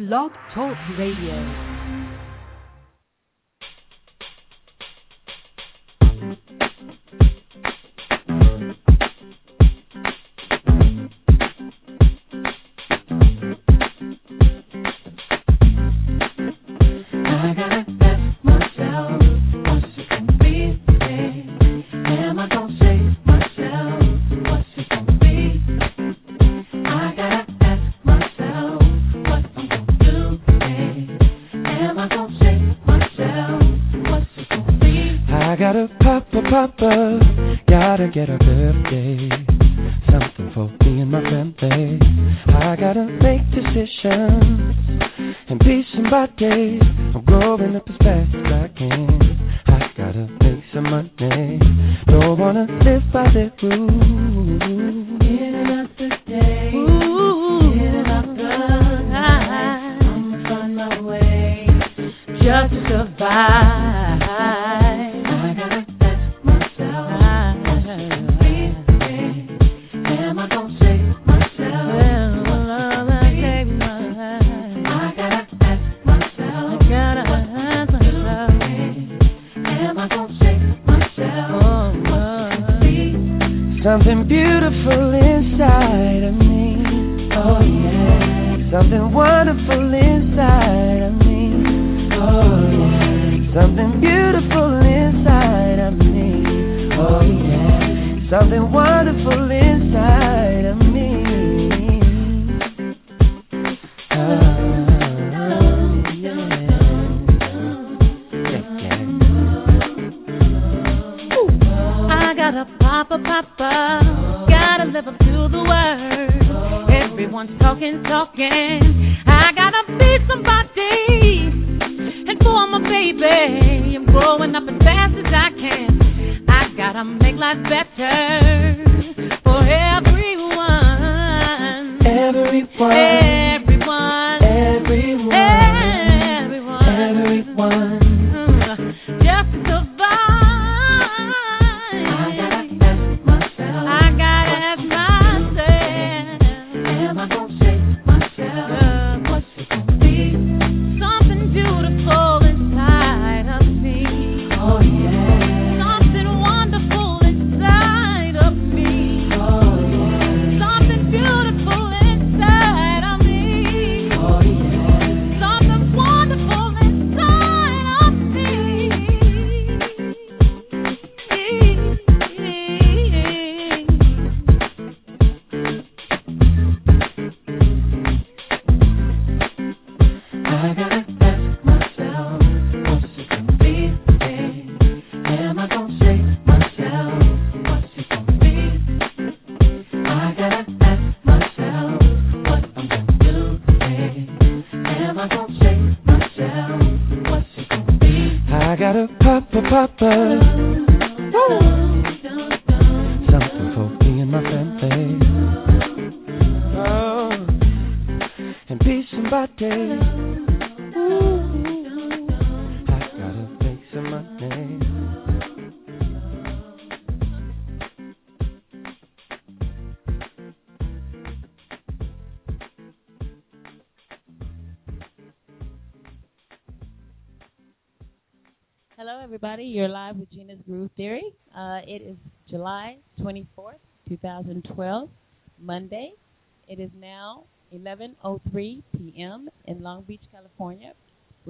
Blog Talk Radio.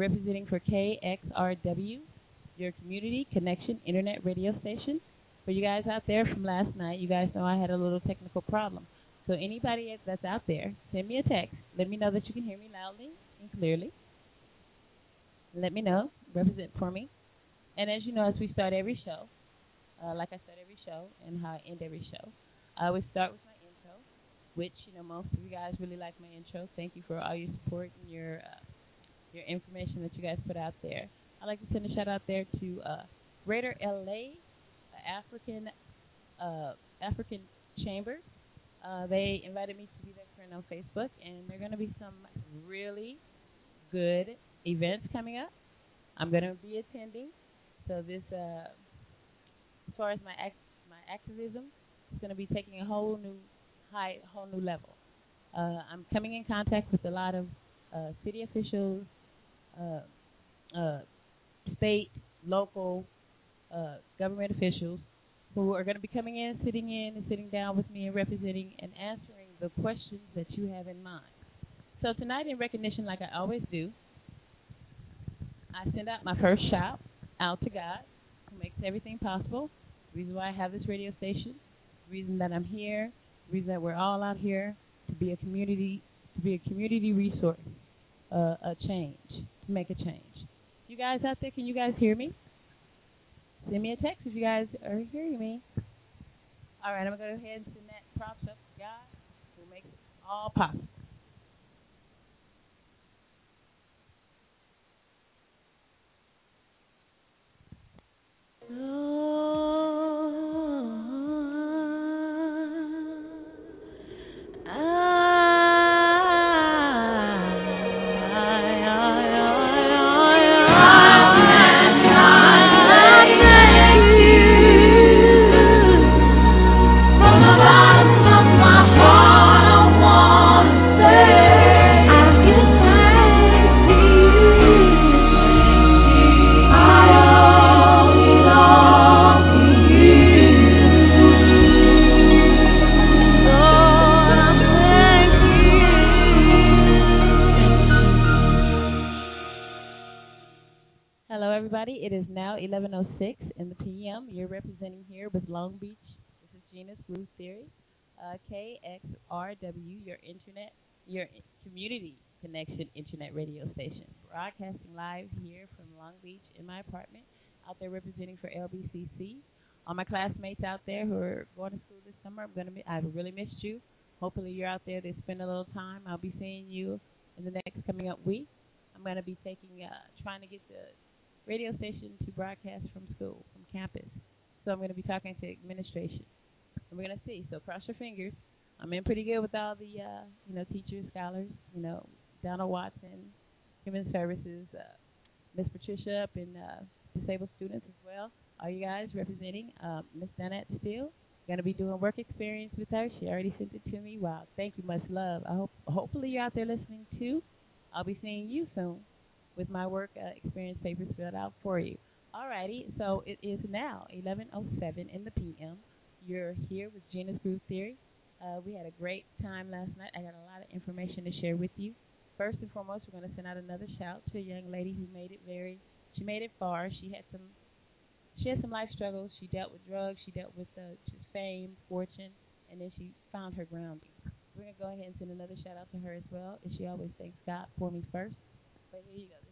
Representing for KXRW, your community connection internet radio station. For you guys out there from last night, you guys know I had a little technical problem. So anybody that's out there, send me a text. Let me know that you can hear me loudly and clearly. Let me know. Represent for me. And as you know, as we start every show, uh, like I start every show and how I end every show, I always start with my intro, which you know most of you guys really like my intro. Thank you for all your support and your uh, your information that you guys put out there. I'd like to send a shout out there to uh, Greater LA uh, African uh, African Chamber. Uh, they invited me to be their friend on Facebook, and there are going to be some really good events coming up. I'm going to be attending. So this, uh, as far as my my activism, is going to be taking a whole new high, whole new level. Uh, I'm coming in contact with a lot of uh, city officials, state, local, uh, government officials who are going to be coming in, sitting in, and sitting down with me and representing and answering the questions that you have in mind. So tonight, in recognition, like I always do, I send out my first shout out to God, who makes everything possible. The reason why I have this radio station, the reason that I'm here, the reason that we're all out here to be a community, to be a community resource, uh, a change, to make a change. You guys out there, can you guys hear me? Send me a text if you guys are hearing me. All right, I'm going to go ahead and send that props up to God who makes it all possible. Hello, All my classmates out there who are going to school this summer, I'm gonna. I've really missed you. Hopefully, you're out there to spend a little time. I'll be seeing you in the next coming up week. I'm to be taking, uh, trying to get the radio station to broadcast from school, from campus. So I'm to be talking to administration. And we're to see. So cross your fingers. I'm in pretty good with all the, uh, you know, teachers, scholars, you know, Donald Watson, Human Services, uh, Miss Patricia up in uh, disabled students as well. All you guys representing um, Miss Danette Steele. To be doing work experience with her. She already sent it to me. Wow, thank you, much love. I hope, hopefully you're out there listening too. I'll be seeing you soon with my work uh, experience papers filled out for you. Alrighty, so it is now 11:07 in the p.m. You're here with Gena's Groove Theory. Uh, we had a great time last night. I got a lot of information to share with you. First and foremost, we're going to send out another shout to a young lady who made it very. She made it far. She had some. She had some life struggles. She dealt with drugs. She dealt with uh, fame, fortune, and then she found her grounding. We're to go ahead and send another shout out to her as well. And she always thanks God for me first. But here you go.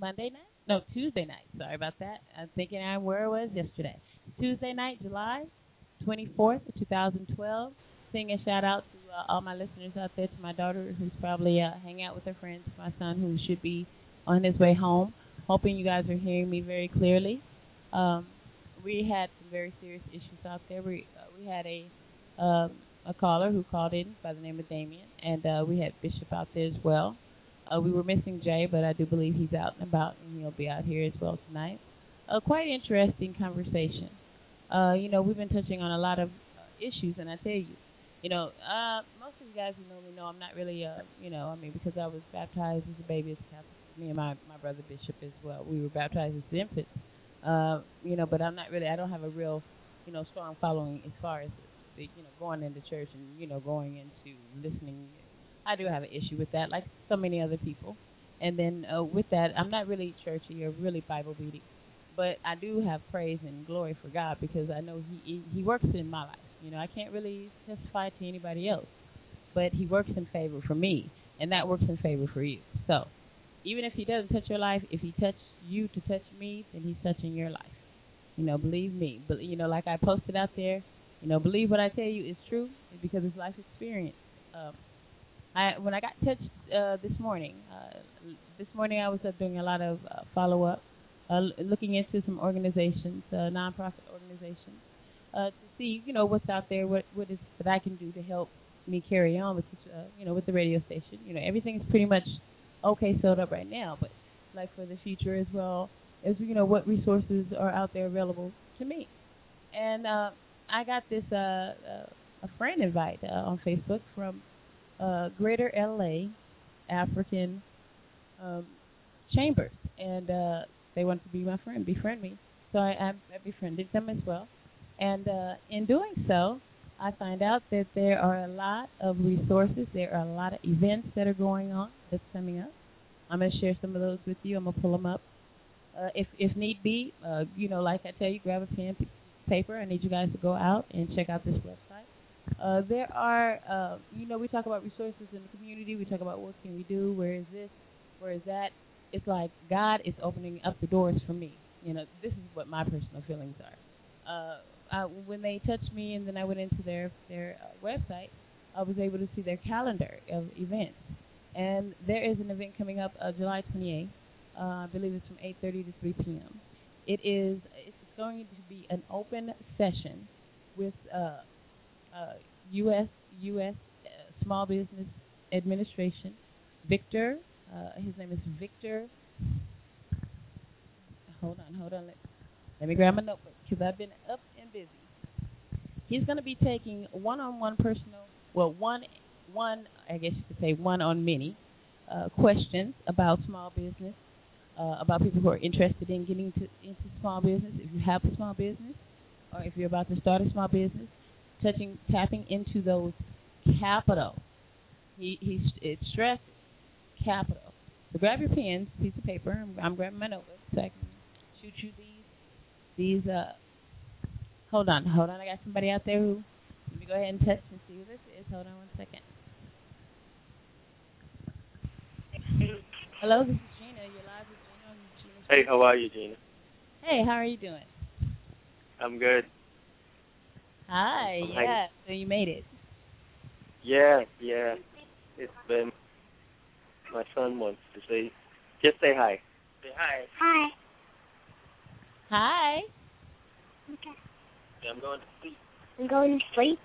Monday, night, no Tuesday night. Sorry about that. I'm thinking I where I was yesterday. Tuesday night, July 24th, 2012. Sing a shout out to uh, all my listeners out there. To my daughter who's probably uh, hanging out with her friends. My son who should be on his way home. Hoping you guys are hearing me very clearly. Um, we had some very serious issues out there. We uh, we had a um, a caller who called in by the name of Damien, and uh, we had Bishop out there as well. Uh, we were missing Jay, but I do believe he's out and about, and he'll be out here as well tonight. A quite interesting conversation. Uh, you know, we've been touching on a lot of issues, and I tell you, you know, uh, most of you guys who know me know I'm not really, uh, you know, I mean, because I was baptized as a baby as Catholic. Me and my my brother Bishop as well. We were baptized as infants uh, you know, but I'm not really. I don't have a real, you know, strong following as far as the, you know going into church and you know going into listening. I do have an issue with that, like so many other people. And then uh, with that, I'm not really churchy or really Bible reading, but I do have praise and glory for God because I know He He works in my life. You know, I can't really testify to anybody else, but He works in favor for me, and that works in favor for you. So even if he doesn't touch your life, if he touched you to touch me, then he's touching your life. You know, believe me. But you know, like I posted out there, you know, believe what I tell you is true because it's life experience. Um, I when I got touched uh, this morning, uh, this morning I was uh, doing a lot of uh, follow up, uh, looking into some organizations, uh, nonprofit organizations, uh, to see you know what's out there, what what is that I can do to help me carry on with this, uh, you know with the radio station. You know, everything is pretty much okay sold up right now, but like for the future as well as you know what resources are out there available to me. And uh, I got this uh, uh, a friend invite uh, on Facebook from uh, Greater LA African um, Chambers, and uh, they wanted to be my friend, befriend me. So I, I, befriended them as well. And uh, in doing so, I find out that there are a lot of resources. There are a lot of events that are going on that's coming up. I'm going to share some of those with you. I'm going to pull them up. Uh, if if need be, uh, you know, like I tell you, grab a pen, paper. I need you guys to go out and check out this website. Uh, there are, uh, you know, we talk about resources in the community. We talk about what can we do. Where is this? Where is that? It's like God is opening up the doors for me. You know, this is what my personal feelings are. Uh, uh, when they touched me, and then I went into their their uh, website, I was able to see their calendar of events. And there is an event coming up uh, July 28th. Uh, I believe it's from 8:30 to 3 p.m. It is it's going to be an open session with uh, uh, U.S. U.S. Uh, Small Business Administration. Victor, uh, his name is Victor. Hold on, hold on. Let, let me grab my notebook because I've been up and busy. He's going to be taking one-on-one personal, well, one, one, I guess you could say one on many uh, questions about small business, uh, about people who are interested in getting to, into small business. If you have a small business, or if you're about to start a small business, touching, tapping into those capital. He he's it's stressed capital. So grab your pens, piece of paper. I'm, I'm grabbing my notebook so I can shoot you these these uh hold on, hold on, I got somebody out there who let me go ahead and touch and see who this is. Hold on one second. Hello, this is Gena. You're live with Gena on Gena's Hey, how are you, Gena? Hey, how are you doing? I'm good. Hi, Hi. yeah. So you made it. Yeah, yeah. It's been. My son wants to say. Just say hi. Say hi. Hi. Hi. Okay. I'm going to sleep. I'm going to sleep.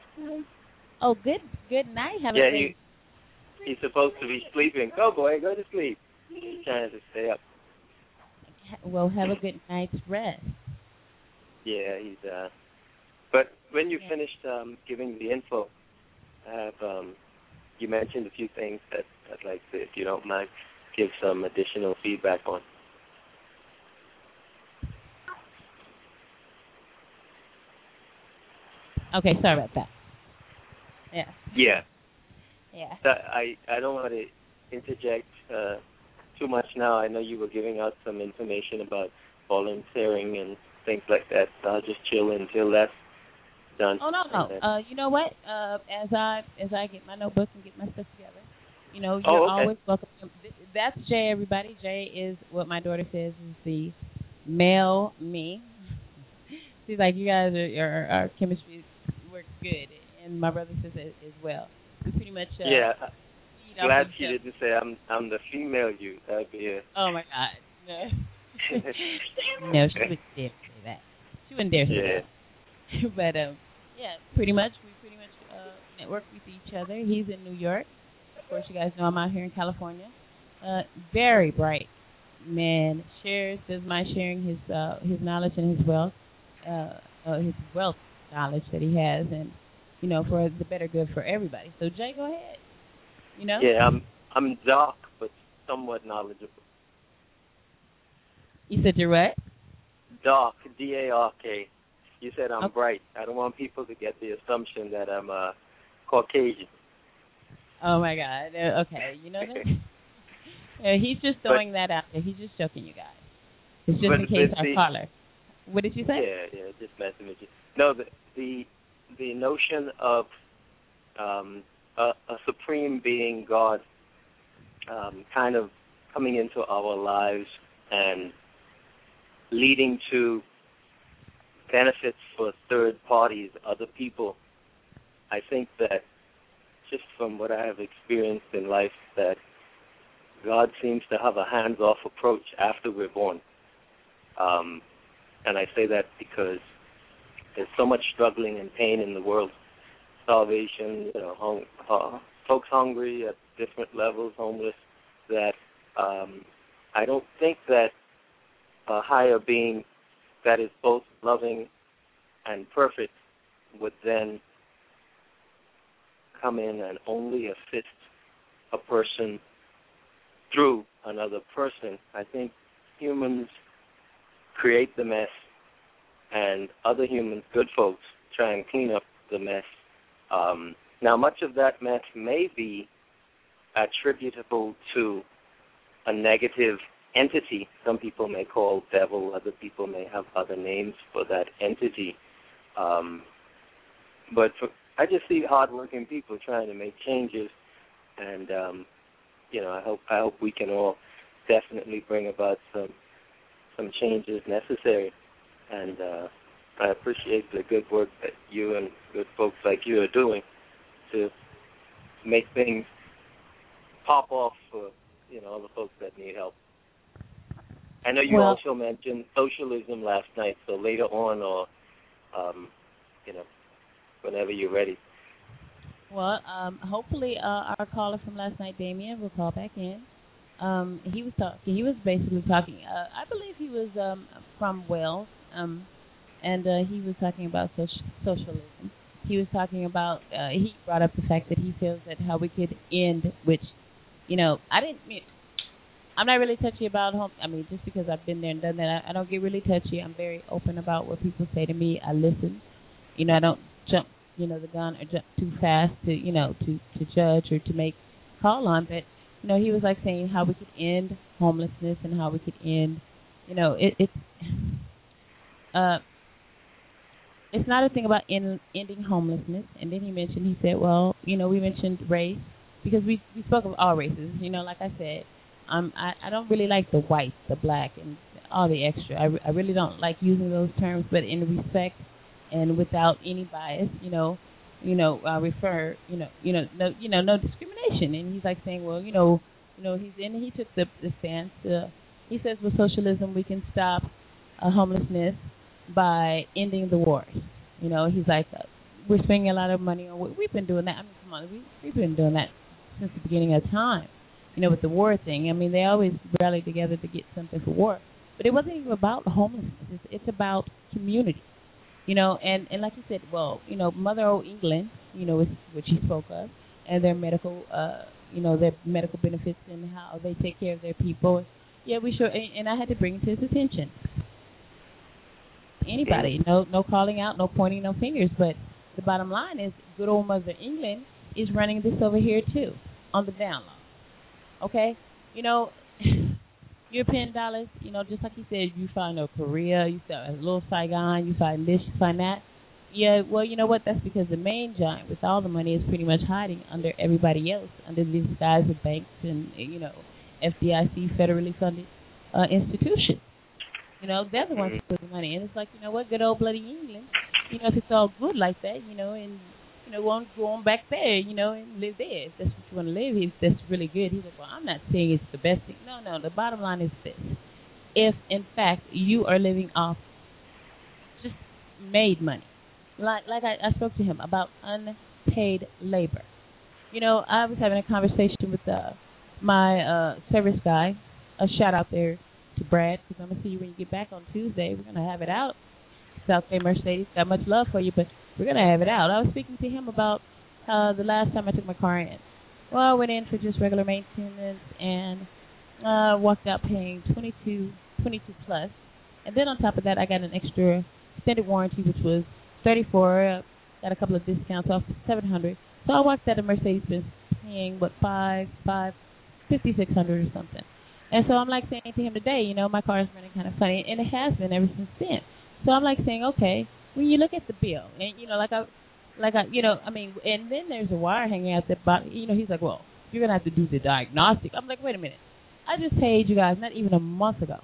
Oh, good good night. Have Yeah, a good. he he's supposed to be sleeping. Go, boy, go to sleep. He's trying to stay up. well, have a good night's rest. Yeah, he's uh. When you finished um, giving the info, I have um, you mentioned a few things that I'd like to, if you don't mind, give some additional feedback on. Okay, sorry about that. Yeah. Yeah. Yeah. I I don't want to interject uh, too much now. I know you were giving out some information about volunteering and things like that. So I'll just chill until that's done. Oh no, no. Uh, you know what? Uh, as I as I get my notebook and get my stuff together, you know, you're Oh, okay. always welcome. That's Jay. Everybody, Jay is what my daughter says is the male me. She's like, you guys are our, our chemistry works good, and my brother says it as well. We pretty much uh, yeah, glad she didn't say I'm I'm the female you. That'd be a Oh my God. No. no, she wouldn't dare say that. She wouldn't dare say yeah. that. but um, yeah, pretty much we pretty much uh, network with each other. He's in New York. Of course, you guys know I'm out here in California. Uh, very bright man. Shares does my sharing his uh, his knowledge and his wealth, uh, uh, his wealth knowledge that he has, and you know for the better good for everybody. So Jay, go ahead. You know. Yeah, I'm I'm dark but somewhat knowledgeable. You said you're what? Dark, D A R K. You said I'm Okay. bright. I don't want people to get the assumption that I'm uh Caucasian. Oh my God. Uh, okay, you know that. Uh, he's just But- throwing that out there. He's just joking, you guys. It's just But- in case our see- caller. What did you say? Yeah, yeah, just messing with you. No, the the the notion of um, a, a supreme being, God, um, kind of coming into our lives and leading to benefits for third parties, other people. I think that just from what I have experienced in life, that God seems to have a hands-off approach after we're born. Um, and I say that because there's so much struggling and pain in the world, starvation, you know, hung, uh, folks hungry at different levels, homeless. That um, I don't think that a higher being that is both loving and perfect would then come in and only assist a person through another person. I think humans create the mess, and other humans, good folks, try and clean up the mess. Um, now, much of that mess may be attributable to a negative entity. Some people may call devil. Other people may have other names for that entity. Um, but for, I just see hardworking people trying to make changes, and um, you know, I hope I hope we can all definitely bring about some some changes necessary. And uh, I appreciate the good work that you and good folks like you are doing to make things pop off for you know all the folks that need help. I know you Well- also mentioned socialism last night, so later on, or um, you know, whenever you're ready. Well, um, hopefully uh, our caller from last night, Damien, will call back in. Um, he was talking. He was basically talking. Uh, I believe he was um, from Wales, um, and uh, he was talking about soci- socialism. He was talking about. Uh, he brought up the fact that he feels that how we could end, which, you know, I didn't. I'm not really touchy about home. I mean, just because I've been there and done that, I, I don't get really touchy. I'm very open about what people say to me. I listen. You know, I don't jump, you know, the gun or jump too fast to, you know, to to judge or to make call on. But you know, he was like saying how we could end homelessness and how we could end, you know, it, it's uh, it's not a thing about end, ending homelessness. And then he mentioned, he said, well, you know, we mentioned race because we we spoke of all races. You know, like I said, um, I I don't really like the white, the black, and all the extra. I I really don't like using those terms, but in respect and without any bias, you know, you know, uh, refer, you know, you know, no, you know, no discrimination. And he's like saying, well, you know, you know, he's in. He took the the stance. Uh, he says with socialism we can stop uh, homelessness by ending the wars. You know, he's like, uh, we're spending a lot of money on. We've been doing that. I mean, come on, we we've been doing that since the beginning of time. You know, with the war thing. I mean, they always rally together to get something for war, but it wasn't even about homelessness. It's, it's about community. You know, and and like you said, well, you know, Mother O England, you know, is what she spoke of, and their medical, uh, you know, their medical benefits and how they take care of their people. Yeah, we sure, and, and I had to bring it to his attention. Anybody, no, no calling out, no pointing no fingers, but the bottom line is, good old Mother England is running this over here too, on the down low. Okay, you know, European dollars, you know, just like you said, you find a Korea, you find a little Saigon, you find this, you find that. Yeah, well, you know what? That's because the main giant with all the money is pretty much hiding under everybody else, under the guise of banks and you know, FDIC, federally funded uh, institutions. You know, they're the ones who put the money in. It's like, you know what, good old bloody England. You know, if it's all good like that, you know, and you know, won't go on back there, you know, and live there. If that's what you want to live, if that's really good. He's like, well, I'm not saying it's the best thing. No, no. The bottom line is this: if in fact you are living off just made money, like like I, I spoke to him about unpaid labor. You know, I was having a conversation with uh, my uh, service guy. A shout out there to Brad because I'm gonna see you when you get back on Tuesday. We're gonna have it out. South Bay Mercedes got much love for you, but we're gonna have it out. I was speaking to him about uh, the last time I took my car in. Well, I went in for just regular maintenance and uh, walked out paying 22, 22 plus, and then on top of that, I got an extra extended warranty, which was 34. Uh, got a couple of discounts off 700. So I walked out of Mercedes Benz paying what five, five, fifty six hundred or something. And so I'm like saying to him today, you know, my car is running kind of funny, and it has been ever since then. So I'm like saying, okay, when you look at the bill, and you know, like I, like I, you know, I mean, and then there's a wire hanging out the bottom. You know, he's like, well, you're gonna have to do the diagnostic. I'm like, wait a minute, I just paid you guys not even a month ago,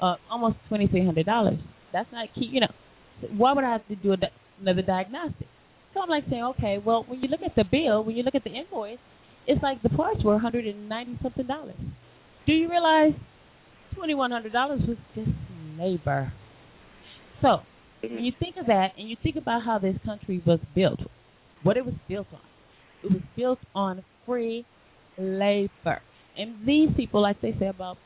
uh, almost twenty three hundred dollars. That's not key, you know. Why would I have to do a another diagnostic? So I'm like saying, okay, well, when you look at the bill, when you look at the invoice, it's like the parts were 190 something dollars. Do you realize $2,100 was just labor? So mm-hmm. when you think of that and you think about how this country was built, what it was built on, it was built on free labor. And these people, like they say about,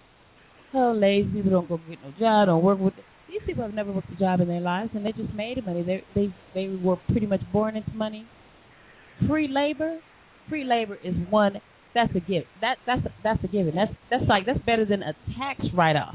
oh, lazy people don't go get no job, don't work with. These people have never worked a job in their lives, and they just made money. They they they were pretty much born into money. Free labor, free labor is one. That's a given. That that's a, that's a given. That's that's like that's better than a tax write off.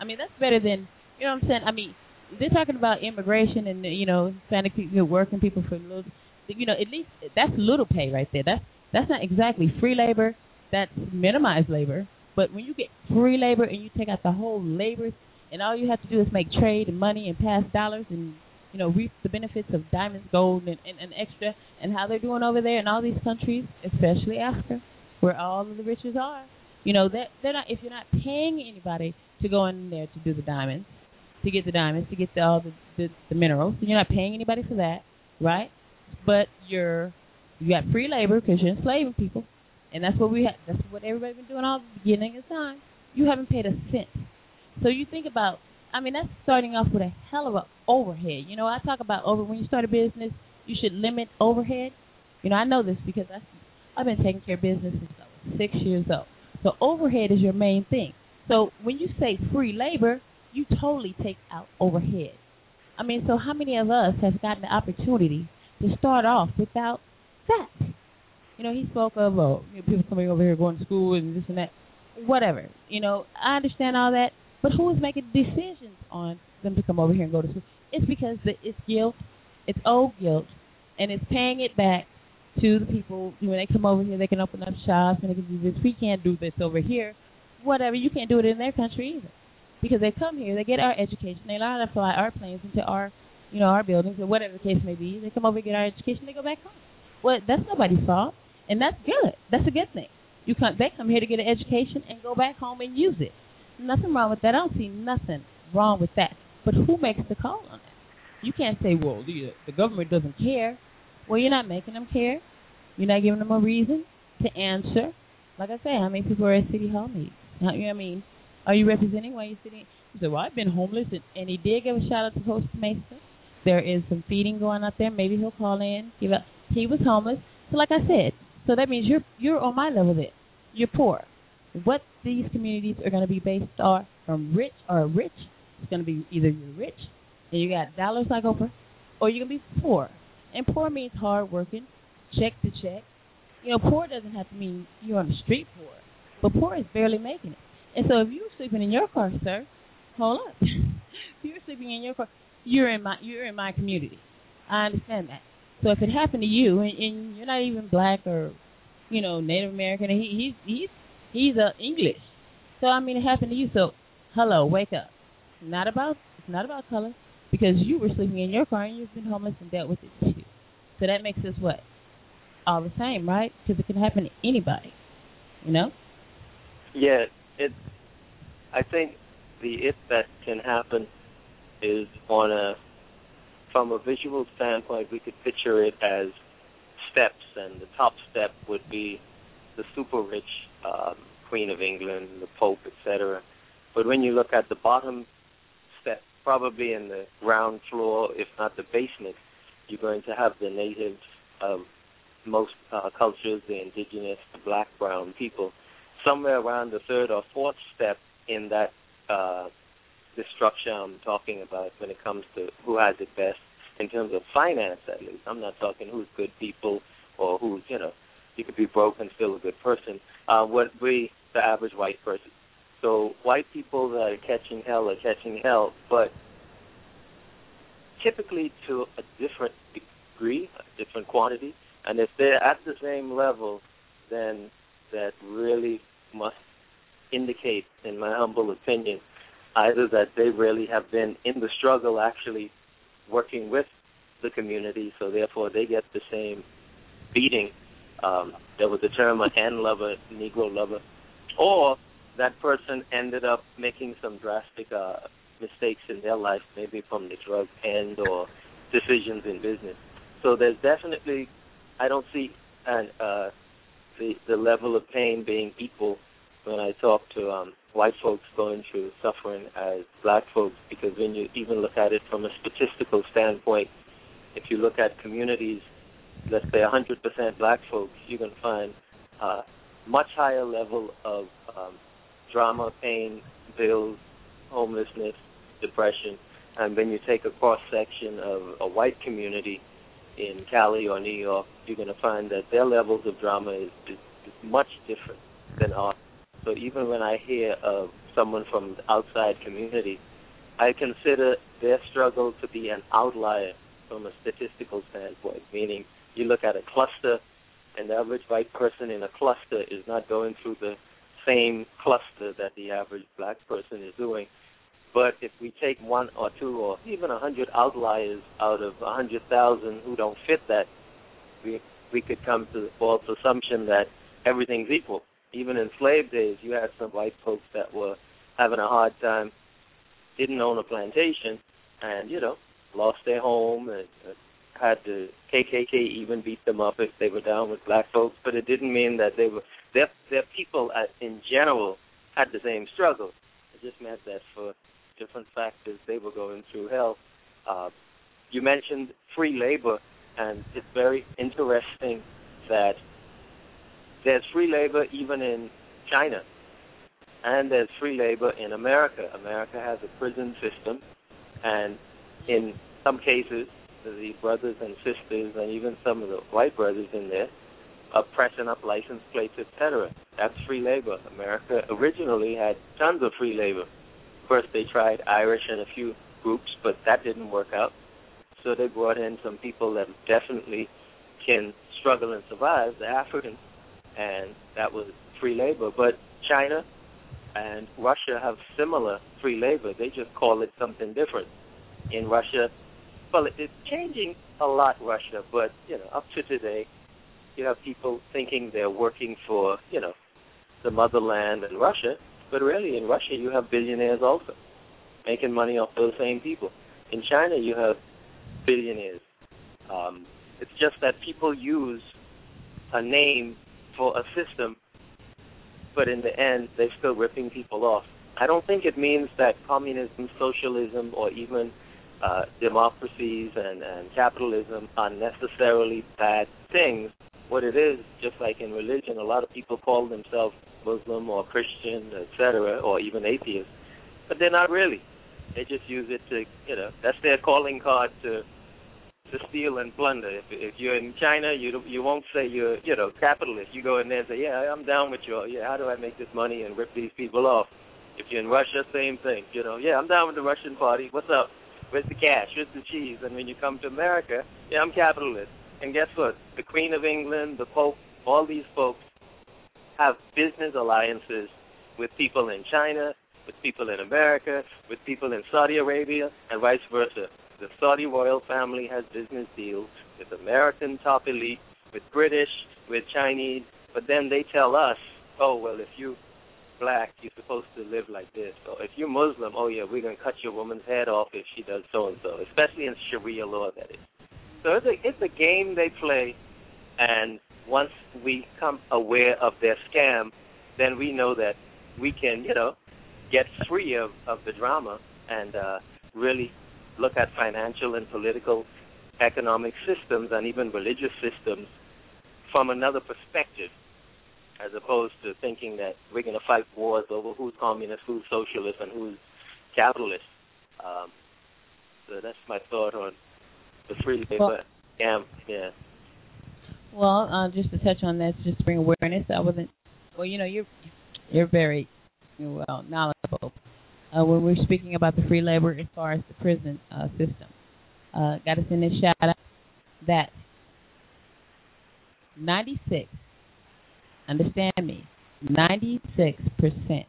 I mean, that's better than you know what I'm saying. I mean, they're talking about immigration and you know Hispanic people, you know, working people for little. You know, at least that's little pay right there. That's that's not exactly free labor. That's minimized labor. But when you get free labor and you take out the whole labor, and all you have to do is make trade and money and pass dollars and you know reap the benefits of diamonds, gold, and, and, and extra, and how they're doing over there in all these countries, especially Africa, where all of the riches are. You know that they're not. If you're not paying anybody to go in there to do the diamonds, to get the diamonds, to get the, all the, the the minerals, you're not paying anybody for that, right? But you're you got free labor because you're enslaving people, and that's what we have. That's what everybody's been doing all the beginning of time. You haven't paid a cent. So you think about, I mean, that's starting off with a hell of a overhead. You know, I talk about over when you start a business, you should limit overhead. You know, I know this because I, I've been taking care of business since I was six years old. So overhead is your main thing. So when you say free labor, you totally take out overhead. I mean, so how many of us have gotten the opportunity to start off without that? You know, he spoke of uh, you know, people coming over here going to school and this and that. Whatever. You know, I understand all that, but who is making decisions on them to come over here and go to school? It's because it's guilt, it's old guilt, and it's paying it back to the people. When they come over here, they can open up shops and they can do this. We can't do this over here. Whatever. You can't do it in their country either because they come here, they get our education, they learn how to fly our planes into our, you know, our buildings or whatever the case may be. They come over get our education, they go back home. Well, that's nobody's fault, and that's good. That's a good thing. You come, they come here to get an education and go back home and use it. Nothing wrong with that. I don't see nothing wrong with that. But who makes the call on that? You can't say, well, the the government doesn't care. Well, you're not making them care. You're not giving them a reason to answer. Like I say, how many people are at City Hall meetings? You know what I mean? Are you representing while you're sitting? You say, well, I've been homeless, and, and he did give a shout out to Post Mesa. There is some feeding going out there. Maybe he'll call in. Give up. He was homeless, so like I said, so that means you're you're on my level there. You're poor. What these communities are going to be based on from rich or rich, it's going to be either you're rich and you got dollars like Oprah, or you're going to be poor. And poor means hard working, check to check. You know, poor doesn't have to mean you're on the street poor, but poor is barely making it. And so if you're sleeping in your car, sir, hold up. if you're sleeping in your car, you're in my you're in my community. I understand that. So if it happened to you and, and you're not even black or you know Native American, and he he's he's he's uh, English. So I mean, it happened to you. So hello, wake up. Not about it's not about color. because you were sleeping in your car and you've been homeless and dealt with it too. So that makes us what? All the same, right? Because it can happen to anybody. You know? Yeah, it. I think the it that can happen is on a from a visual standpoint. We could picture it as steps, and the top step would be the super rich um, Queen of England, the Pope, etc. But when you look at the bottom step, probably in the ground floor, if not the basement, you're going to have the natives of most uh, cultures, the indigenous, the black, brown people. Somewhere around the third or fourth step in that uh, structure I'm talking about when it comes to who has it best in terms of finance, at least. I'm not talking who's good people or who's you know you could be broke and still a good person. Uh, would the average white person. So white people that are catching hell are catching hell, but typically to a different degree, a different quantity. And if they're at the same level, then that really must indicate, in my humble opinion, either that they really have been in the struggle actually working with the community, so therefore they get the same beating. Um, there was a term, a hand lover, Negro lover, or that person ended up making some drastic uh, mistakes in their life, maybe from the drug end or decisions in business. So there's definitely, I don't see an, uh, the the level of pain being equal when I talk to um, white folks going through suffering as black folks, because when you even look at it from a statistical standpoint, if you look at communities, let's say 100% black folks, going to find uh, much higher level of um, drama, pain, bills, homelessness, depression. And when you take a cross section of a white community in Cali or New York, you're going to find that their levels of drama is, is, is much different than ours. So even when I hear of someone from the outside community, I consider their struggle to be an outlier from a statistical standpoint, meaning you look at a cluster and the average white person in a cluster is not going through the same cluster that the average black person is doing. But if we take one or two or even a hundred outliers out of a hundred thousand who don't fit that, we we could come to the false assumption that everything's equal. Even in slave days, you had some white folks that were having a hard time, didn't own a plantation, and you know lost their home and uh, had the KKK even beat them up if they were down with black folks, but it didn't mean that they were their their people at, in general had the same struggle. It just meant that for different factors they were going through hell. Uh, you mentioned free labor, and it's very interesting that there's free labor even in China, and there's free labor in America. America has a prison system, and in some cases, the brothers and sisters, and even some of the white brothers in there, are pressing up license plates, etc. That's free labor. America originally had tons of free labor. First, they tried Irish and a few groups, but that didn't work out. So they brought in some people that definitely can struggle and survive, the Africans, and that was free labor. But China and Russia have similar free labor. They just call it something different. In Russia, well, it's changing a lot, Russia, but you know, up to today, you have people thinking they're working for you know the motherland and Russia, but really in Russia you have billionaires also making money off those same people. In China you have billionaires. Um, it's just that people use a name for a system, but in the end they're still ripping people off. I don't think it means that communism, socialism, or even uh, democracies and, and capitalism are necessarily bad things. What it is, just like in religion, a lot of people call themselves Muslim or Christian, etc., or even atheists, but they're not really. They just use it to, you know, that's their calling card to to steal and plunder. If if you're in China, you you won't say you're, you know, capitalist. You go in there and say, yeah, I'm down with you. Yeah, how do I make this money and rip these people off? If you're in Russia, same thing. You know, yeah, I'm down with the Russian party. What's up? Where's the cash? Where's the cheese? And when you come to America, yeah, I'm capitalist. And guess what? The Queen of England, the Pope, all these folks have business alliances with people in China, with people in America, with people in Saudi Arabia, and vice versa. the Saudi royal family has business deals with American top elite, with British, with Chinese, but then they tell us, oh well, if you black, you're supposed to live like this. Or if you're Muslim, oh yeah, we're gonna cut your woman's head off if she does so and so, especially in Sharia law that is. So it's a it's a game they play, and once we come aware of their scam, then we know that we can, you know, get free of of the drama and uh, really look at financial and political, economic systems and even religious systems from another perspective as opposed to thinking that we're going to fight wars over who's communist, who's socialist, and who's capitalist. Um, so that's my thought on the free labor Well- scam. Yeah. Well, uh, just to touch on that, just to bring awareness. I wasn't. Well, you know, you're you're very well knowledgeable uh, when we're speaking about the free labor as far as the prison uh, system. Uh, Got to send a shout out that 96. Understand me, 96 percent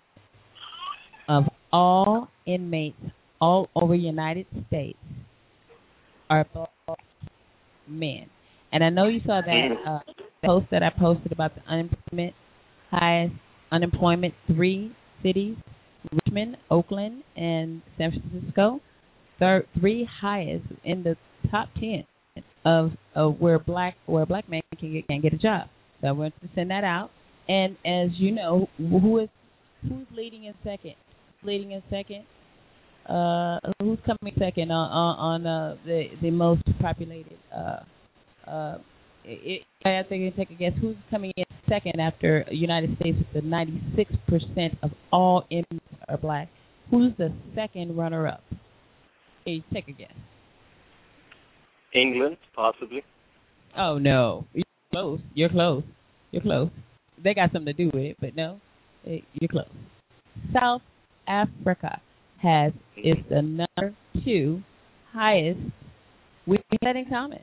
of all inmates all over United States are black men. And I know you saw that uh, post that I posted about the unemployment highest unemployment three cities: Richmond, Oakland, and San Francisco. Third, three highest in the top ten of, of where black where a black man can get, can get a job. So I wanted to send that out. And as you know, who is who's leading in second? Leading in second. Uh, who's coming second on on, on uh, the the most populated uh, uh, it, I have to take a guess. Who's coming in second after United States with the 96% of all inmates are black? Who's the second runner-up? Hey, take a guess. England, possibly. Oh no, you're close. You're close. You're close. They got something to do with it, but no, you're close. South Africa has is the number two highest. We have that in common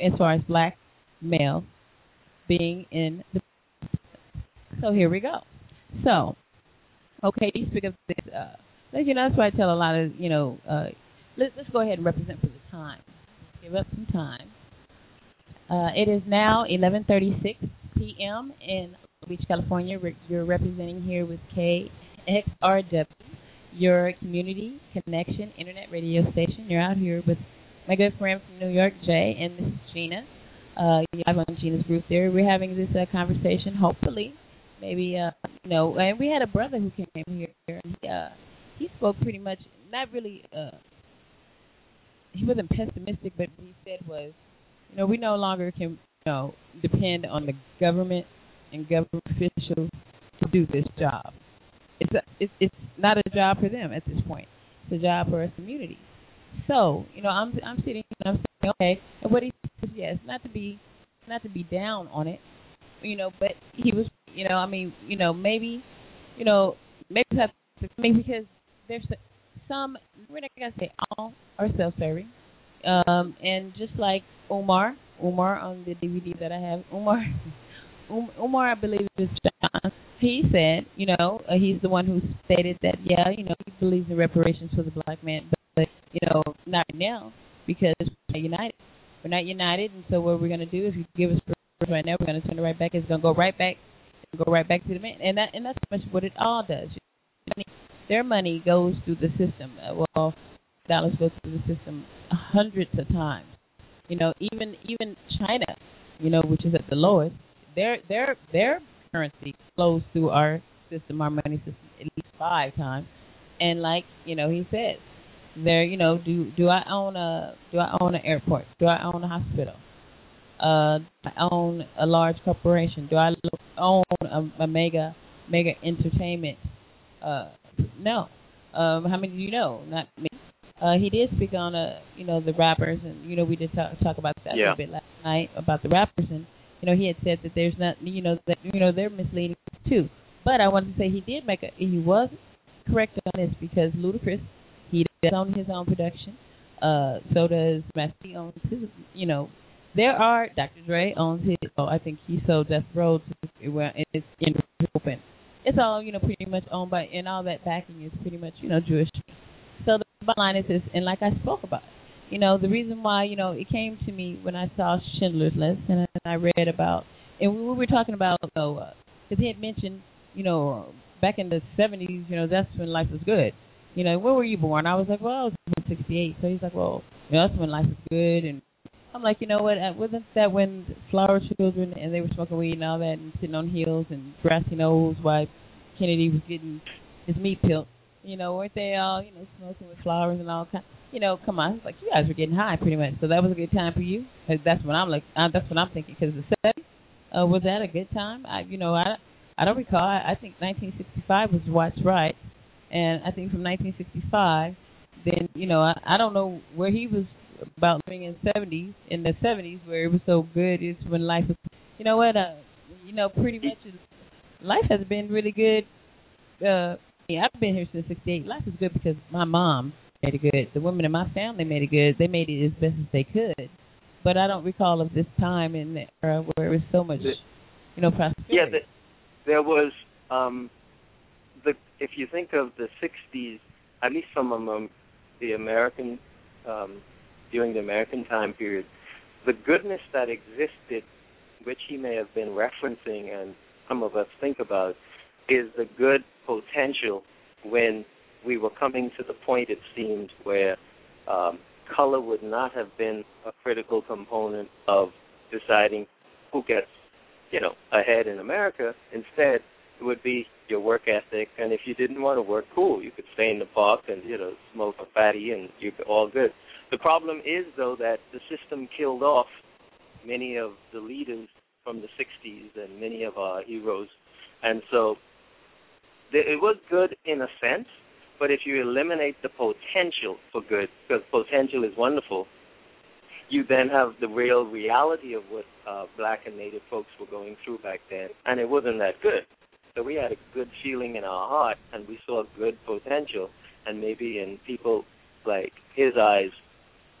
as far as black males being in the. So here we go. So, okay, you speak of this. Uh, you know, that's why I tell a lot of you know. Uh, let, let's go ahead and represent for the time. Give up some time. Uh, it is now 11:36 p.m. in Long Beach, California. Re- You're representing here with KXRW, your community connection internet radio station. You're out here with my good friend from New York, Jay, and this is Gena. Uh, live on Gena's Groove Theory. We're having this uh, conversation. Hopefully, maybe uh, you know. And we had a brother who came here, and he, uh, he spoke pretty much not really. Uh, he wasn't pessimistic, but what he said was, you know, we no longer can, you know, depend on the government and government officials to do this job. It's a, it's it's not a job for them at this point. It's a job for us community. So, you know, I'm I'm sitting and I'm saying, okay, and what he says, yes, not to be not to be down on it, you know, but he was, you know, I mean, you know, maybe, you know, maybe have to, because there's some we're not gonna say all are self-serving, um, and just like Umar, Umar on the DVD that I have, Umar, um, Umar, I believe is John. He said, you know, uh, he's the one who stated that, yeah, you know, he believes in reparations for the black man, but, but you know, not now because we're not united. We're not united, and so what we're gonna do is, give us right now, we're gonna turn it right back. It's gonna go right back, go right back to the man, and that and that's pretty much what it all does. Their money goes through the system. Uh, well, dollars go through the system hundreds of times. You know, even even China, you know, which is at the lowest, their their their currency flows through our system, our money system, at least five times. And like you know, he says, there, you know, do do I own a do I own an airport? Do I own a hospital? Uh, do I own a large corporation? Do I own a, a mega mega entertainment? Uh, no. Um, how many do you know? Not me. Uh, he did speak on uh, you know, the rappers, and you know, we did talk talk about that a little bit last night about the rappers, and you know, he had said that there's not, you know, that you know they're misleading too. But I wanted to say he did make a, he was correct on this because Ludacris, does own his own production. Uh, so does Master owns his, you know, there are Dr. Dre owns his. Oh, I think he sold Death Row to well, it's in open. It's all you know, pretty much owned by, and all that backing is pretty much you know Jewish. So the bottom line is this, and like I spoke about, you know, the reason why, you know, it came to me when I saw Schindler's List and I read about, and we were talking about, you because he had mentioned, you know, back in the 70s, you know, that's when life was good. You know, where were you born? I was like, well, I was born in 68. So he's like, well, you know, that's when life was good. And I'm like, you know what? Wasn't that when flower children and they were smoking weed and all that and sitting on hills and grassy knolls while Kennedy was getting his meat peeled? You know, weren't they all, you know, smoking with flowers and all kind? You know, come on, like you guys were getting high pretty much. So that was a good time for you. Uh, That's what I'm like. Uh, that's what I'm thinking. Because the 70s, uh, was that a good time? I, you know, I, I don't recall. I, I think 1965 was Watts Riot, and I think from 1965, then you know, I, I don't know where he was about living in 70s in the 70s where it was so good. Is when life was, you know what? Uh, you know, pretty much life has been really good. Uh, yeah, I've been here since '68. Life is good because my mom made it good. The women in my family made it good. They made it as best as they could. But I don't recall of this time in the era where it was so much, you know, prosperity. Yeah, the, there was um, if you think of the '60s, at least from um, the American um, during the American time period, the goodness that existed, which he may have been referencing, and some of us think about, is the good potential when we were coming to the point, it seemed, where um, color would not have been a critical component of deciding who gets, you know, ahead in America. Instead, would be your work ethic, and if you didn't want to work, cool, you could stay in the park and you know smoke a fatty, and you're all good. The problem is though that the system killed off many of the leaders from the '60s and many of our heroes, and so th- it was good in a sense. But if you eliminate the potential for good, because potential is wonderful, you then have the real reality of what uh, black and native folks were going through back then, and it wasn't that good. So we had a good feeling in our heart, and we saw good potential, and maybe in people like his eyes,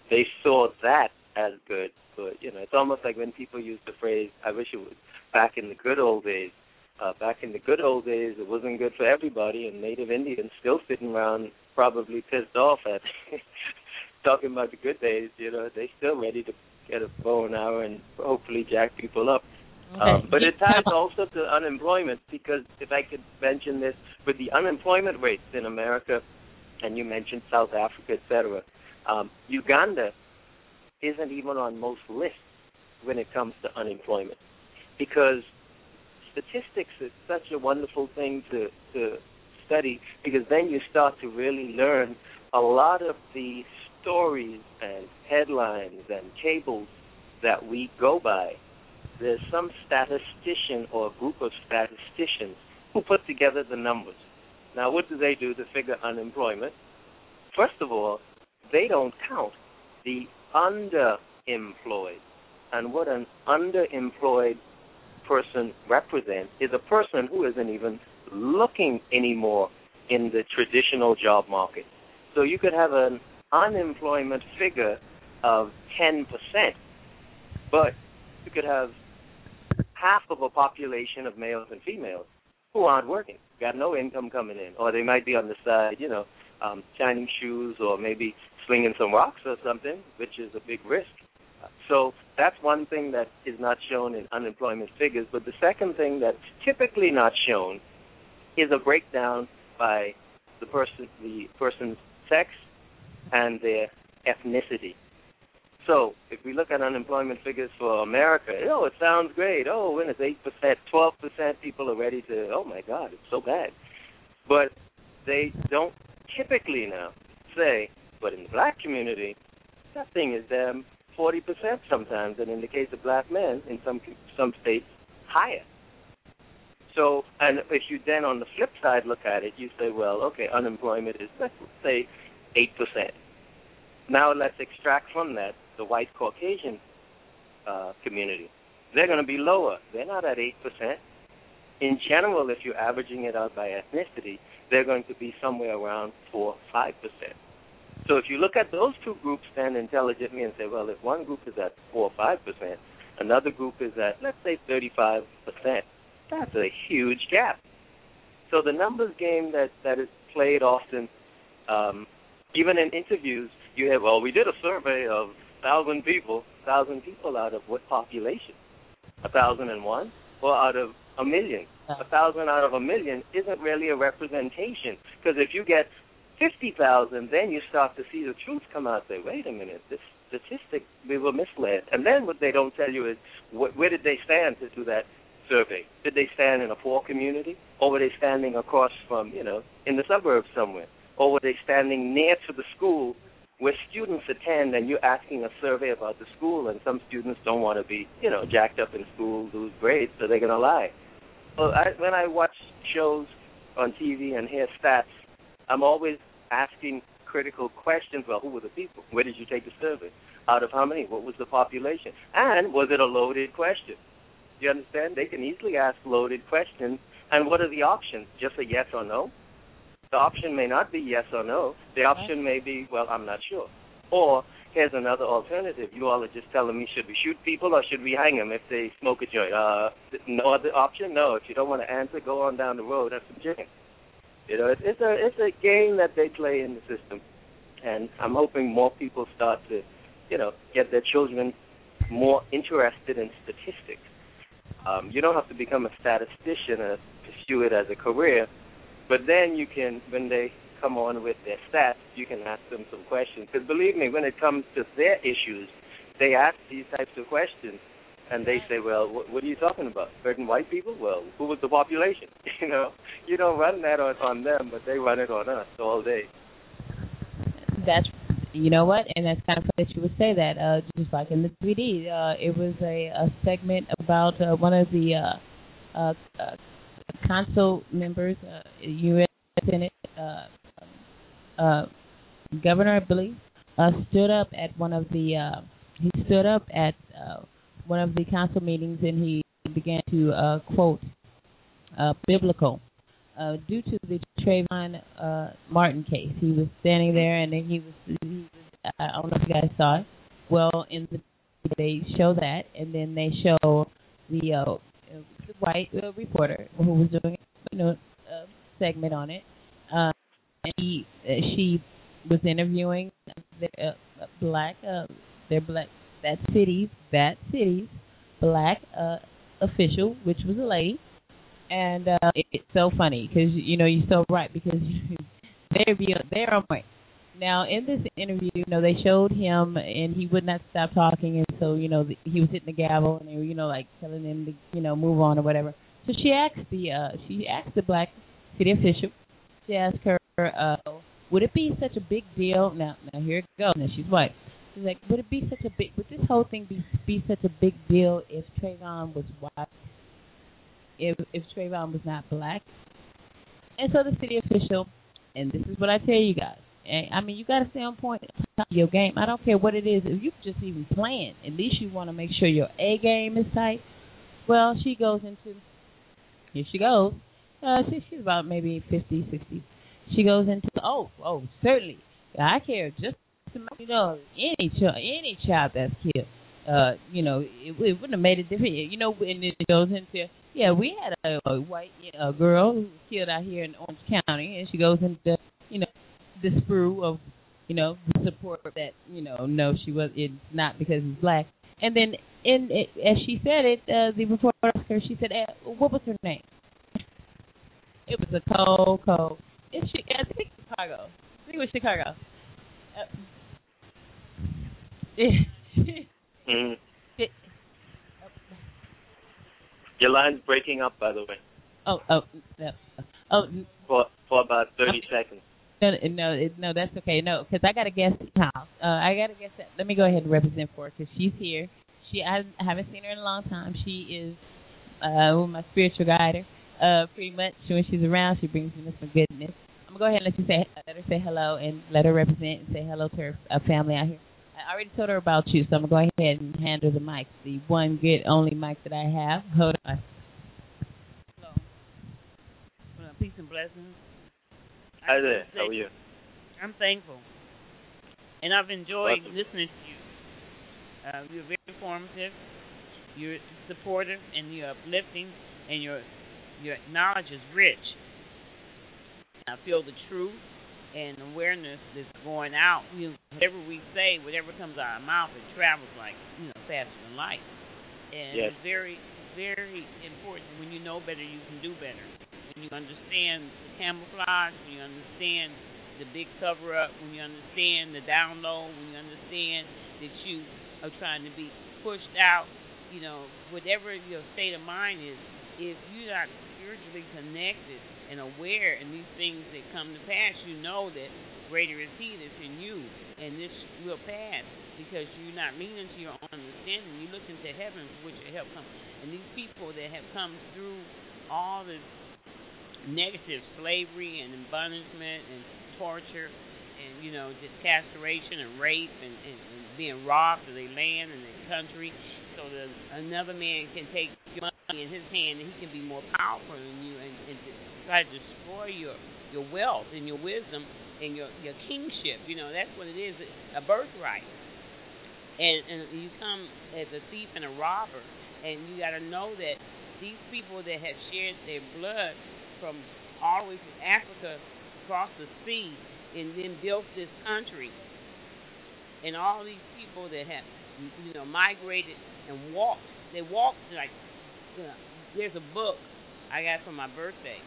they saw that as good. But you know, it's almost like when people use the phrase, "I wish it was back in the good old days." Uh, back in the good old days, it wasn't good for everybody, and Native Indians still sitting around, probably pissed off at talking about the good days. You know, they still ready to get a bow and arrow and hopefully jack people up. Um, but it ties also to unemployment because if I could mention this, with the unemployment rates in America, and you mentioned South Africa, et cetera, um, Uganda isn't even on most lists when it comes to unemployment. Because statistics is such a wonderful thing to, to study because then you start to really learn a lot of the stories and headlines and cables that we go by there's some statistician or a group of statisticians who put together the numbers. Now, what do they do to figure unemployment? First of all, they don't count the underemployed. And what an underemployed person represents is a person who isn't even looking anymore in the traditional job market. So you could have an unemployment figure of 10%, but you could have half of a population of males and females who aren't working, got no income coming in, or they might be on the side, you know, um, shining shoes or maybe slinging some rocks or something, which is a big risk. So that's one thing that is not shown in unemployment figures. But the second thing that's typically not shown is a breakdown by the person, the person's sex, and their ethnicity. So if we look at unemployment figures for America, oh, it sounds great. Oh, when it's eight percent, twelve percent, people are ready to. Oh my God, it's so bad. But they don't typically now say, but in the black community, that thing is damn forty percent sometimes, and in the case of black men, in some some states, higher. So, and if you then on the flip side look at it, you say, well, okay, unemployment is let's say eight percent. Now let's extract from that the white Caucasian uh, community. They're going to be lower. They're not at 8%. In general, if you're averaging it out by ethnicity, they're going to be somewhere around 4 5%. So if you look at those two groups then intelligently and say, well, if one group is at 4 or 5%, another group is at, let's say, 35%, that's a huge gap. So the numbers game that, that is played often um, Even in interviews, you have well, we did a survey of thousand people, thousand people out of what population? A thousand and one, or out of a million? A thousand out of a million isn't really a representation because if you get fifty thousand, then you start to see the truth come out. Say, wait a minute, this statistic we were misled. And then what they don't tell you is wh- where did they stand to do that survey? Did they stand in a poor community, or were they standing across from you know in the suburbs somewhere, or were they standing near to the school where students attend and you're asking a survey about the school and some students don't want to be, you know, jacked up in school, lose grades, so they're going to lie. Well, I, when I watch shows on TV and hear stats, I'm always asking critical questions. Well, who were the people? Where did you take the survey? Out of how many? What was the population? And was it a loaded question? Do you understand? They can easily ask loaded questions. And what are the options? Just a yes or no? The option may not be yes or no. The option may be, well, I'm not sure. Or here's another alternative. You all are just telling me, should we shoot people or should we hang them if they smoke a joint? Uh, no other option? No. If you don't want to answer, go on down the road. That's chicken. You know, it's, it's a it's a game that they play in the system, and I'm hoping more people start to, you know, get their children more interested in statistics. Um, you don't have to become a statistician and pursue it as a career, but then you can, when they come on with their stats, you can ask them some questions. Because believe me, when it comes to their issues, they ask these types of questions, and they say, "Well, what, what are you talking about? Certain white people? Well, who was the population? You know, you don't run that on on them, but they run it on us all day. That's you know what, and that's kind of funny that you would say that. Uh, just like in the 3D, uh, it was a, a segment about uh, one of the uh, uh, uh, council members, uh, U.S. Senate uh, uh, governor, I believe, uh, stood up at one of the uh, he stood up at uh, one of the council meetings and he began to uh, quote uh, biblical uh, due to the Trayvon uh, Martin case. He was standing there and then he was, he was I don't know if you guys saw it. Well, in the they show that and then they show the uh, white uh, reporter who was doing a segment on it. Uh, and he uh, she was interviewing the uh, black uh, their black that city's that city's black uh, official, which was a lady, and uh, it, it's so funny because you know you're so right because they're they're on point. Now in this interview, you know they showed him and he would not stop talking, and so you know he was hitting the gavel and they were you know like telling him to you know move on or whatever. So she asked the uh she asked the black city official. She asked her, uh, would it be such a big deal? Now now here it goes. Now she's white. She's like, would it be such a big? Would this whole thing be be such a big deal if Trayvon was white? If if Trayvon was not black? And so the city official, and this is what I tell you guys. I mean, you got to stay on point of your game. I don't care what it is. If you just even playing, at least you want to make sure your A game is tight. Well, she goes into here she goes. Uh, she, she's about maybe fifty, sixty. She goes into oh, oh, certainly. I care just you know any child, any child that's killed. Uh, you know, it, it wouldn't have made a difference. You know, and it goes into yeah, we had a, a white a girl who was killed out here in Orange County, and she goes into you know the sprue of you know the support that you know no she was it's not because he's black. And then in as she said it, uh, the reporter asked her. She said, uh, "What was her name?" It was a cold, cold. It's I think Chicago. I think it was Chicago. Uh, Mm. Your line's breaking up, by the way, oh, oh, no. oh, for for about thirty seconds. no, no, no, that's okay. No, because I got to guess house. Uh, I got to guess that. Let me go ahead and represent for her because she's here. She, I haven't seen her in a long time. She is uh, my spiritual guide. Uh, pretty much when she's around, she brings me some goodness. I'm gonna go ahead and let you say, let her say hello and let her represent and say hello to her uh, family out here. I already told her about you, so I'm gonna go ahead and hand her the mic, the one good only mic that I have. Hold on. Hello. Well, peace and blessings. I Hi there. How are you? I'm thankful, and I've enjoyed Welcome. listening to you. Uh, you're very informative. You're supportive, and you're uplifting, and your your knowledge is rich. I feel the truth, and awareness that's going out. You know, whatever we say, whatever comes out of our mouth, it travels like you know faster than light. And Yes. it's very, very important. When you know better, you can do better. When you understand the camouflage, when you understand the big cover up, when you understand the download, when you understand that you are trying to be pushed out, you know, whatever your state of mind is, if you're not spiritually connected and aware in these things that come to pass, you know that greater is He that's in you, and this will pass because you're not leaning to your own understanding. You're looking to heaven for which your help comes. And these people that have come through all the negative slavery and abandonment and torture and you know just castration and rape and, and, and being robbed of their land and their country so that another man can take in his hand and he can be more powerful than you and, and try to destroy your your wealth and your wisdom and your your kingship. You know that's what it is a birthright. And and you come as a thief and a robber and you got to know that these people that have shared their blood from all the way from Africa across the sea and then built this country and all these people that have you know migrated and walked they walked like there's a book I got for my birthday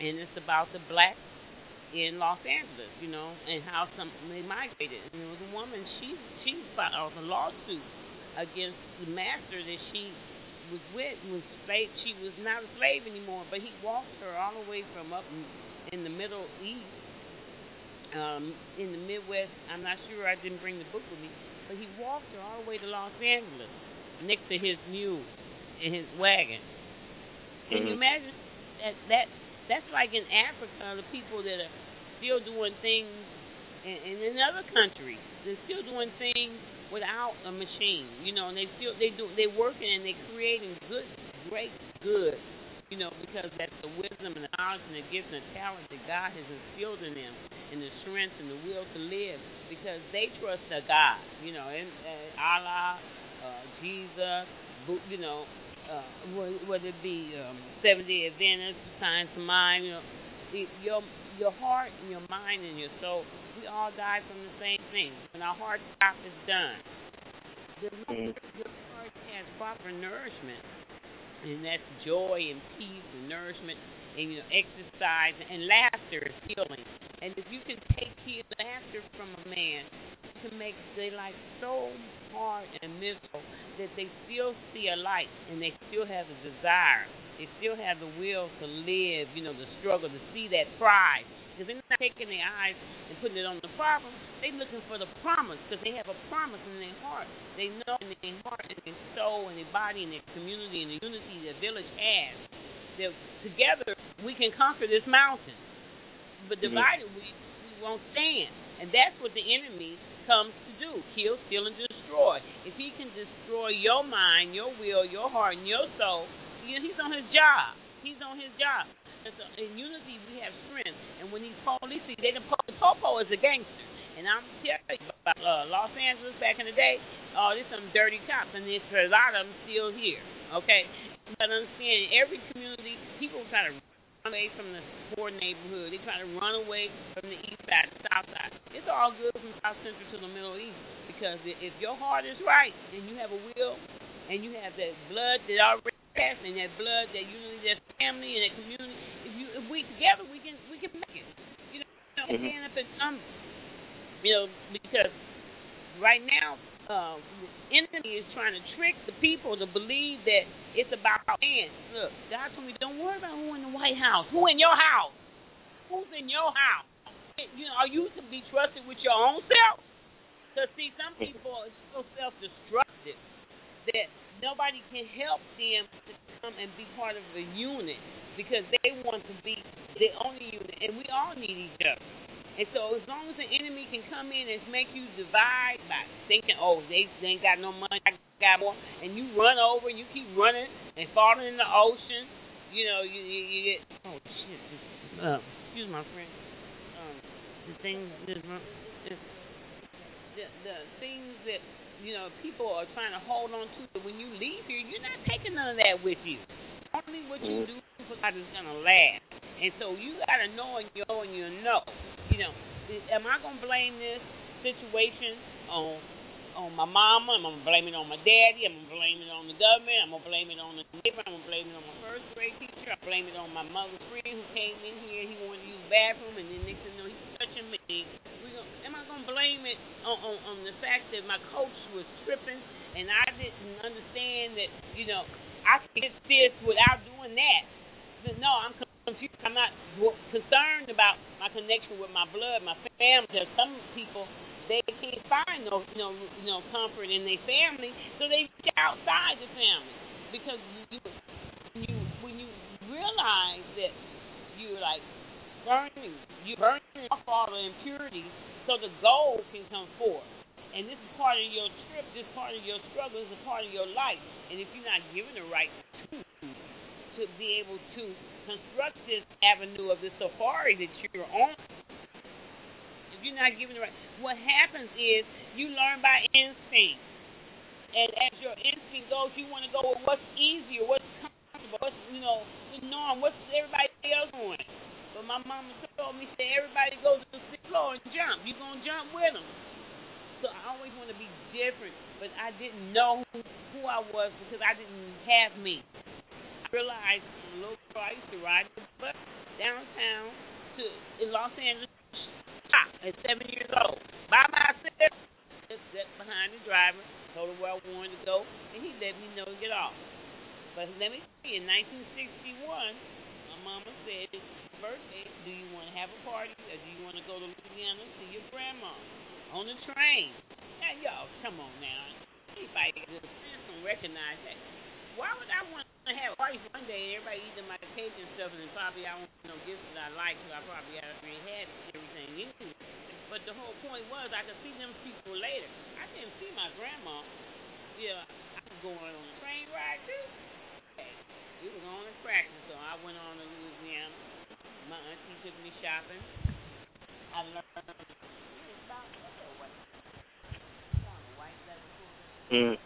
and it's about the black in Los Angeles, you know, and how some they migrated. You know, the woman she she filed a lawsuit against the master that she was with was slave. She was not a slave anymore, but he walked her all the way from up in, in the Middle East, um, in the Midwest. I'm not sure. I didn't bring the book with me, but he walked her all the way to Los Angeles next to his mule in his wagon. Can you Mhm. imagine that? That that's like in Africa, the people that are still doing things, and, and in other countries, they're still doing things without a machine. You know, and they still they do they working and they creating good, great good. You know, because that's the wisdom and the knowledge and the gifts and the talent that God has instilled in them, and the strength and the will to live, because they trust a God. You know, and uh, Allah, uh, Jesus, you know, uh, whether it be um, Seventh Day Adventist, Science of Mind, you know, it, your your heart and your mind and your soul, we all die from the same thing. When our heart stop is done, the Mhm. your heart has proper nourishment, and that's joy and peace and nourishment, and you know exercise and laughter is healing. And if you can take heal laughter from a man, can make their life so hard and miserable that they still see a light and they still have a desire. They still have the will to live, you know, the struggle, to see that pride. Because they're not taking their eyes and putting it on the problem. They're looking for the promise because they have a promise in their heart. They know in their heart and their soul and their body and their community and the unity the village has that together we can conquer this mountain. But divided we, we won't stand. And that's what the enemy comes to do kill, steal, and destroy. If he can destroy your mind, your will, your heart, and your soul, he's on his job. He's on his job. And so in unity, we have strength. And when these police, see, they po- the popo is a gangster. And I'm telling you about uh, Los Angeles back in the day. Oh, there's some dirty cops, and there's a lot of them still here. Okay, but understand, every community, people try to away from the poor neighborhood. They try to run away from the east side, the south side. It's all good from South Central to the Middle East because if your heart is right and you have a will and you have that blood that already passed and that blood that unity, that family and that community, if you if we together we can we can make it. You know, you know Mhm. stand up and um, you know, because right now uh, the enemy is trying to trick the people to believe that it's about man. Look, God told me, don't worry about who in the White House. Who in your house? Who's in your house? You know, are you to be trusted with your own self? Because see, some people are so self-destructive that nobody can help them to come and be part of a unit because they want to be the only unit, and we all need each other. And so, as long as the enemy can come in and make you divide by thinking, "Oh, they, they ain't got no money, I got more," and you run over and you keep running and falling in the ocean, you know, you you, you get oh shit, this, uh, excuse my friend, um, the thing, the, the, the the things that you know people are trying to hold on to, but when you leave here, you're not taking none of that with you. Only what you Mhm. do for God is gonna last. And so you gotta know and you know and you know You know, am I gonna blame this situation on on my mama? I'm gonna blame it on my daddy. I'm gonna blame it on the government. I'm gonna blame it on the neighbor. I'm gonna blame it on my first grade teacher. I blame it on my mother's friend who came in here. He wanted to use the bathroom, and then next thing you know, he's touching me. We gonna, am I gonna blame it on, on on the fact that my coach was tripping and I didn't understand that you know I can get this without doing that? No, I'm confused. I'm not concerned about my connection with my blood, my family. There's some people they can't find no you know comfort in their family, so they reach outside the family because you you when you realize that you're like burning you burning off all the impurities so the gold can come forth. And this is part of your trip, this part of your struggle, this is part of your life. And if you're not given the right tools to be able to construct this avenue of the safari that you're on, If you're not given the right. What happens is you learn by instinct, and as your instinct goes, you want to go with what's easier, what's comfortable, what's you know the norm, what's everybody else doing. But my mama told me, say everybody goes to the floor and jump. You gonna jump with them. So I always want to be different, but I didn't know who I was because I didn't have me. Realized girl I used to ride the bus downtown to in Los Angeles at seven years old by myself. Just sat behind the driver, told him where I wanted to go, and he let me know to get off. But let me see, in 1961, my mama said, birthday, do you want to have a party or do you want to go to Louisiana to your grandma on the train? Now, y'all, come on now. Anybody can recognize that. Why would I want to have a one day and everybody eating my cake and stuff and probably I don't know gifts that I like because I probably already had everything anyway. But the whole point was I could see them people later. I didn't see my grandma. Yeah, I was going on a train ride too. We was on a practice, so I went on to Louisiana. My auntie took me shopping. I learned about Mm.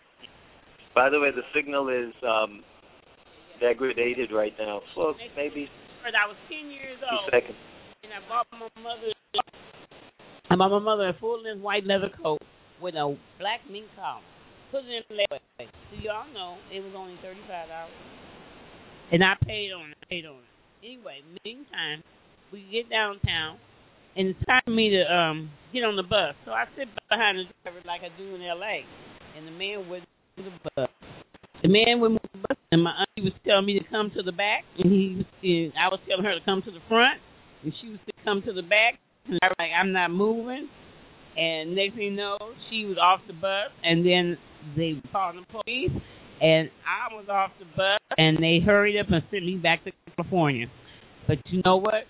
By the way, the signal is um, degraded right now. So maybe I was ten years two old, seconds. and I bought my mother. I bought my mother a full length white leather coat with a black mink collar. Put it in the layaway. So y'all know it was only thirty five dollars, and I paid on it. Paid on it. Anyway, meantime, we get downtown, and it's time for me to um get on the bus. So I sit behind the driver like I do in L.A. And the man would move the bus. The man would move the bus, and my auntie was telling me to come to the back, and he was, and I was telling her to come to the front, and she was to come to the back. And I was like, I'm not moving. And next thing you know, she was off the bus, and then they called the police, and I was off the bus, and they hurried up and sent me back to California. But you know what?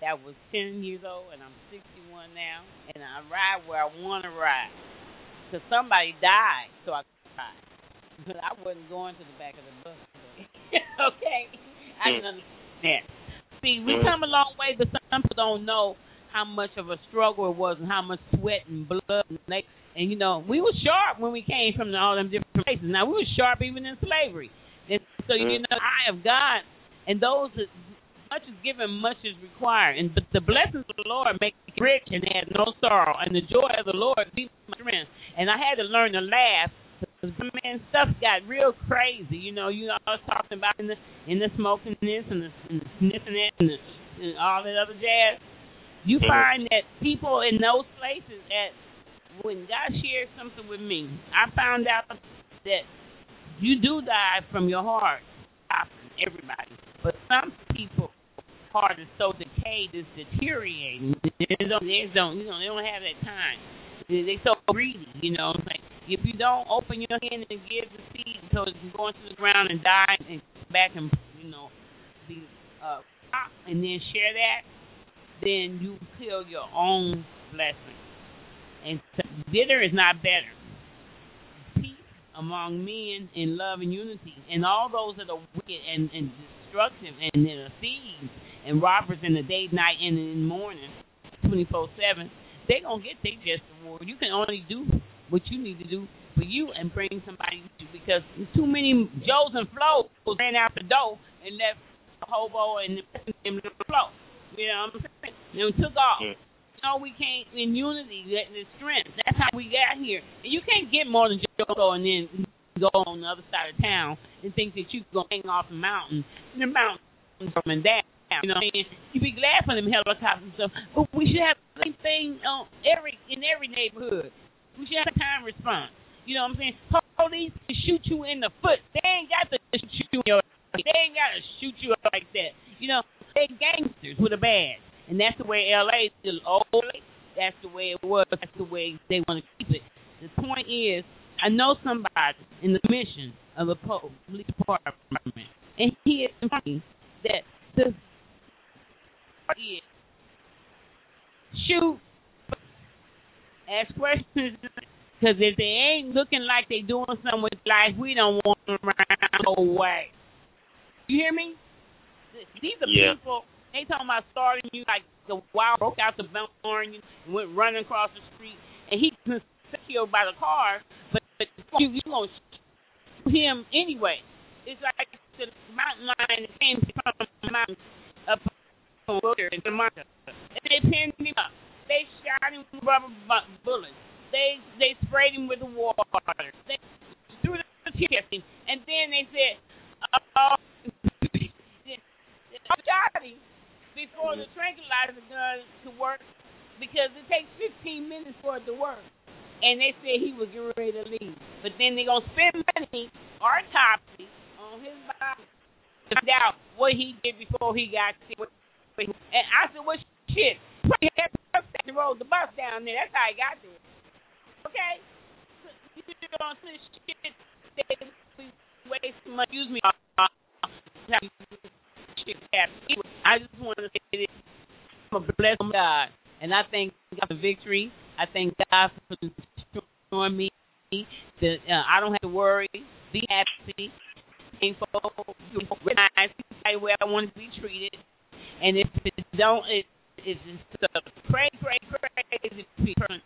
That was 10 years old, and I'm 61 now, and I ride where I want to ride. Because somebody died, so I could. But I wasn't going to the back of the bus. okay? I didn't mm. understand that. See, we mm. come a long way, but some people don't know how much of a struggle it was and how much sweat and blood and they, and you know we were sharp when we came from all them different places. Now we were sharp even in slavery, and so you mm. know the eye of God and those that much is given, much is required. And but the blessings of the Lord make me rich and have no sorrow, and the joy of the Lord be my strength. And I had to learn to laugh. Man, stuff got real crazy. You know, you know, I was talking about in the in the smoking this and the, and the sniffing that and, the, and all that other jazz. You mm-hmm. find that people in those places that when God shared something with me, I found out that you do die from your heart. Uh, everybody, but some people heart is so decayed, it's deteriorating. They don't, they don't, you know, they don't have that time. They, they so greedy, you know. Like if you don't open your hand and give the seed so it can go into the ground and die and back and you know be uh and then share that, then you kill your own blessing. And bitter is not better. Peace among men in love and unity, and all those that are wicked and, and destructive and that are thieves and robbers in the day, night, and in the morning, twenty four seven, they gonna get their just reward. You can only do what you need to do for you and bring somebody with you because too many Joes and Flo's ran out the door and left the hobo and the them to the flow. You know what I'm saying? and took off. Mm. No, we can't in unity, that the strength. That's how we got here. And you can't get more than Joko and then go on the other side of town and think that you can go hang off the mountain. The mountain coming down. You know what I mean? You be glad for them helicopters and stuff, but we should have the same thing on every in every neighborhood. We should have a time response. You know what I'm saying? Police can shoot you in the foot. They ain't got to shoot you in your. They ain't got to shoot you like that. You know, they gangsters with a badge, and that's the way LA is. Still old. That's the way it was. That's the way they want to keep it. The point is, I know somebody in the mission of the police department, and he is me that the is shoot, ask questions, because if they ain't looking like they doing something with life, we don't want them around no way. You hear me? These are Yeah. people. They talking about starting you like the wild broke out the barn and went running across the street, and he was killed by the car. But, but you you gonna shoot him anyway? It's like the mountain lion came from the mountain up on and Vermont. And they pinned him up. They shot him with rubber bullets. They they sprayed him with water. They threw the tear gas and then they said, uh, "Oh." I shot him before the tranquilizer gun to work because it takes 15 minutes for it to work. And they said he was getting ready to leave. But then they're going to spend money, autopsy, on his body to find out what he did before he got sick. And I said, well, shit. To roll the bus down there. That's how he got there. Okay? You don't say shit. They waste money. Excuse me. I just want to say this. I'm a blessed God, and I thank God for victory. I thank God for showing me that uh, I don't have to worry, be happy, thankful, recognize where I want to be treated, and if it don't, it it's just uh, pray, pray, pray. person.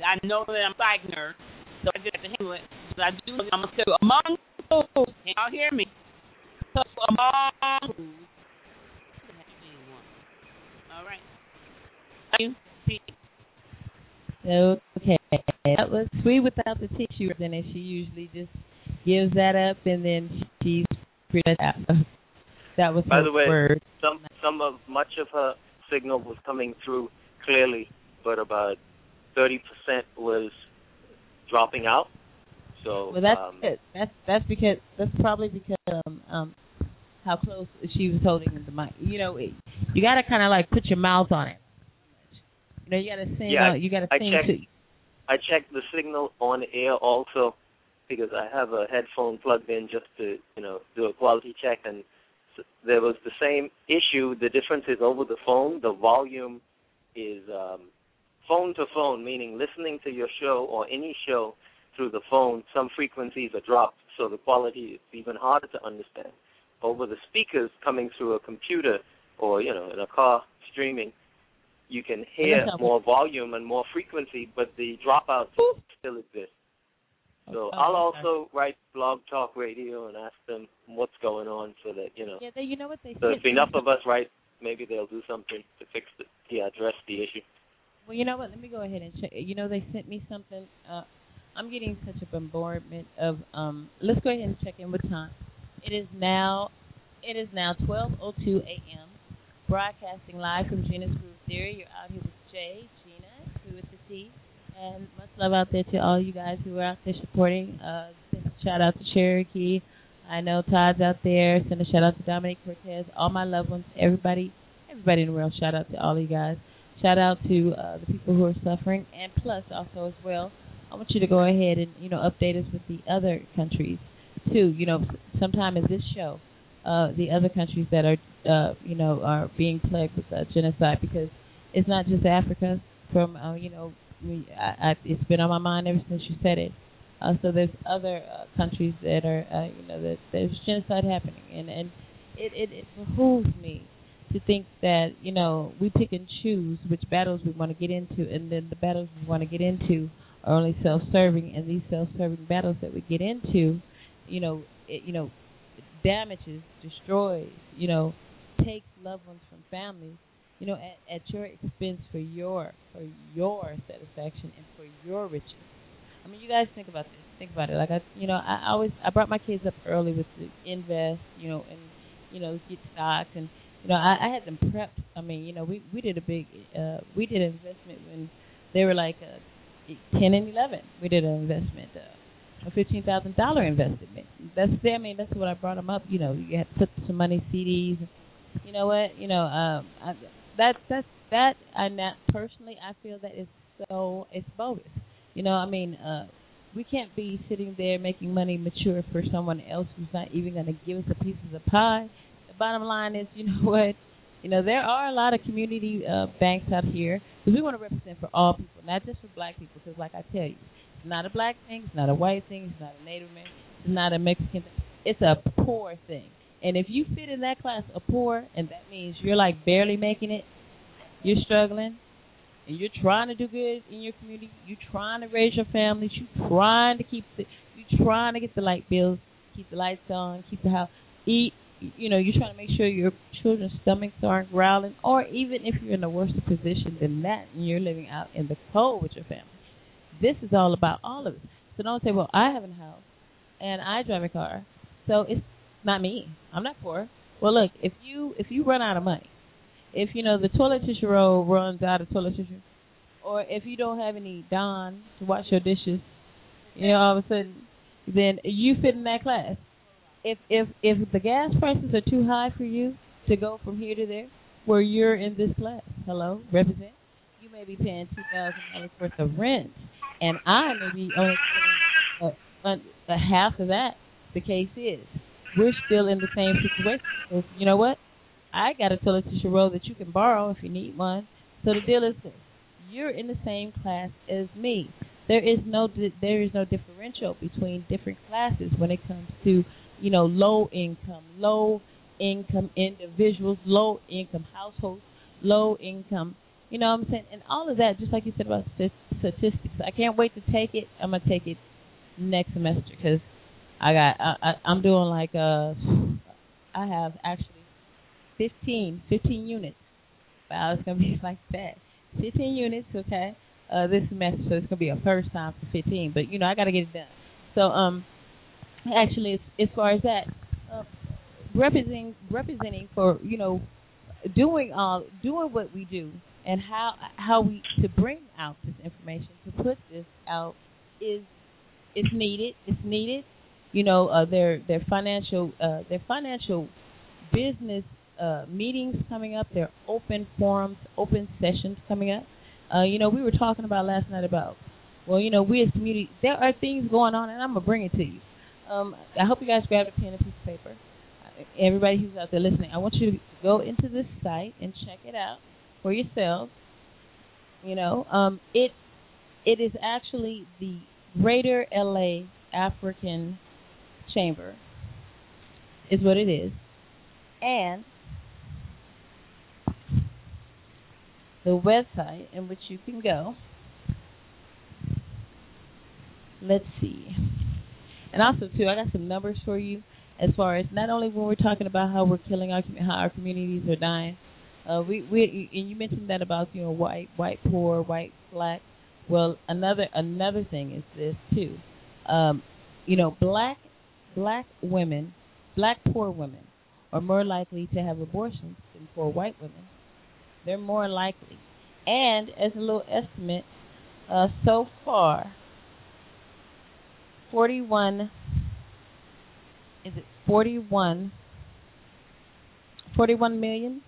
I know that I'm fighting her, so I just have to handle it. But I do. I'm gonna tell you among those. Can y'all hear me? So among all right. Okay, that was sweet without the tissues in it. She usually just gives that up and then she's pretty much out. That was By the way, word. Some some of much of her signal was coming through clearly, but about thirty percent was dropping out. So Well, that's um, it. That's that's because that's probably because um, um how close she was holding the mic. You know, it, you got to kind of like put your mouth on it. You know, you got to sing. Yeah, out, you got to I sing checked. to. I checked the signal on air also because I have a headphone plugged in just to you know do a quality check, and there was the same issue. The difference is over the phone. The volume is um, phone to phone, meaning listening to your show or any show through the phone. Some frequencies are dropped, so the quality is even harder to understand. Over the speakers coming through a computer or you know in a car streaming, you can hear more volume and more frequency, but the dropouts still exist. So Oh, I'll okay. also write blog talk radio and ask them what's going on so that you know. Yeah, they, you know what they So if enough of us write, maybe they'll do something to fix the, yeah, address the issue. Well, you know what? Let me go ahead and check. You know, they sent me something. Uh, I'm getting such a bombardment of. Um, let's go ahead and check in with time. It is now. It is now 12:02 a.m. Broadcasting live from Gena's Groove Theory. You're out here with Jay, Gina, who is the T, and much love out there to all you guys who are out there supporting. Uh, shout out to Cherokee. I know Todd's out there. Send a shout out to Dominic Cortez. All my loved ones, everybody, everybody in the world. Shout out to all you guys. Shout out to uh, the people who are suffering, and plus also as well, I want you to go ahead and you know update us with the other countries too. You know, sometime in this show, uh, the other countries that are uh, you know are being plagued with uh, genocide because it's not just Africa. From uh, you know, I, I, it's been on my mind ever since you said it. Uh, so there's other uh, countries that are uh, you know that there's genocide happening, and and it, it it behooves me to think that you know we pick and choose which battles we want to get into, and then the battles we want to get into are only self-serving, and these self-serving battles that we get into, you know, it, you know, damages, destroys, you know, takes loved ones from families, you know, at, at your expense for your for your satisfaction and for your riches. I mean, you guys think about this. Think about it. Like I, you know, I always I brought my kids up early with the invest, you know, and you know get stocks and you know I, I had them prepped. I mean, you know, we we did a big uh we did an investment when they were like uh, ten and eleven. We did an investment. Uh, a fifteen thousand dollar investment. That's I mean that's what I brought them up. You know, you had to put some money CDs. You know what? You know, um, I, that that's that. And that personally, I feel that is so it's bogus. You know, I mean, uh, we can't be sitting there making money mature for someone else who's not even going to give us a piece of the pie. The bottom line is, you know what? You know, there are a lot of community uh, banks out here because we want to represent for all people, not just for black people. Because, like I tell you, it's not a black thing, it's not a white thing, it's not a Native man, it's not a Mexican thing. It's a poor thing. And if you fit in that class of poor, and that means you're like barely making it, you're struggling, and you're trying to do good in your community, you're trying to raise your families, you're trying to keep the, you're trying to get the light bills, keep the lights on, keep the house, eat, you know, you're trying to make sure your children's stomachs aren't growling, or even if you're in a worse position than that and you're living out in the cold with your family. This is all about all of it. So don't say, well, I have a house and I drive a car, so it's not me. I'm not poor. Well, look, if you if you run out of money, if you know the toilet tissue roll runs out of toilet tissue, or if you don't have any Dawn to wash your dishes, you know, all of a sudden, then you fit in that class. If if if the gas prices are too high for you to go from here to there, where you're in this class, hello, represent, you may be paying two thousand dollars worth of rent, and I may be only paying a, a, a half of that. The case is, we're still in the same situation. You know what? I got to tell a toilet tissue that you can borrow if you need one. So the deal is this: you're in the same class as me. There is no there is no differential between different classes when it comes to you know low income, low income individuals, low income households, low income. You know what I'm saying? And all of that, just like you said about st- statistics. I can't wait to take it. I'm gonna take it next semester because I got I, I, I'm doing like uh I have actually 15 15 units. Wow, it's gonna be like that. 15 units, okay. Uh, this semester, so it's gonna be a first time for 15. But you know, I gotta get it done. So um, actually, as, as far as that, uh, representing representing for you know doing all doing what we do and how how we to bring out this information to put this out is is needed. It's needed. You know, uh, their their financial uh, their financial business uh, meetings coming up. Their open forums, open sessions coming up. Uh, you know, we were talking about last night about well, you know, we as community there are things going on, and I'm gonna bring it to you. Um, I hope you guys grab a pen and piece of paper. Everybody who's out there listening, I want you to go into this site and check it out for yourselves. You know, um, it it is actually the Greater LA African Chamber is what it is, and the website in which you can go. Let's see, and also too, I got some numbers for you as far as not only when we're talking about how we're killing our how our communities are dying. Uh, we we and you mentioned that about you know white white poor white black. Well, another another thing is this too. Um, you know, black black women, black poor women, are more likely to have abortions than poor white women. They're more likely. And as a little estimate, uh, so far, 41 is it 41 41 million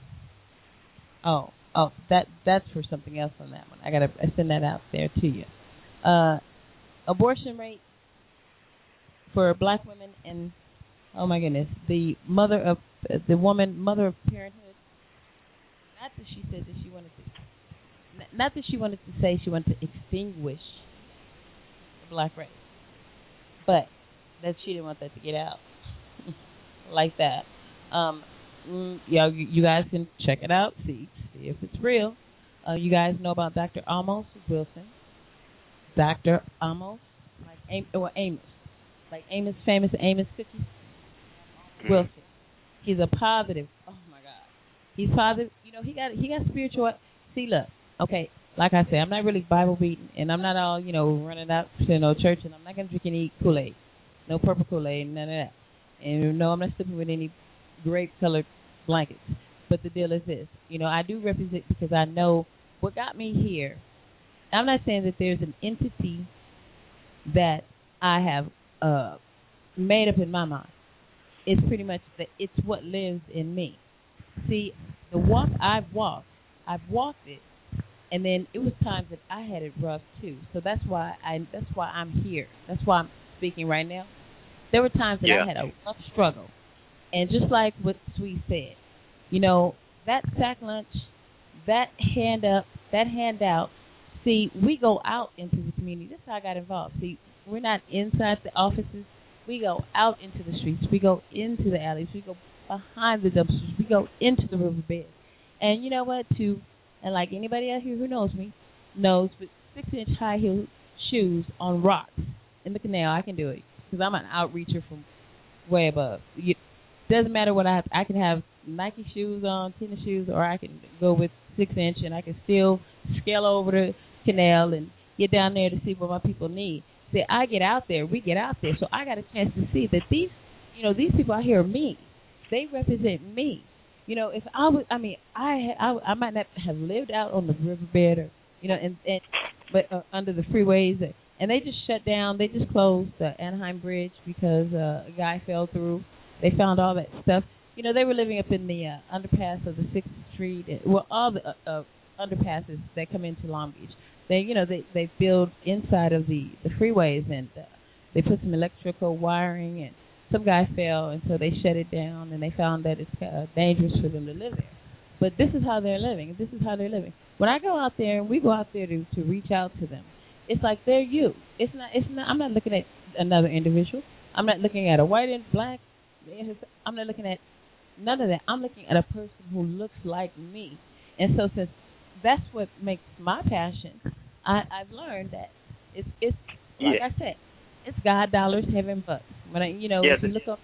oh oh that that's for something else on that one i gotta I send that out there to you uh abortion rate for black women and oh my goodness the mother of uh, the woman mother of parenthood not that she said that she wanted to not that she wanted to say she wanted to extinguish the black race but that she didn't want that to get out like that. Um, mm, yeah, you, guys can check it out, see see if it's real. Uh, you guys know about Dr. Amos Wilson, Dr. Amos, like Am- or Amos, like Amos, famous Amos Cookie Wilson. He's a positive. Oh my God, he's positive. You know, he got he got spiritual. See, look, okay, like I said, I'm not really Bible beating, and I'm not all you know running out to know church, and I'm not gonna drink any Kool Aid, no purple Kool Aid, none of that. And no, I'm not sleeping with any grape colored blankets. But the deal is this, you know, I do represent because I know what got me here. I'm not saying that there's an entity that I have uh made up in my mind. It's pretty much that it's what lives in me. See, the walk I've walked, I've walked it, and then it was times that I had it rough too. So that's why I that's why I'm here. That's why I'm speaking right now. There were times that Yeah. I had a rough struggle, and just like what Sweet said, you know that sack lunch, that hand up, that handout. See, we go out into the community. This is how I got involved. See, we're not inside the offices. We go out into the streets. We go into the alleys. We go behind the dumpsters. We go into the riverbed. And you know what? Too, and like anybody out here who knows me, knows with six inch high heel shoes on rocks in the canal, I can do it because I'm an outreacher from way above. It doesn't matter what I have. I can have Nike shoes on, tennis shoes, or I can go with six inch, and I can still scale over the canal and get down there to see what my people need. See, I get out there, we get out there, so I got a chance to see that these, you know, these people out here are me. They represent me. You know, if I was, I mean, I, I, I might not have lived out on the riverbed or, you know, and and but uh, under the freeways, and, they just shut down. They just closed the Anaheim Bridge because uh, a guy fell through. They found all that stuff. You know, they were living up in the uh, underpass of the Sixth Street. Well, all the uh, uh, underpasses that come into Long Beach. They, you know, they they build inside of the the freeways and uh, they put some electrical wiring and some guy fell and so they shut it down and they found that it's uh, dangerous for them to live there. But this is how they're living. This is how they're living. When I go out there and we go out there to to reach out to them, it's like they're you. It's not. It's not. I'm not looking at another individual. I'm not looking at a white and black. I'm not looking at none of that. I'm looking at a person who looks like me. And so since that's what makes my passion, I, I've learned that it's it's like Yeah. I said, it's God dollars, heaven bucks. When I you know Yeah, if you look up,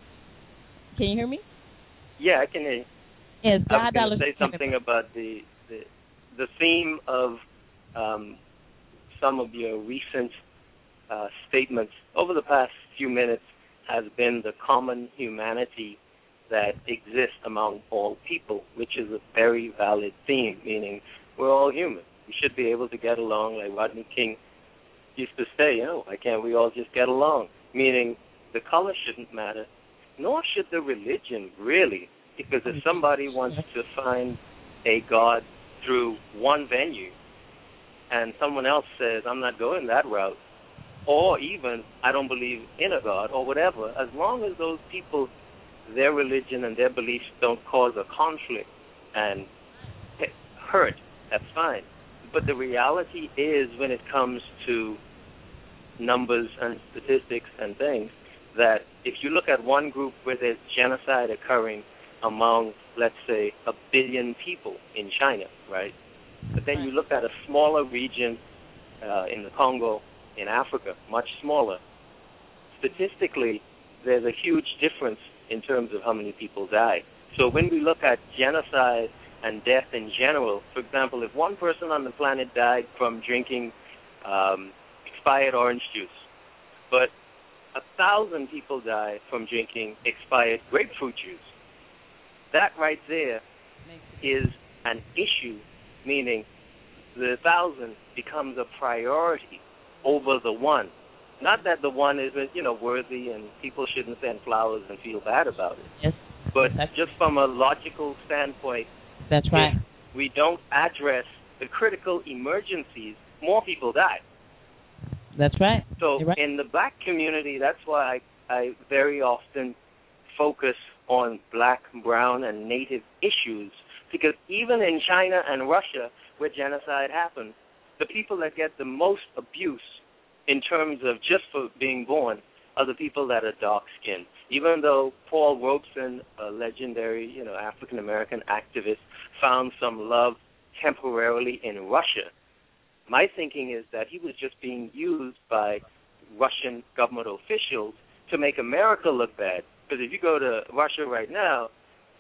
can you hear me? Yeah, I can hear you. Yeah, it's I was God dollars. say something bucks. about the the the theme of um, some of your recent uh, statements over the past few minutes has been the common humanity that exists among all people, which is a very valid theme. Meaning, we're all human. We should be able to get along, like Rodney King used to say. You know, why can't we all just get along? Meaning, the color shouldn't matter, nor should the religion really because if somebody wants to find a God through one venue and someone else says, I'm not going that route, or even, I don't believe in a God, or whatever, as long as those people, their religion and their beliefs don't cause a conflict and hurt, that's fine. But the reality is, when it comes to numbers and statistics and things, that if you look at one group where there's genocide occurring among, let's say, a billion people in China, right? But then you look at a smaller region uh, in the Congo, in Africa, much smaller. Statistically, there's a huge difference in terms of how many people die. So when we look at genocide and death in general, for example, if one person on the planet died from drinking um, expired orange juice, but a thousand people die from drinking expired grapefruit juice, that right there is an issue, meaning the thousand becomes a priority over the one. Not that the one isn't, you know, worthy and people shouldn't send flowers and feel bad about it. Yes, But just from a logical standpoint, that's right. if we don't address the critical emergencies, more people die. That's right. So right. in the black community, that's why I, I very often focus on black, brown, and native issues because even in China and Russia, where genocide happened, the people that get the most abuse in terms of just for being born are the people that are dark skinned. Even though Paul Robeson, a legendary, you know, African American activist, found some love temporarily in Russia, my thinking is that he was just being used by Russian government officials to make America look bad. Because if you go to Russia right now,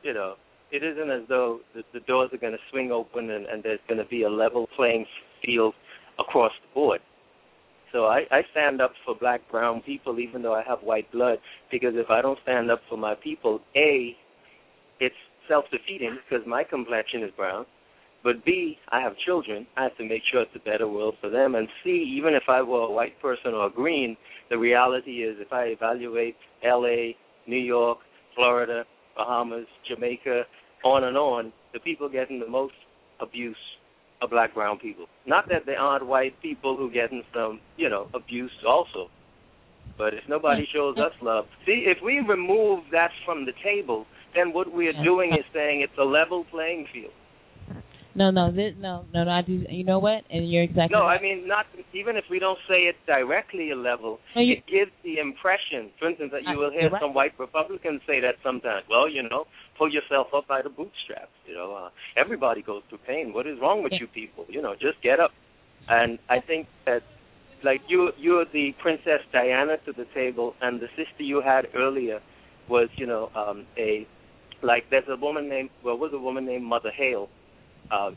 you know, it isn't as though the, the doors are going to swing open and, and there's going to be a level playing field across the board. So I, I stand up for black, brown people, even though I have white blood, because if I don't stand up for my people, A, it's self defeating because my complexion is brown. But B, I have children. I have to make sure it's a better world for them. And C, even if I were a white person or a green, the reality is if I evaluate LA, New York, Florida, Bahamas, Jamaica, on and on, the people getting the most abuse are black brown people. Not that there aren't white people who getting some, you know, abuse also. But if nobody mm. shows mm. us love, see, if we remove that from the table, then what we are doing is saying it's a level playing field. No, no, this, no, no, no. I do. You know what? And you're exactly. No, right. I mean not even if we don't say it directly a level, No, you- it gives the impression, for instance, that you will hear right. some white Republicans say that sometimes. Well, you know, pull yourself up by the bootstraps. You know, uh, everybody goes through pain. What is wrong with Yeah. you people? You know, just get up. And I think that, like you, you're the Princess Diana to the table, and the sister you had earlier was, you know, um, a like there's a woman named well, was a woman named Mother Hale, uh,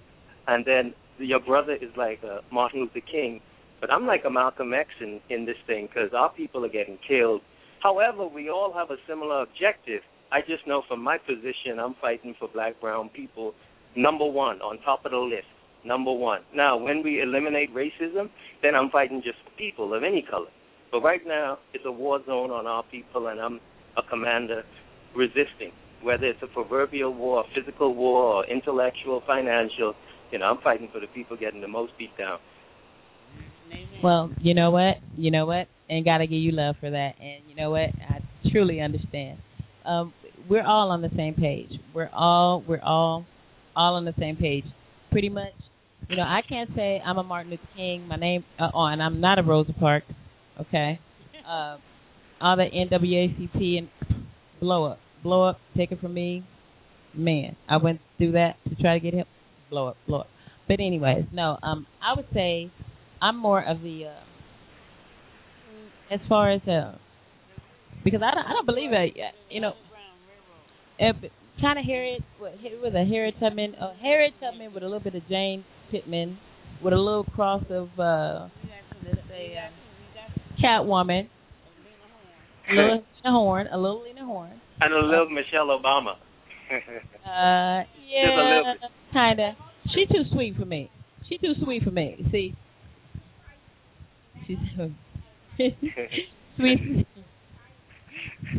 and then your brother is like uh, Martin Luther King, but I'm like a Malcolm X in in this thing because our people are getting killed. However, we all have a similar objective. I just know from my position, I'm fighting for black, brown people, number one on top of the list. Number one. Now, when we eliminate racism, then I'm fighting just people of any color. But right now, it's a war zone on our people, and I'm a commander resisting. Whether it's a proverbial war, physical war, or intellectual, financial, you know, I'm fighting for the people getting the most beat down. Well, you know what? You know what? And gotta give you love for that. And you know what? I truly understand. Um, we're all on the same page. We're all we're all all on the same page. Pretty much. You know, I can't say I'm a Martin Luther King. My name, uh, oh, and I'm not a Rosa Parks. Okay. Uh, all the NAACP and blow up, blow up. Take it from me, man. I went through that to try to get him. Blow up, blow up. But anyways, no. Um, I would say I'm more of the uh, as far as uh, because I don't, I don't believe it. You know, uh, kind of Harriet what, with a Harriet Tubman, uh, Harriet Tubman with a little bit of Jane Pittman, with a little cross of uh, let's say uh, little Lena Horne, a little Lena Horne. And a little Michelle Obama. Uh, Just a little yeah, kind of. She too sweet for me. She too sweet for me. See, she's sweet.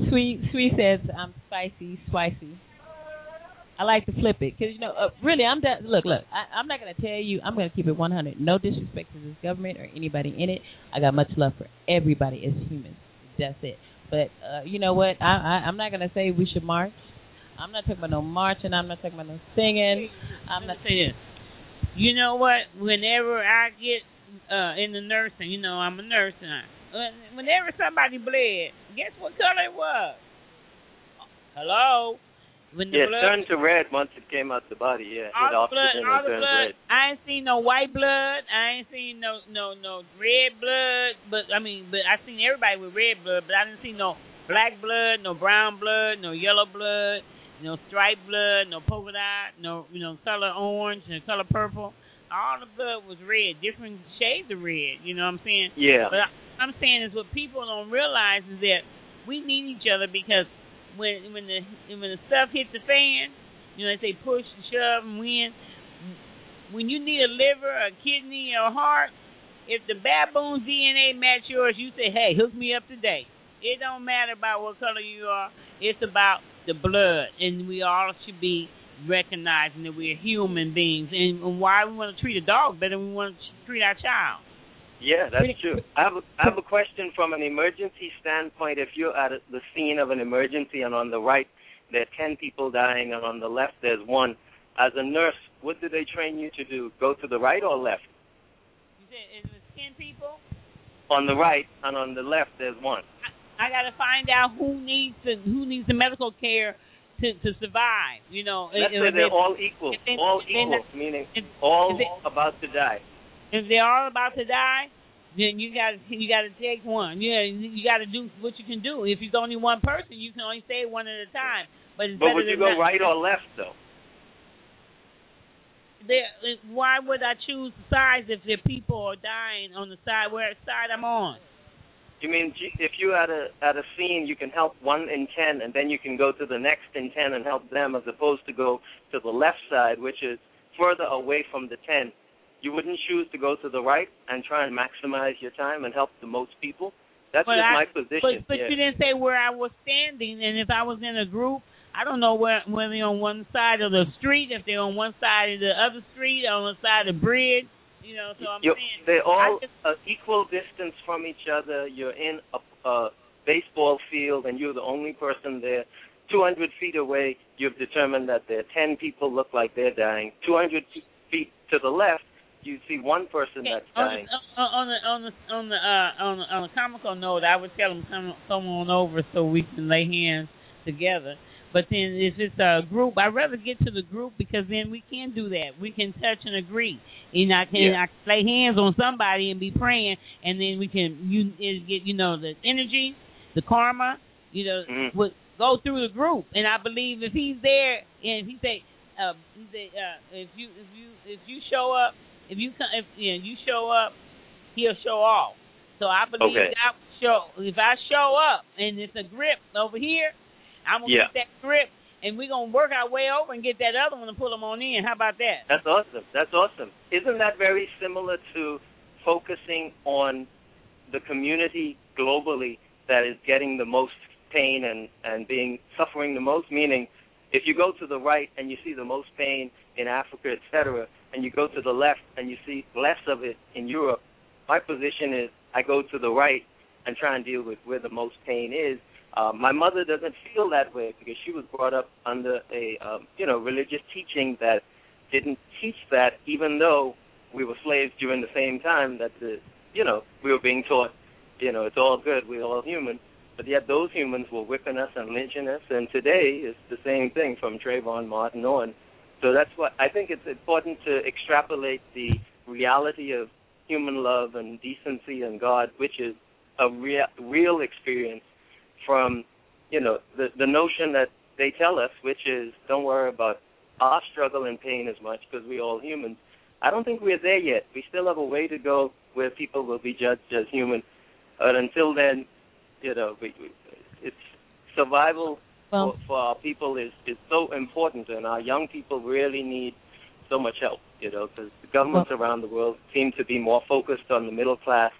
Sweet, sweet says I'm spicy, spicy. I like to flip it because you know, uh, really, I'm that. Look, look, I, I'm not gonna tell you. I'm gonna keep it 100. No disrespect to this government or anybody in it. I got much love for everybody as humans. That's it. But uh, you know what? I, I I'm not gonna say we should march. I'm not talking about no marching. I'm not talking about no singing. I'm not say this. You know what? Whenever I get uh in the nursing, you know I'm a nurse and I, whenever somebody bled, guess what color it was? Hello. When yeah, it blood, turned to red once it came out the body. Yeah, all the blood, all it the blood. red. I ain't seen no white blood. I ain't seen no no no red blood. But I mean, but I seen everybody with red blood. But I didn't see no black blood, no brown blood, no yellow blood, no striped blood, no polka dot, no you know color orange and color purple. All the blood was red, different shades of red. You know what I'm saying? Yeah. But I, I'm saying is what people don't realize is that we need each other because when when the when the stuff hits the fan, you know they say push and shove and win. When you need a liver, a kidney, or a heart, if the baboon's DNA match yours, you say, "Hey, hook me up today." It don't matter about what color you are. It's about the blood, and we all should be recognizing that we're human beings, and why we want to treat a dog better than we want to treat our child. Yeah, that's true. I have a, I have a question from an emergency standpoint. If you're at a, the scene of an emergency and on the right there are ten people dying and on the left there's one, as a nurse, what do they train you to do? Go to the right or left? You said it ten people. On the right and on the left there's one. I got to find out who needs the who needs the medical care to to survive. You know, Let's if, say they're they- all equal, all equal, meaning all about to die. If they're all about to die, then you got you got to take one. Yeah, you got to do what you can do. If it's only one person, you can only save one at a time. But it's But better would you go not. right or left though? there. Why would I choose sides if the people are dying on the side where side I'm on? You mean if you at a at a scene, you can help one in ten, and then you can go to the next in ten and help them, as opposed to go to the left side, which is further away from the ten. You wouldn't choose to go to the right and try and maximize your time and help the most people. That's But just I- my position. But but yeah. you didn't say where I was standing, and if I was in a group, I don't know where whether they're on one side of the street, if they're on one side of the other street, on the side of the bridge. You know, so I'm You're- saying they're all just, uh, equal distance from each other. You're in a, a baseball field, and you're the only person there. 200 feet away, you've determined that there are 10 people look like they're dying. 200 feet to the left, you see one person Okay, that's on, dying. the, on the on the on the uh, on the, on the comical note, I would tell them come come on over so we can lay hands together. But then if it's a group, I'd rather get to the group because then we can do that. We can touch and agree. And I can Yeah. I can lay hands on somebody and be praying, and then we can you get you know the energy, the karma, you know, Mhm. would go through the group. And I believe if he's there and if he say, uh, uh, if you if you if you show up, if you come, if you, know, you show up, he'll show off. So I believe Okay. that show if I show up and it's a grip over here, I'm gonna Yeah. get that grip and we're gonna work our way over and get that other one and pull them on in. How about that? That's awesome. That's awesome. Isn't that very similar to focusing on the community globally that is getting the most pain and and being suffering the most? Meaning, if you go to the right and you see the most pain in Africa, etc., and you go to the left and you see less of it in Europe, my position is I go to the right and try and deal with where the most pain is. Uh, my mother doesn't feel that way because she was brought up under a um, you know religious teaching that didn't teach that, even though we were slaves during the same time that the you know we were being taught you know it's all good, we're all human, but yet those humans were whipping us and lynching us, and today it's the same thing from Trayvon Martin on. So that's what I think it's important to extrapolate the reality of human love and decency and God, which is a real real experience from you know the the notion that they tell us, which is don't worry about our struggle and pain as much because we're all humans. I don't think we're there yet. We still have a way to go where people will be judged as human. But until then, you know, we, we, it's survival Well, for, for our people is is so important, and our young people really need so much help. You know, because the governments around the world seem to be more focused on the middle class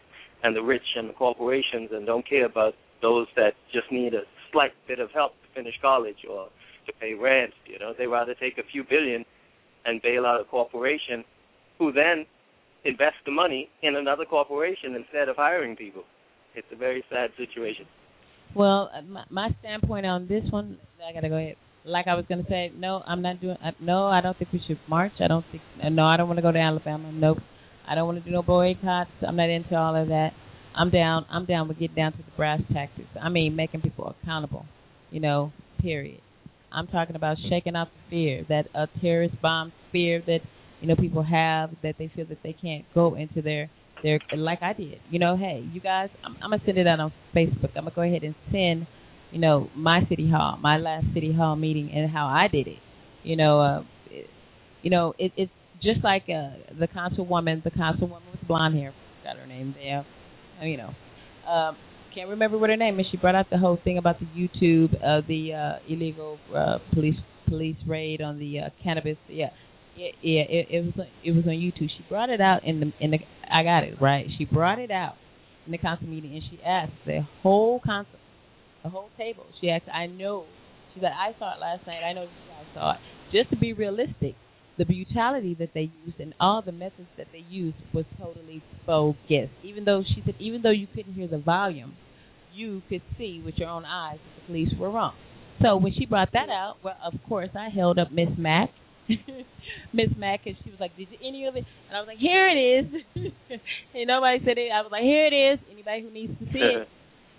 and the rich and the corporations, and don't care about those that just need a slight bit of help to finish college or to pay rent. You know, they rather take a few billion and bail out a corporation, who then invest the money in another corporation instead of hiring people. It's a very sad situation. Well, uh, my, my standpoint on this one, I gotta go ahead. Like I was gonna say, no, I'm not doing. Uh, no, I don't think we should march. I don't think. Uh, no, I don't want to go to Alabama. Nope. I don't want to do no boycotts. I'm not into all of that. I'm down. I'm down with getting down to the brass tactics. I mean, making people accountable. You know, period. I'm talking about shaking out the fear that a terrorist bomb fear that you know people have that they feel that they can't go into their their like I did. You know, hey, you guys, I'm, I'm gonna send it out on Facebook. I'm gonna go ahead and send, you know, my city hall, my last city hall meeting, and how I did it. You know, uh, it, you know, it, it's just like uh, the councilwoman, the councilwoman with blonde hair. Got her name there. Uh, You know, um, can't remember what her name is. She brought out the whole thing about the YouTube, uh, the uh, illegal uh, police police raid on the uh, cannabis. Yeah, yeah, yeah. It, it was it was on YouTube. She brought it out in the in the. I got it right. She brought it out in the council meeting, and she asked the whole council, the whole table. She asked, "I know." She said, "I saw it last night. I know you guys saw it." Just to be realistic, the brutality that they used and all the methods that they used was totally bogus. Even though she said, even though you couldn't hear the volume, you could see with your own eyes that the police were wrong. So when she brought that out, well, of course, I held up Miss Mack, Miss Mack, and she was like, "Did you any of it?" And I was like, "Here it is." and nobody said it. I was like, "Here it is." Anybody who needs to see it.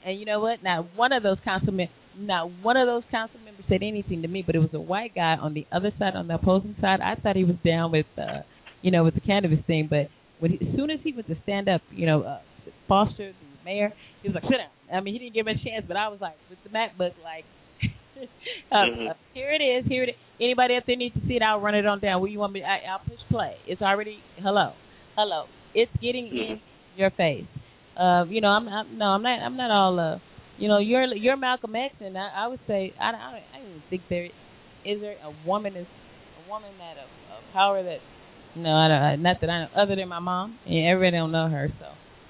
And you know what? Not one of those councilmen, not one of those council members said anything to me. But it was a white guy on the other side, on the opposing side. I thought he was down with, uh, you know, with the cannabis thing. But when he, as soon as he went to stand up, you know, uh, Foster, the mayor, he was like, "Sit down." I mean, he didn't give him a chance. But I was like, with the MacBook, like, uh, Mhm. uh, here it is. Here it is. Anybody out there needs to see it? I'll run it on down. Where you want me? I, I'll push play. It's already hello, hello. It's getting in Mhm. your face. Uh, you know, I'm, I'm no, I'm not. I'm not all. Uh, you know, you're you're Malcolm X, and I, I would say I, I, I don't even think there is there a woman is a woman that a, of power that. No, I don't. Not that I know. Other than my mom, and everybody don't know her. So,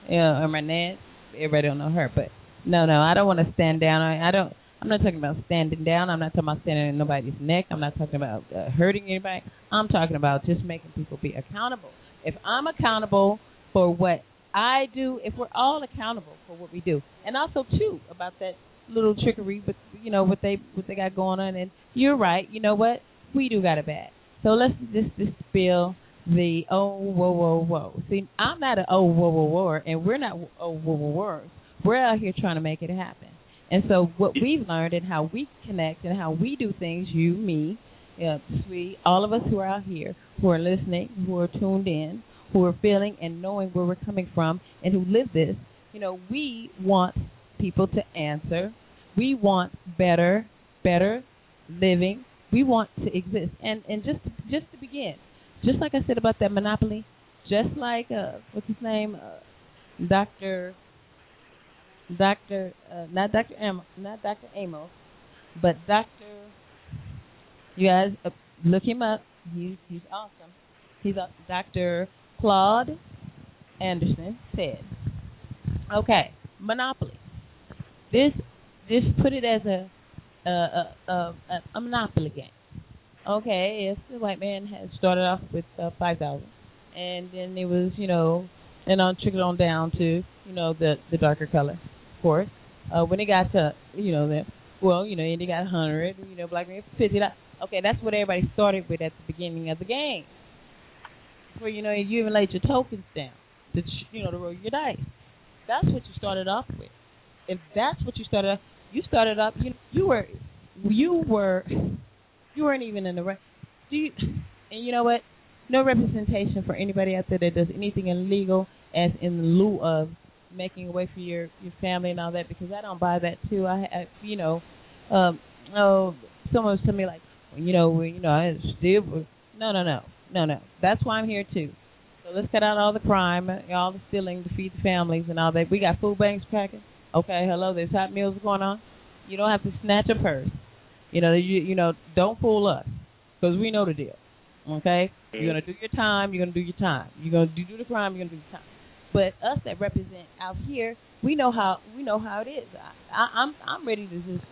yeah, or my nan, everybody don't know her. But no, no, I don't want to stand down. I, I don't. I'm not talking about standing down. I'm not talking about standing in nobody's neck. I'm not talking about uh, hurting anybody. I'm talking about just making people be accountable. If I'm accountable for what I do, if we're all accountable for what we do, and also too about that little trickery with you know what they what they got going on. And you're right. You know what? We do got it bad. So let's just dispel the oh whoa whoa whoa. See, I'm not an oh whoa whoa whoa, and we're not oh whoa whoa whoa. We're out here trying to make it happen. And so what we've learned and how we connect and how we do things, you, me, we, all of us who are out here, who are listening, who are tuned in, who are feeling and knowing where we're coming from, and who live this, you know, we want people to answer. We want better, better living. We want to exist. And and just just to begin, just like I said about that monopoly, just like uh, what's his name, uh, Doctor Doctor, uh, not Doctor Am, not Doctor Amos, but Doctor. You guys uh, look him up. He's he's awesome. He's a Doctor Claude Anderson said, "Okay, monopoly. This just put it as a a a, a, a monopoly game. Okay, yes, the white man had started off with uh, five thousand, and then it was you know, and on trickled on down to you know the the darker color, course. Uh, when it got to you know the well you know they got hundred, you know black man fifty. Okay, that's what everybody started with at the beginning of the game. Where you know you even laid your tokens down, to you know to roll your dice. That's what you started off with. If that's what you started off, you started off. You you were you were you weren't even in the right. Do you? And you know what? No representation for anybody out there that does anything illegal as in lieu of making a way for your your family and all that because I don't buy that too. I, I you know, um, oh, someone was telling me like, you know, we, you know, I still no, no, no, no, no. That's why I'm here too. So let's cut out all the crime, all the stealing to feed the families and all that. We got food banks packing. Okay, hello, there's hot meals going on. You don't have to snatch a purse. You know, you you know, don't fool us because we know the deal. Okay, you're gonna do your time. You're gonna do your time. You're gonna do, do the crime. You're gonna do the time. But us that represent out here, we know how we know how it is. I, I, I'm I'm ready to just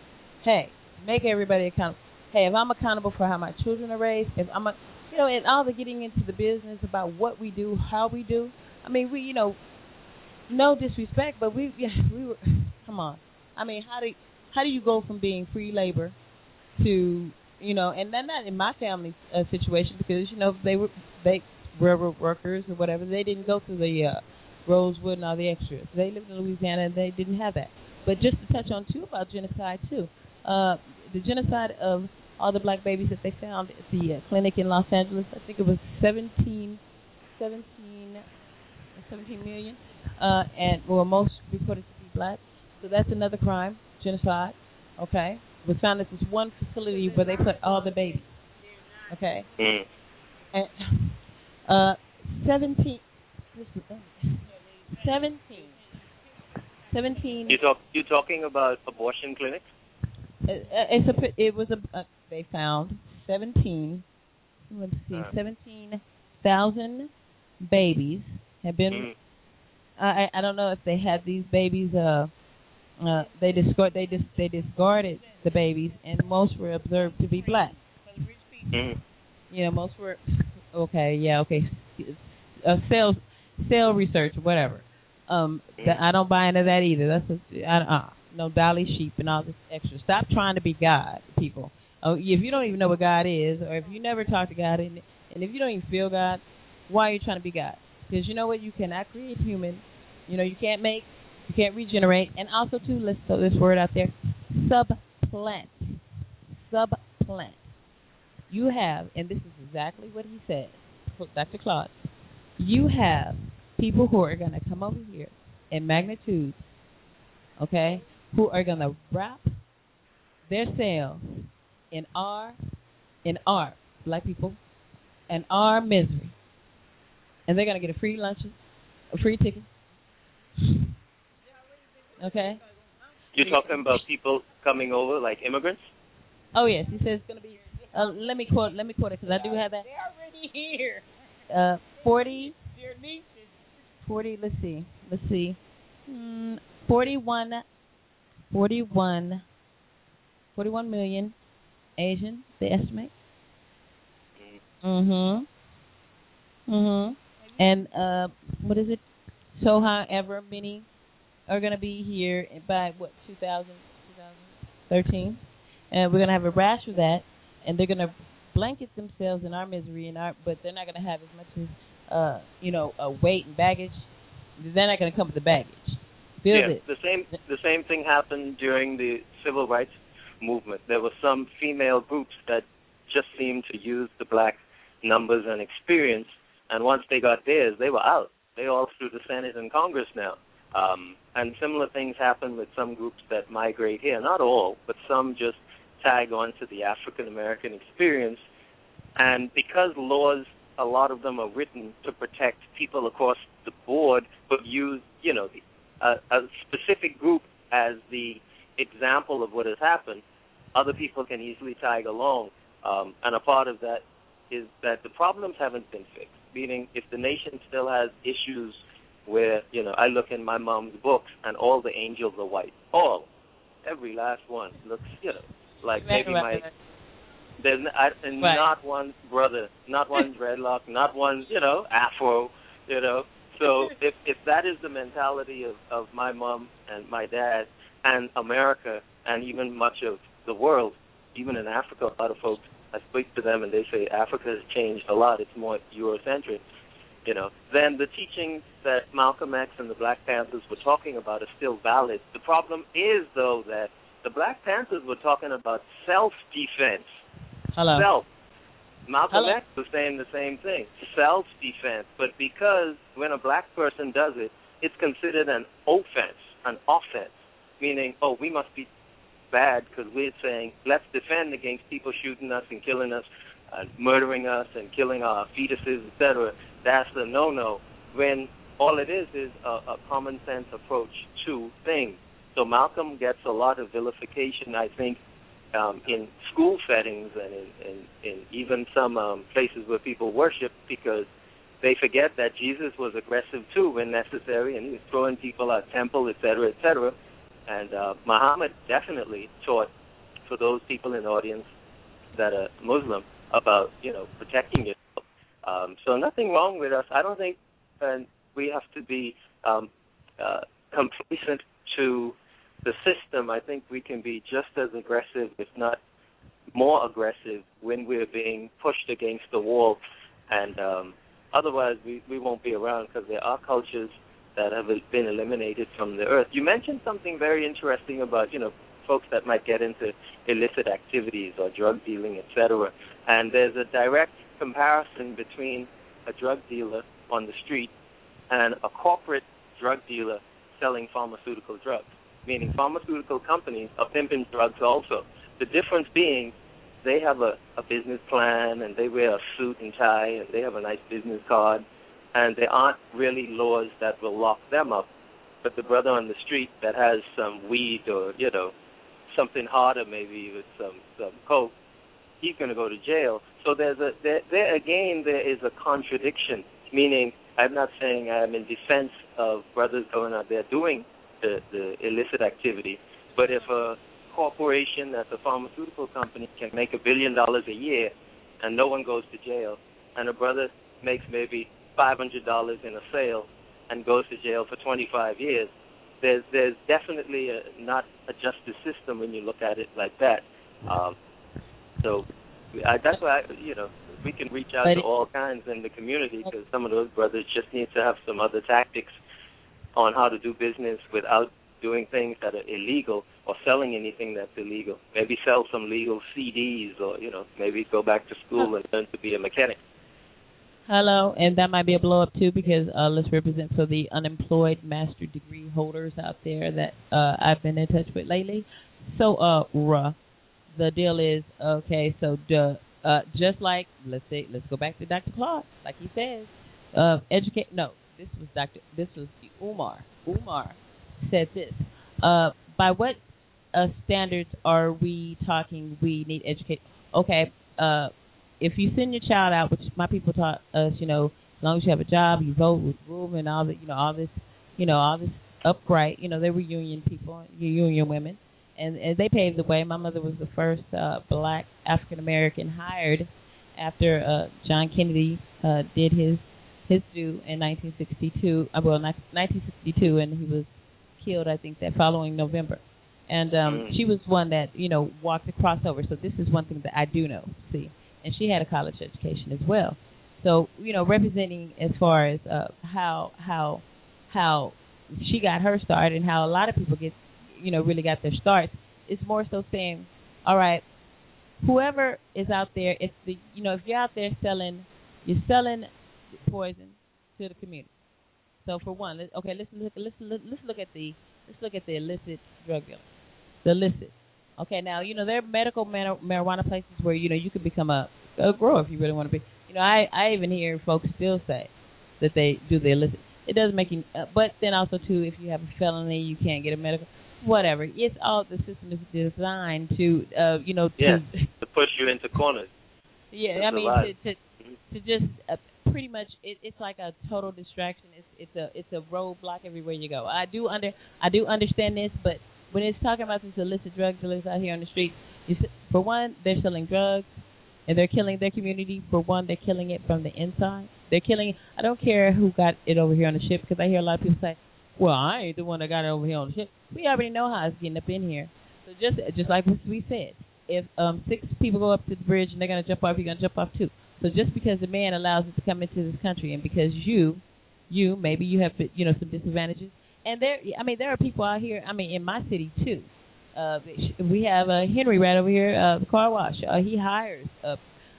hey make everybody accountable. Hey, if I'm accountable for how my children are raised, if I'm a you know, and all the getting into the business about what we do, how we do. I mean, we you know, no disrespect, but we yeah, we were come on. I mean, how do how do you go from being free labor to you know, and then not in my family uh, situation because you know they were they railroad workers or whatever. They didn't go through the uh, Rosewood and all the extras. They lived in Louisiana and they didn't have that. But just to touch on too about genocide too, uh, the genocide of all the black babies that they found at the uh, clinic in Los Angeles. I think it was 17, 17, 17 million, uh, and well, most reported to be black. So that's another crime, genocide. Okay, was found at this one facility where they put all the babies. Okay, Mm. and uh, 17, 17, 17 You talk you talking about abortion clinics? Uh, it's a it was a uh, they found 17 let's see Uh. 17,000 babies have been Mm. I I don't know if they had these babies uh uh they discard they dis they discarded the babies and most were observed to be black Mm. you know most were okay yeah okay uh, sales cell research whatever um I don't buy into that either. That's a, I, uh, no dolly sheep and all this extra. Stop trying to be God people. Oh if you don't even know what God is or if you never talk to God and and if you don't even feel God why are you trying to be God? Because you know what? You cannot create human. You know you can't make you can't regenerate. And also too let's throw this word out there. Subplant. Subplant. You have, and this is exactly what he said, Dr. Claude, you have people who are going to come over here in magnitudes, okay, who are going to wrap their sales in our in our black people and our misery, and they're gonna get a free lunch, a free ticket. Okay. You're talking about people coming over, like immigrants. Oh yes, he says it's gonna be. Uh, let me quote. Let me quote it because I do have that. They're already here. Uh, forty. Their nieces. 40 let's see let's see. Mm, 41 41 41 million asian they estimate? Mhm mhm and uh what is it? So however many are going to be here by what 2000 2013 and we're going to have a rash of that and they're going to blanket themselves in our misery and our but they're not going to have as much as uh, you know, a weight and baggage, they're not going to come with the baggage. Build yeah, it. the same the same thing happened during the civil rights movement. There were some female groups that just seemed to use the black numbers and experience, and once they got theirs, they were out. They all through the Senate and Congress now. Um, and similar things happen with some groups that migrate here. Not all, but some just tag on to the African American experience. And because laws a lot of them are written to protect people across the board, but use you know a, a specific group as the example of what has happened. Other people can easily tag along, um, and a part of that is that the problems haven't been fixed. Meaning, if the nation still has issues where you know I look in my mom's books and all the angels are white, all, every last one looks you know like maybe my there's n- I, and Right. not one brother, not one dreadlock, not one you know afro, you know. So if if that is the mentality of of my mom and my dad and America and even much of the world, even in Africa, a lot of folks I speak to them and they say Africa has changed a lot. It's more Eurocentric, you know. Then the teachings that Malcolm X and the Black Panthers were talking about are still valid. The problem is though that the Black Panthers were talking about self defense Hello. self. Malcolm Hello. X was saying the same thing, self defense. But because when a black person does it, it's considered an offense, an offense, meaning, oh, we must be bad because we're saying let's defend against people shooting us and killing us, and murdering us and killing our fetuses, etc. That's a no-no. When all it is is a, a common sense approach to things. So Malcolm gets a lot of vilification, I think, um, in school settings and in, in, in even some um, places where people worship because they forget that Jesus was aggressive too when necessary and he was throwing people out temple, et cetera, et cetera. And uh, Muhammad definitely taught for those people in the audience that are Muslim about, you know, protecting yourself. Um, so nothing wrong with us. I don't think and we have to be um, uh, complacent to the system. I think we can be just as aggressive, if not more aggressive, when we're being pushed against the wall. And um, otherwise, we, we won't be around because there are cultures that have been eliminated from the earth. You mentioned something very interesting about, you know, folks that might get into illicit activities or drug dealing, etc. And there's a direct comparison between a drug dealer on the street and a corporate drug dealer selling pharmaceutical drugs. Meaning pharmaceutical companies are pimping drugs also. The difference being they have a, a business plan and they wear a suit and tie and they have a nice business card and there aren't really laws that will lock them up. But the brother on the street that has some weed or, you know, something harder maybe with some, some coke, he's to go to jail. So there's a there, there again there is a contradiction. Meaning, I'm not saying I'm in defense of brothers going out there doing the the illicit activity, but if a corporation that's a pharmaceutical company can make a billion dollars a year and no one goes to jail, and a brother makes maybe five hundred dollars in a sale and goes to jail for 25 years, there's there's definitely a, not a justice system when you look at it like that. Um, so I, that's why I, you know we can reach out But to all kinds in the community because some of those brothers just need to have some other tactics on how to do business without doing things that are illegal or selling anything that's illegal. Maybe sell some legal CDs or you know maybe go back to school and learn to be a mechanic. Hello, and that might be a blow up too because uh, let's represent for the unemployed master degree holders out there that uh, I've been in touch with lately. So, uh, Ra, the deal is okay. So the uh, just like let's say let's go back to Dr. Claude, like he says, uh, educate. No, this was Dr. This was Umar. Umar said this. Uh, by what uh, standards are we talking? We need educate. Okay, uh, if you send your child out, which my people taught us, you know, as long as you have a job, you vote with room and all that, you know, all this, you know, all this upright. You know, they were union people, union women, and, and they paved the way. My mother was the first uh, black African American hired after uh, John Kennedy uh, did his his due in 1962. Uh, well, 1962, and he was killed, I think, that following November. And um, she was one that you know walked the crossover. So this is one thing that I do know. See, and she had a college education as well. So you know, representing as far as uh, how how how she got her start and how a lot of people get you know really got their starts. It's more so saying, all right, whoever is out there, if the you know if you're out there selling, you're selling poison to the community. So for one, let, okay, let's look let's look, let's look at the let's look at the illicit drug dealer, the illicit. Okay, now you know there are medical mar- marijuana places where you know you could become a, a grower if you really want to be. You know, I I even hear folks still say that they do the illicit. It doesn't make you, uh, but then also too, if you have a felony, you can't get a medical. Whatever. It's all the system is designed to, uh, you know, to Yeah, to push you into corners. yeah, That's I mean to to, to just uh, pretty much it, it's like a total distraction. It's it's a it's a roadblock everywhere you go. I do under I do understand this, but when it's talking about these illicit drug dealers out here on the streets, you, for one, they're selling drugs and they're killing their community. For one, they're killing it from the inside. They're killing. I don't care who got it over here on the ship because I hear a lot of people say, "Well, I ain't the one that got it over here on the ship." We already know how it's getting up in here. So just just like we said, if um six people go up to the bridge and they're gonna jump off, you're gonna jump off too. So just because a man allows it to come into this country, and because you, you maybe you have you know some disadvantages, and there, I mean, there are people out here. I mean, in my city too. Uh, we have uh, Henry right over here, uh, car wash. Uh, he hires uh,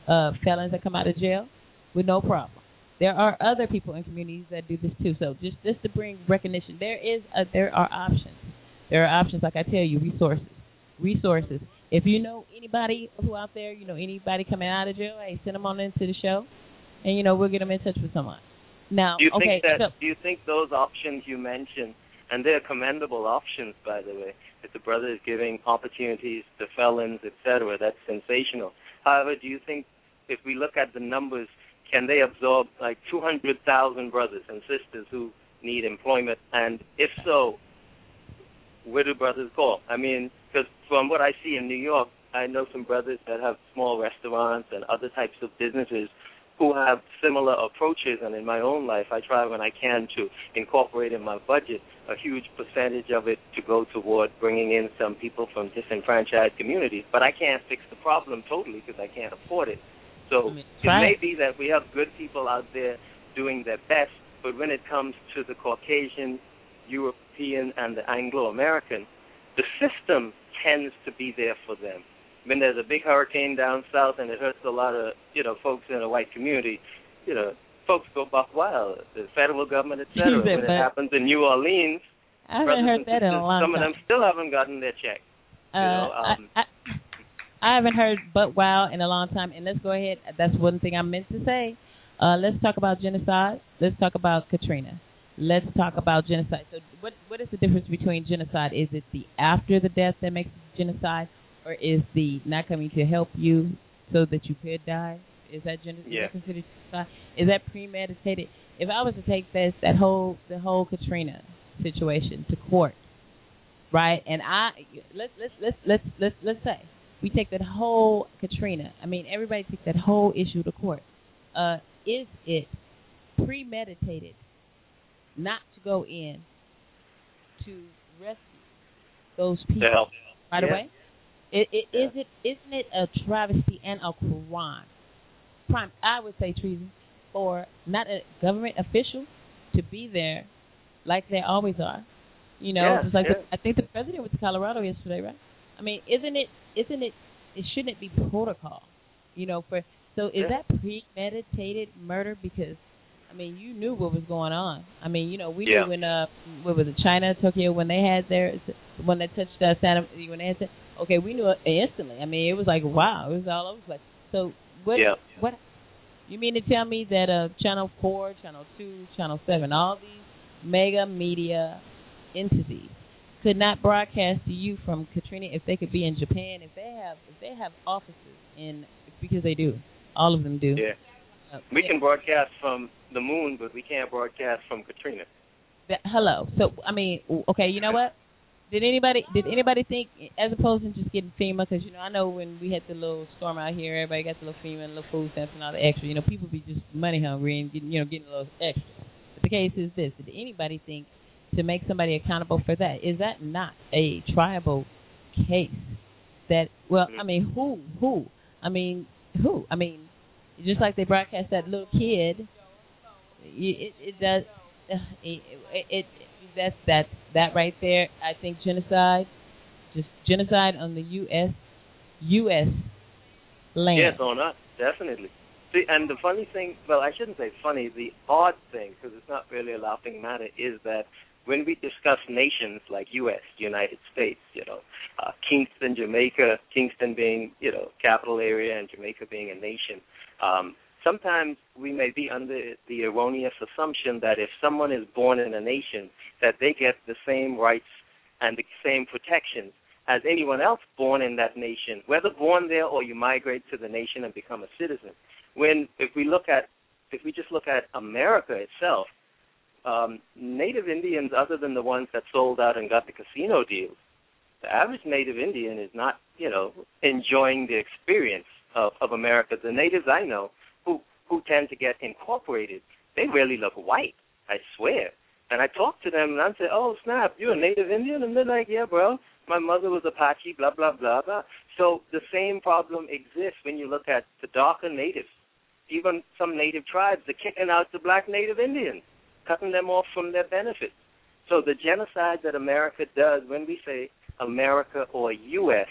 uh, felons that come out of jail with no problem. There are other people in communities that do this too. So just just to bring recognition, there is a, there are options. There are options, like I tell you, resources, resources. If you know anybody who out there, you know anybody coming out of jail, hey, send them on into the show, and you know we'll get them in touch with someone. Now, Do you okay, think that? so Do you think those options you mentioned, and they're commendable options, by the way, that the brother is giving opportunities to felons, etc. That's sensational. However, do you think if we look at the numbers, can they absorb like 200,000 brothers and sisters who need employment? And if so, where do brothers go? I mean, because from what I see in New York, I know some brothers that have small restaurants and other types of businesses who have similar approaches. And in my own life, I try when I can to incorporate in my budget a huge percentage of it to go toward bringing in some people from disenfranchised communities. But I can't fix the problem totally because I can't afford it. So mean, it may be that we have good people out there doing their best, but when it comes to the Caucasian, European, and the Anglo-American, the system tends to be there for them. When there's a big hurricane down south and it hurts a lot of you know folks in a white community, you know folks go buck wild. The federal government, et cetera. When it happens in New Orleans, I haven't heard that in a long some time. of them still haven't gotten their check. Uh, know, um, I, I, I haven't heard but wow in a long time. And let's go ahead. That's one thing I meant to say. Uh, let's talk about genocide. Let's talk about Katrina. Let's talk about genocide. So, what what is the difference between genocide? Is it the after the death that makes genocide, or is the not coming to help you so that you could die? Is that genocide? Yeah. Is that considered genocide? Is that premeditated? If I was to take this that whole the whole Katrina situation to court, right? And I let's let's let's let's let's let's say we take that whole Katrina. I mean, everybody takes that whole issue to court. Uh, is it premeditated not to go in to rescue those people help. right Yeah. away? It, it, Yeah. Is it isn't it a travesty and a crime? Crime, I would say treason for not a government official to be there like they always are. You know, Yeah, it's like the, I think the president went to Colorado yesterday, right? I mean, isn't it? Isn't it? It shouldn't it be protocol? You know, for so is that premeditated murder? Because I mean, you knew what was going on. I mean, you know, we Yeah. knew when uh, what was it, China, Tokyo, when they had their when they touched uh, Santa, when they had, okay, we knew it instantly. I mean, it was like wow, it was all over the place. So what? Yeah. What? You mean to tell me that uh, Channel Four, Channel Two, Channel Seven, all these mega media entities could not broadcast to you from Katrina if they could be in Japan, if they have if they have offices in because they do, all of them do. Yeah. Uh, We can broadcast from the moon, but we can't broadcast from Katrina. that, hello. So I mean, okay, you know what? Did anybody did anybody think as opposed to just getting FEMA? Because you know I know when we had the little storm out here, everybody got the little FEMA and little food stamps and all the extra. You know, people be just money hungry and getting you know getting a little extra. But the case is this: Did anybody think to make somebody accountable for that? Is that not a tribal case? That well, I mean, who who? I mean, who? I mean, just like they broadcast that little kid it, it does it, it, it that's that that right there I think genocide just genocide on the US US land Yes, on us, definitely. See, and the funny thing, well, I shouldn't say funny, the odd thing, because it's not really a laughing matter, is that when we discuss nations like U.S., United States, you know, uh, Kingston, Jamaica, Kingston being, you know, capital area and Jamaica being a nation, um, sometimes we may be under the erroneous assumption that if someone is born in a nation, that they get the same rights and the same protections as anyone else born in that nation, whether born there or you migrate to the nation and become a citizen. When if we look at if we just look at America itself, um, Native Indians, other than the ones that sold out and got the casino deals, the average Native Indian is not, you know, enjoying the experience of, of America. The natives I know who who tend to get incorporated, they really look white. I swear. And I talk to them and I say, "Oh snap, you're a Native Indian?" And they're like, "Yeah, bro. My mother was Apache." Blah blah blah blah. So the same problem exists when you look at the darker natives. Even some native tribes are kicking out the black Native Indians, cutting them off from their benefits. So the genocide that America does, when we say America or U.S.,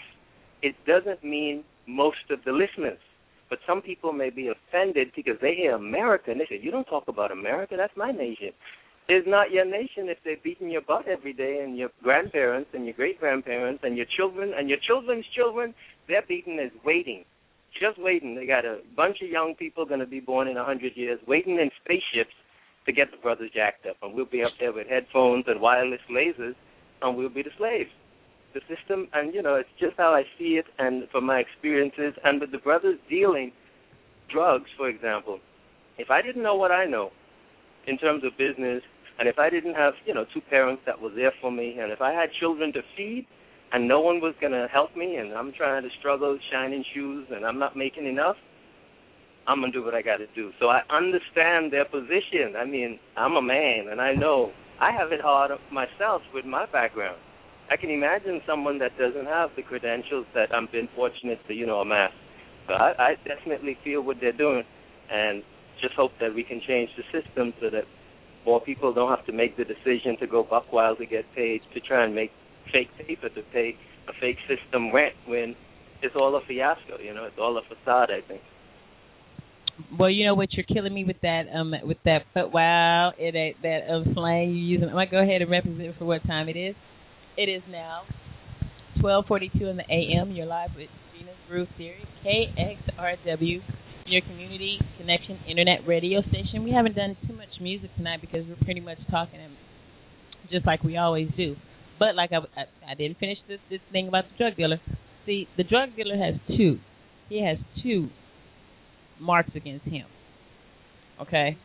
it doesn't mean most of the listeners. But some people may be offended because they hear America and they say, "You don't talk about America. That's my nation." It's not your nation if they're beating your butt every day, and your grandparents and your great grandparents and your children and your children's children, they're beating is waiting, just waiting. They got a bunch of young people going to be born in a hundred years, waiting in spaceships to get the brothers jacked up, and we'll be up there with headphones and wireless lasers, and we'll be the slaves. The system, and you know, it's just how I see it, and from my experiences, and with the brothers dealing drugs, for example. If I didn't know what I know in terms of business, and if I didn't have, you know, two parents that were there for me, and if I had children to feed, and no one was going to help me, and I'm trying to struggle shining shoes, and I'm not making enough, I'm to do what I got to do. So I understand their position. I mean, I'm a man, and I know I have it hard myself with my background. I can imagine someone that doesn't have the credentials that I've been fortunate to, you know, amass. So I, I definitely feel what they're doing, and just hope that we can change the system so that more people don't have to make the decision to go buck wild to get paid to try and make fake paper to pay a fake system rent when it's all a fiasco. You know, it's all a facade. I think. Well, you know what? You're killing me with that. Um, with that. But wow, it ain't that um slang you using. I'm gonna go ahead and represent for what time it is. It is now 12:42 in the a.m. You're live with Gena's Groove Theory, KXRW, your community connection internet radio station. We haven't done too much music tonight because we're pretty much talking just like we always do. But like I, I, I didn't finish this this thing about the drug dealer. See, the drug dealer has two. He has two marks against him. Okay?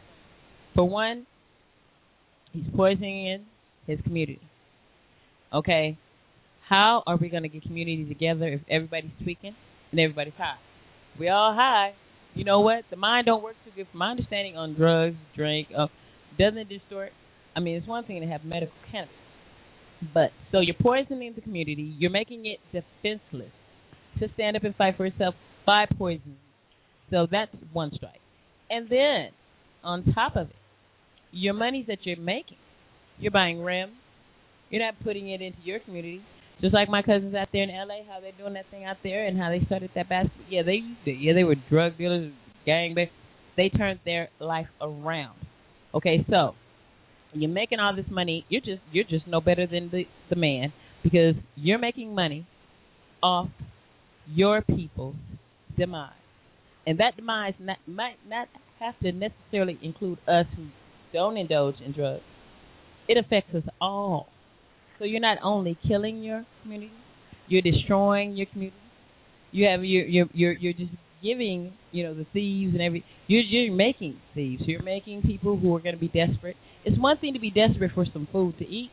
For one, he's poisoning his community. Okay? How are we going to get community together if everybody's tweaking and everybody's high? We all high. You know what? The mind don't work too good. My understanding on drugs, drink, uh, doesn't distort? I mean, it's one thing to have medical cannabis, but so you're poisoning the community. You're making it defenseless to stand up and fight for itself by poison. So that's one strike. And then on top of it, your monies that you're making, you're buying rim. You're not putting it into your community. Just like my cousins out there in LA, how they're doing that thing out there and how they started that basketball. Yeah, they. Yeah, they were drug dealers, gang bang. They turned their life around. Okay, so you're making all this money. You're just you're just no better than the the man because you're making money off your people's demise, and that demise not, might not have to necessarily include us who don't indulge in drugs. It affects us all. So you're not only killing your community, you're destroying your community. You have you're you're you're, you're just giving you know the thieves and every you're you're making thieves. You're making people who are going to be desperate. It's one thing to be desperate for some food to eat.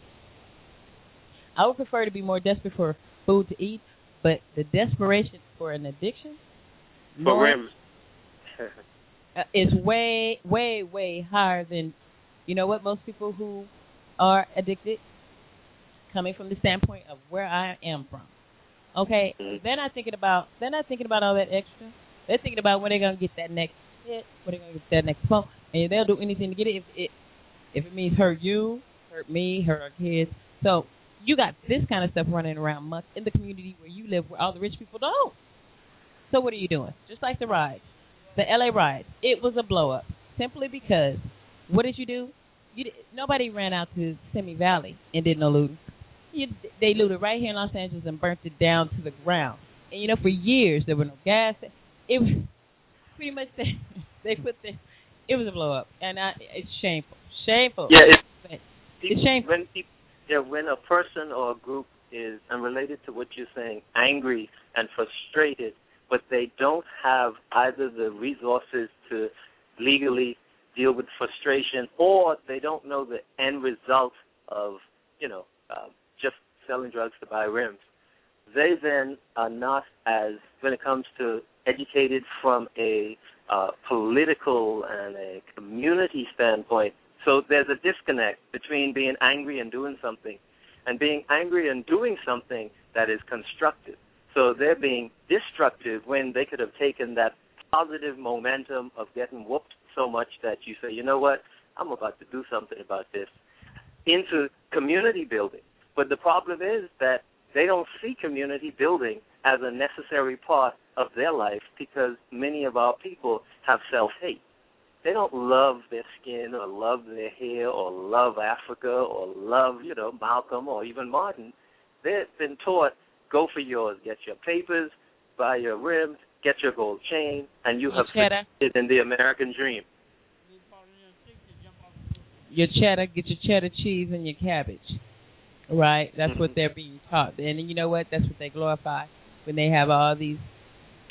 I would prefer to be more desperate for food to eat, but the desperation for an addiction For uh, is way, way, way higher than you know what most people who are addicted coming from the standpoint of where I am from. Okay, Mhm. they're not thinking about they're not thinking about all that extra. They're thinking about when they're gonna get that next hit, when they're gonna get that next phone, and they'll do anything to get it if it if it means hurt you, hurt me, hurt our kids. So you got this kind of stuff running around much in the community where you live, where all the rich people don't. So what are you doing? Just like the ride, the LA ride, it was a blow up simply because what did you do? You di- nobody ran out to Simi Valley and did no looting. You, they looted right here in Los Angeles and burnt it down to the ground. And you know, for years there were no gas. It was pretty much they, they put the. It was a blow up, and I, it's shameful, shameful. Yeah, it's, It's shameful. when people, yeah, when a person or a group is, and related to what you're saying, angry and frustrated, but they don't have either the resources to legally deal with frustration, or they don't know the end result of, you know, uh, selling drugs to buy rims. They then are not as, when it comes to educated from a uh, political and a community standpoint. So there's a disconnect between being angry and doing something, and being angry and doing something that is constructive. So they're being destructive when they could have taken that positive momentum of getting whooped so much that you say, you know what, I'm about to do something about this, into community building. But the problem is that they don't see community building as a necessary part of their life because many of our people have self hate. They don't love their skin or love their hair or love Africa or love, you know, Malcolm or even Martin. They've been taught go for yours, get your papers, buy your rims, get your gold chain, and you Your have cheddar. succeeded in the American dream. your cheddar, get your cheddar cheese and your cabbage. Right? That's what Mhm. they're being taught. And you know what? That's what they glorify when they have all these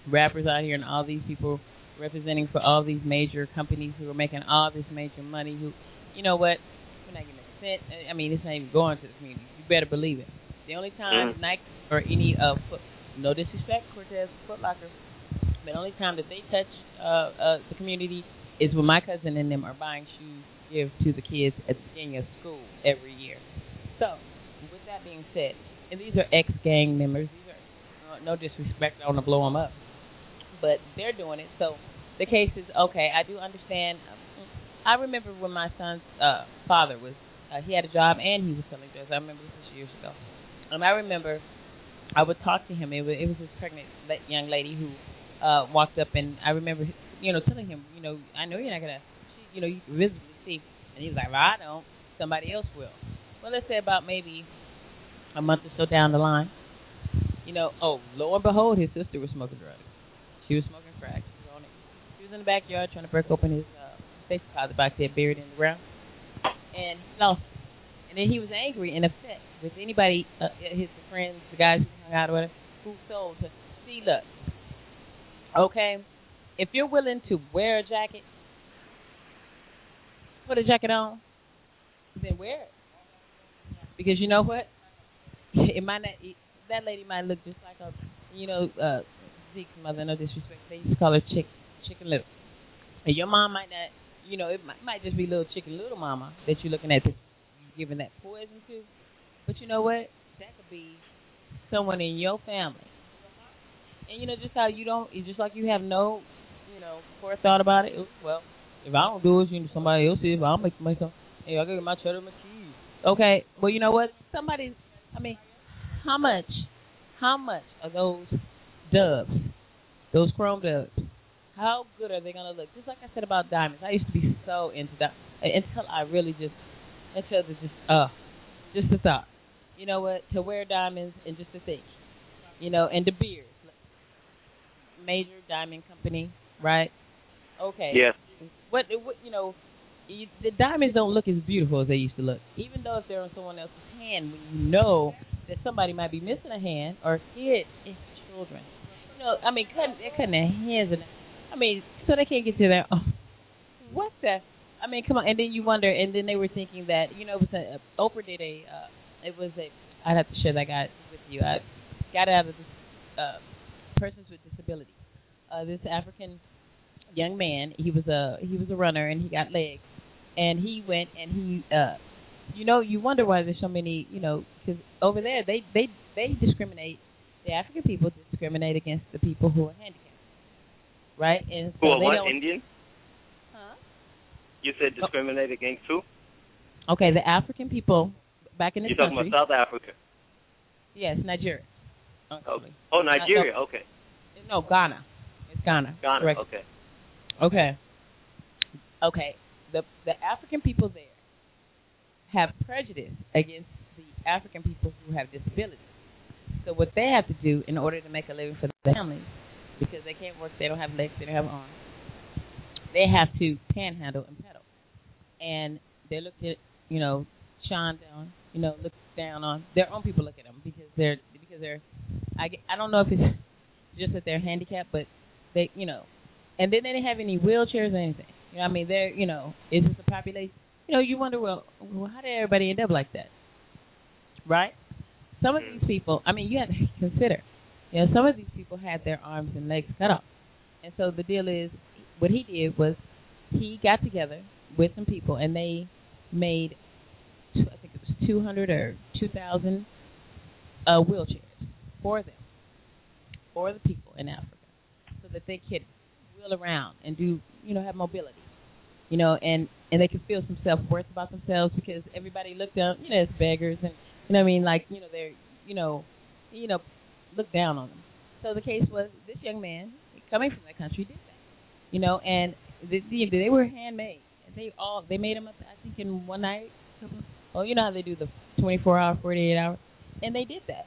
rappers out here and all these people representing for all these major companies who are making all this major money who you know what? We're not getting a cent. I mean, it's not even going to the community. You better believe it. The only time Mm. Nike or any uh foot, no disrespect, Cortez Foot Locker, but the only time that they touch uh, uh, the community is when my cousin and them are buying shoes to give to the kids at the beginning of school every year. So, that being said, and these are ex-gang members. These are uh, no disrespect. I don't want to blow them up, but they're doing it. So the case is okay. I do understand. I remember when my son's uh, father was. Uh, he had a job and he was selling drugs. I remember this was years ago. And I remember I would talk to him. It was, it was this pregnant young lady who uh walked up and I remember you know telling him, you know, I know you're not gonna, you know, you can visibly see. And he was like, well, I don't. Somebody else will. Well, let's say about maybe a month or so down the line, you know, oh, lo and behold, his sister was smoking drugs. She was smoking crack. She was. She was in the backyard trying to break open his uh, safe deposit box he had buried in the ground, and he lost. it. And then he was angry and upset with anybody, uh, his friends, the guys who hung out whatever, who sold to see, look, okay, if you're willing to wear a jacket, put a jacket on, then wear it. Because you know what? It might not. It, that lady might look just like a, you know, uh, Zeke's mother. No disrespect. They used to call her Chick Chicken Little. And your mom might not. You know, it might, might just be little Chicken Little Mama that you're looking at, that giving that poison to. But you know what? That could be someone in your family. And you know, just how you don't, it's just like you have no, you know, forethought about it. Well, if I don't do it, you know, somebody else is. I'll make myself. Hey, I got my cheddar, my cheese. Okay, well, you know what? Somebody, I mean, how much, how much are those dubs, those chrome dubs? How good are they gonna look? Just like I said about diamonds. I used to be so into that until I really just until the just uh just the thought. You know what? To wear diamonds and just to think. You know, and De Beers. Major diamond company, right? Okay. Yeah. What, what you know, you, the diamonds don't look as beautiful as they used to look. Even though if they're on someone else's hand, when you know that somebody might be missing a hand or a kid, it's children. You know, I mean, cutting, they're cutting their hands and I mean, so they can't get to their. Oh, what the? I mean, come on. And then you wonder. And then they were thinking that you know, it was a, Oprah did a. Uh, it was a. I'd have to share that guy with you. I got out of this uh, persons with disabilities. Uh, this African young man. He was a he was a runner and he got legs, and he went and he. uh you know, you wonder why there's so many, you know, because over there they they they discriminate. The African people discriminate against the people who are handicapped right? And so Who are they what? Indian? Huh? You said oh. discriminate against who? Okay, the African people back in this You're talking about South Africa. Yes, Nigeria. Oh, oh Nigeria. Okay. No, Ghana. It's Ghana. Ghana. Correct. Okay. Okay. Okay. The the African people there have prejudice against the African people who have disabilities. So what they have to do in order to make a living for their families, because they can't work, they don't have legs, they don't have arms, they have to panhandle and pedal. And they look at you know Sean down, you know look down on their own people look at them because they're because they're I I don't know if it's just that they're handicapped, but they you know, and then they didn't have any wheelchairs or anything. You know, I mean, they're you know, is this a population? You know, you wonder, well, well, how did everybody end up like that? Right? Some of these people, I mean, you have to consider, you know, some of these people had their arms and legs cut off, and so the deal is, what he did was, he got together with some people and they made, I think it was two hundred or two thousand uh, wheelchairs for them, for the people in Africa, so that they could wheel around and do, you know, have mobility, you know, and and they could feel some self worth about themselves because everybody looked down, you know, as beggars and you know, I mean, like you know, they're you know, you know, look down on them. So the case was this young man coming from that country did that, you know, and the, the, they were handmade. They all they made them up, I think, in one night. Oh, you know how they do the 24 hour, 48 hour, and they did that.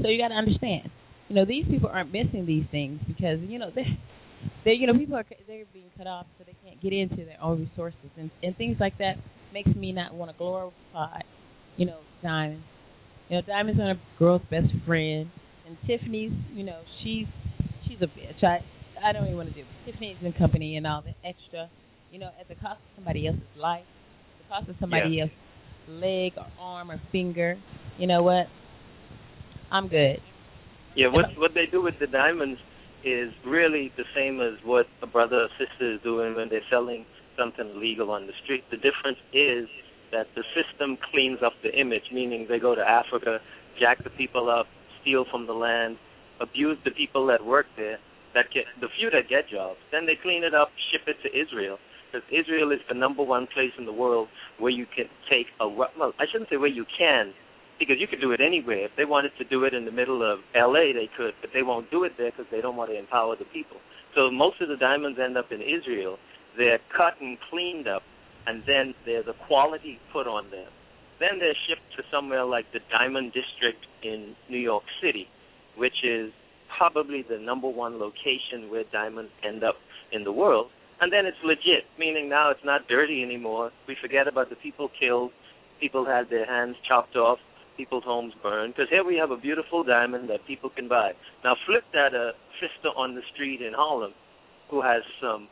So you got to understand, you know, these people aren't missing these things because you know they, they, you know, people are they're being cut off so they can't get into their own resources and and things like that makes me not want to glorify, you know, diamonds. You know, diamonds are a girl's best friend, and Tiffany's, you know, she's she's a bitch. I I don't even want to do it. Tiffany's in company and all the extra, you know, at the cost of somebody else's life, the cost of somebody Yeah. else's leg or arm or finger. You know what? I'm good. Yeah, what what they do with the diamonds is really the same as what a brother or sister is doing when they're selling something illegal on the street. The difference is that the system cleans up the image, meaning they go to Africa, jack the people up, steal from the land, abuse the people that work there, that get the few that get jobs. Then they clean it up, ship it to Israel. Because Israel is the number one place in the world where you can take a well, I shouldn't say where you can, because you could do it anywhere. If they wanted to do it in the middle of L.A., they could, but they won't do it there because they don't want to empower the people. So most of the diamonds end up in Israel. They're cut and cleaned up, and then there's a quality put on them. Then they're shipped to somewhere like the Diamond District in New York City, which is probably the number one location where diamonds end up in the world. And then it's legit, meaning now it's not dirty anymore. We forget about the people killed, people had their hands chopped off, people's homes burned. Because here we have a beautiful diamond that people can buy. Now flip that a sister on the street in Harlem who has some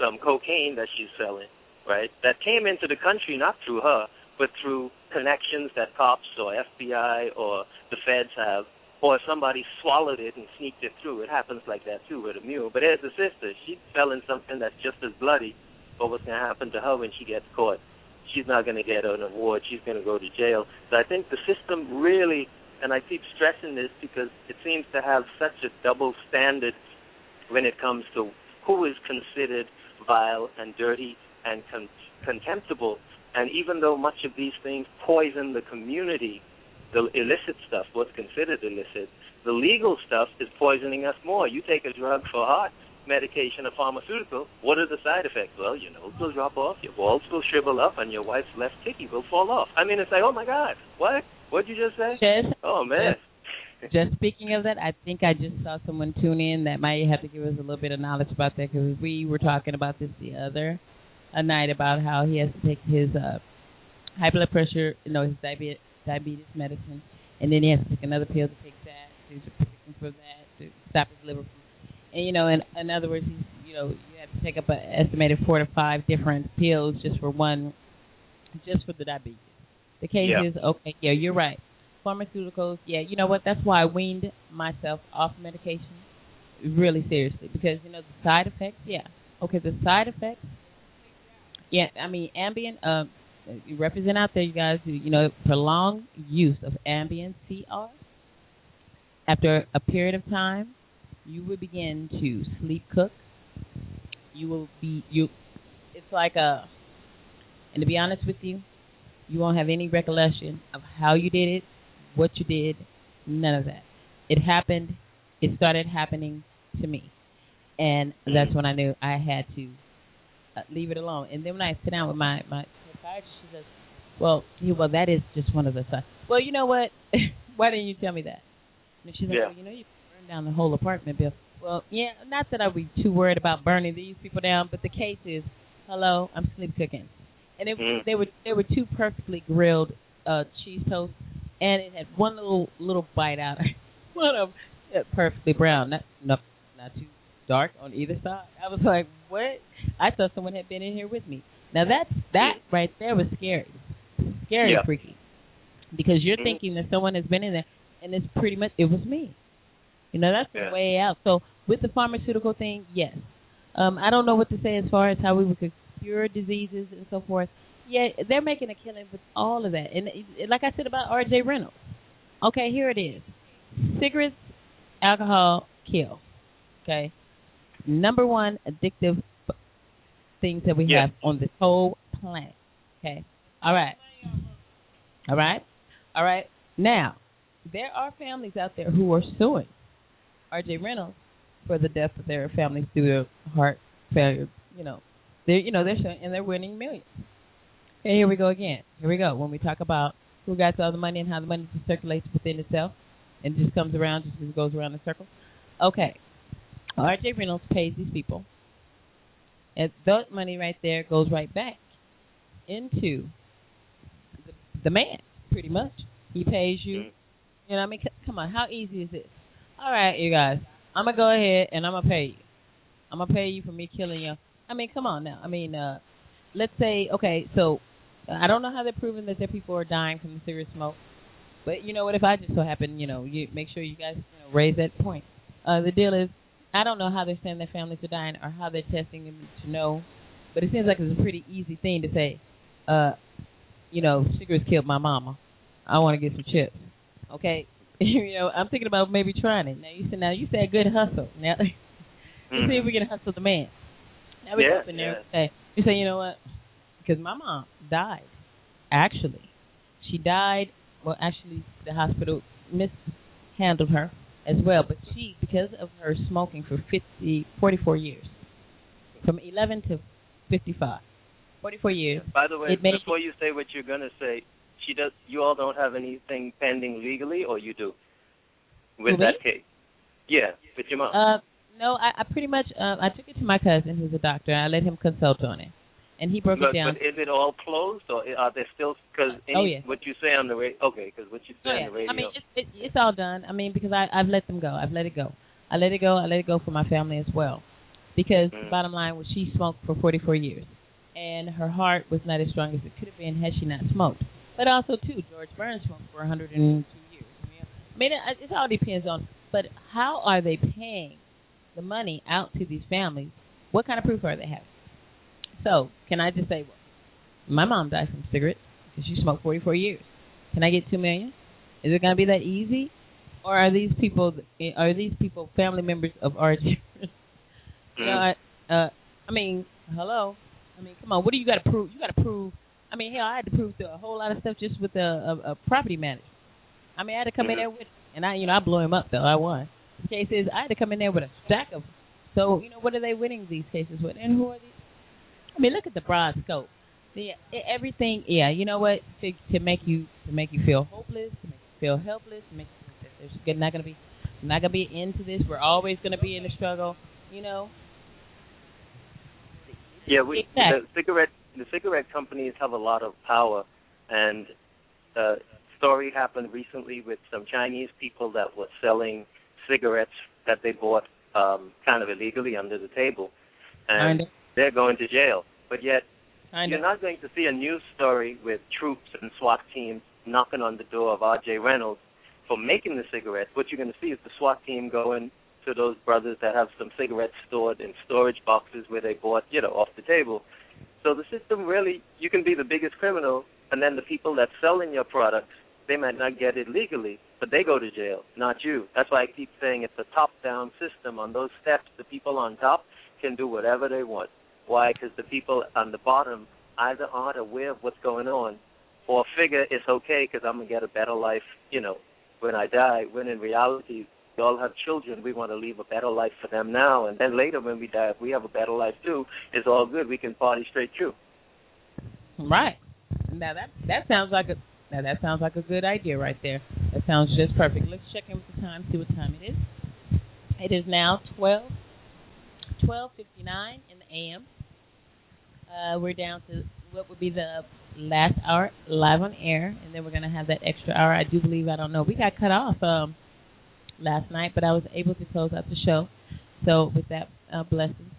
some cocaine that she's selling, right? That came into the country not through her, but through connections that cops or FBI or the feds have, or somebody swallowed it and sneaked it through. It happens like that too with a mule. But here's the sister. She's selling something that's just as bloody. But what's to happen to her when she gets caught? She's not going to get an award. She's going to go to jail. So I think the system really, and I keep stressing this because it seems to have such a double standard when it comes to who is considered vile and dirty and con- contemptible. And even though much of these things poison the community, the illicit stuff, what's considered illicit, the legal stuff is poisoning us more. You take a drug for heart medication, a pharmaceutical, what are the side effects? Well, your nose will drop off, your balls will shrivel up, and your wife's left kidney will fall off. I mean, it's like, oh my God, what? What'd you just say? Just, Oh man. just speaking of that, I think I just saw someone tune in that might have to give us a little bit of knowledge about that because we were talking about this the other a night about how he has to take his uh high blood pressure, you know, his diabetes diabetes medicine, and then he has to take another pill to take that to protect him from that to stop his liver from and you know, in in other words, you know, you have to take up an estimated four to five different pills just for one, just for the diabetes. The case Yeah. is okay. Yeah, you're right. Pharmaceuticals. Yeah, you know what? That's why I weaned myself off medication really seriously because you know the side effects. Yeah. Okay, the side effects. Yeah, I mean Ambien. Um, you represent out there, you guys. You know, prolonged use of Ambien CR after a period of time, you will begin to sleep cook. You will be you. It's like a, and to be honest with you, you won't have any recollection of how you did it, what you did, none of that. It happened. It started happening to me, and that's when I knew I had to uh, leave it alone. And then when I sit down with my my psychiatrist, she says, "Well, yeah, well, that is just one of the signs." Well, you know what? Why didn't you tell me that? And she's like, Yeah. well, you know, you down the whole apartment, Bill. Well, yeah, not that I'd be too worried about burning these people down, but the case is, hello, I'm sleep cooking, and it, Mm. they were they were two perfectly grilled uh cheese toast, and it had one little little bite out, of one of them perfectly brown, not not not too dark on either side. I was like, what? I thought someone had been in here with me. Now that's that right there was scary, scary, Yeah. freaky, because you're Mhm. thinking that someone has been in there, and it's pretty much it was me. You know, that's Yeah. the way out. So with the pharmaceutical thing, yes. Um, I don't know what to say as far as how we would cure diseases and so forth. Yeah, they're making a killing with all of that. And like I said about R.J. Reynolds, okay, here it is: cigarettes, alcohol, kill. Okay, number one addictive things that we Yeah. have on this whole planet. Okay, all right, all right, all right. Now, there are families out there who are suing R.J. Reynolds for the death of their families due to heart failure. You know, they're you know they're suing and they're winning millions. And here we go again. Here we go. When we talk about who got all the money and how the money just circulates within itself and just comes around, just goes around in circles. Okay, R.J. Reynolds pays these people, and that money right there goes right back into the, the man, pretty much. He pays you. You know, what I mean, C- come on, how easy is this? All right, you guys, I'm gonna go ahead and I'm gonna pay you. I'm gonna pay you for me killing you. I mean, come on now. I mean, uh, let's say, okay, so I don't know how they're proving that their people are dying from the cigarette smoke, but you know what? If I just so happen, you know, you make sure you guys you know, raise that point. Uh, the deal is, I don't know how they're saying their families are dying or how they're testing them to know, but it seems like it's a pretty easy thing to say. Uh, you know, cigarettes killed my mama. I want to get some chips. Okay, you know, I'm thinking about maybe trying it. Now you said, now you said good hustle. Now let's see if we mm. can hustle the man. Now we Yeah, go up in there yeah. and say, you say, you know what? Because my mom died. Actually, she died. Well, actually, the hospital mishandled her as well. But she, because of her smoking for 50, 44 years, from 11 to 55, 44 years. By the way, It before you say what you're gonna say, she does. You all don't have anything pending legally, or you do with that case? Yeah, with your mom. Uh, no, I, I pretty much uh, I took it to my cousin who's a doctor. and I let him consult on it, and he broke but, it down. but is it all closed, or are there still? Because Oh, yeah. what you say on the radio. Okay, because what you say Oh, on the radio. I mean, it's, it, it's all done. I mean, because I, I've let them go. I've let it go. I let it go. I let it go for my family as well. Because the Mm. bottom line was she smoked for 44 years, and her heart was not as strong as it could have been had she not smoked. But also, too, George Burns smoked for 102 years. I mean, it, it all depends on. But how are they paying the money out to these families? What kind of proof are they having? So, can I just say, well, my mom died from cigarettes because she smoked 44 years. Can I get two million? Is it going to be that easy, or are these people are these people family members of you know, Mm. Uh, I mean, hello. I mean, come on. What do you got to prove? You got to prove. I mean, hell, I had to prove to a whole lot of stuff just with a, a, a property manager. I mean, I had to come in Mhm. there with, and I, you know, I blew him up though. I won. The case is, I had to come in there with a stack of So you know, what are they winning these cases with, and who are these? I mean, look at the broad scope. The everything, yeah. You know what? To, to make you to make you feel hopeless, to make you feel helpless, to make you there's not going to be not going to be an end to this. We're always going to be in the struggle. You know. Yeah, we Exactly. the cigarette the cigarette companies have a lot of power, and uh, story happened recently with some Chinese people that were selling cigarettes that they bought um, kind of illegally under the table, and they're going to jail. But yet you're not going to see a news story with troops and SWAT teams knocking on the door of R.J. Reynolds for making the cigarettes. What you're going to see is the SWAT team going to those brothers that have some cigarettes stored in storage boxes where they bought, you know, off the table. So the system really, you can be the biggest criminal, and then the people that selling your products, they might not get it legally, but they go to jail, not you. That's why I keep saying it's a top-down system. On those steps, the people on top can do whatever they want. Why? Because the people on the bottom either aren't aware of what's going on, or figure it's okay because I'm gonna get a better life, you know, when I die. When in reality, we all have children. We want to leave a better life for them now, and then later when we die, if we have a better life too, it's all good. We can party straight through. Right. Now that that sounds like a now that sounds like a good idea right there. That sounds just perfect. Let's check in with the time, see what time it is. It is now twelve twelve fifty nine in the AM. Uh, we're down to what would be the last hour live on air, and then we're gonna have that extra hour. I do believe I don't know. We got cut off um last night, but I was able to close out the show. So with that uh, blessing,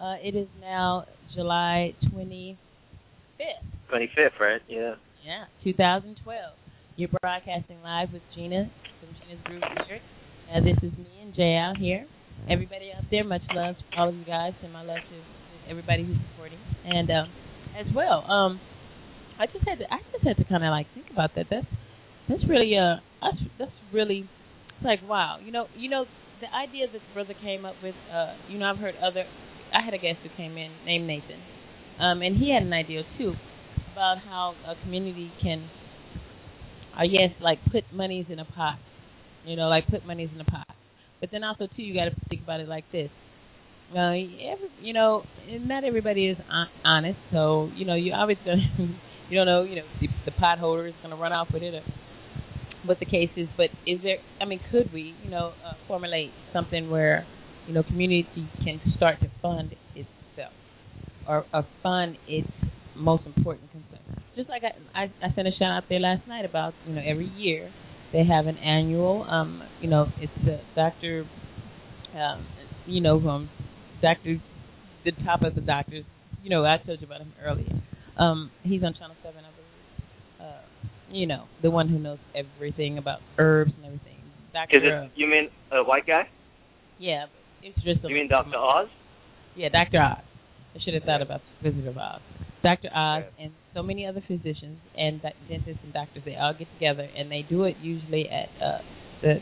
uh, it is now July twenty fifth. 25th, right? Yeah. Yeah, 2012. You're broadcasting live with Gena from Gena's T-shirt. Uh, this is me and Jay out here. Everybody out there, much love to all of you guys, and my love to, to everybody who's supporting. And um, as well, um, I just had to, I just had to kind of like think about that. That's that's really uh, that's that's really it's like wow. You know, you know the idea that the brother came up with. Uh, you know, I've heard other. I had a guest who came in named Nathan, um, and he had an idea too about how a community can, I guess, like put monies in a pot. You know, like put monies in a pot. But then also too, you got to think about it like this. Uh, every, you know, not everybody is honest, so you know you always gonna, you don't know, you know, the, the pot holder is gonna run off with it, or what the case is. But is there? I mean, could we, you know, uh, formulate something where, you know, community can start to fund itself, or, or fund its most important concern. Just like I, I, I sent a shout out there last night about you know every year they have an annual um you know it's the Doctor um you know um Doctor the top of the doctors you know I told you about him earlier um he's on Channel Seven I believe you know the one who knows everything about herbs and everything Doctor Is it? You mean a white guy? yeah it's just a You mean Dr. Oz? yeah, Dr. Oz. I should have thought about the Wizard of Oz. Dr. Oz and so many other physicians and dentists and doctors, they all get together and they do it usually at uh, the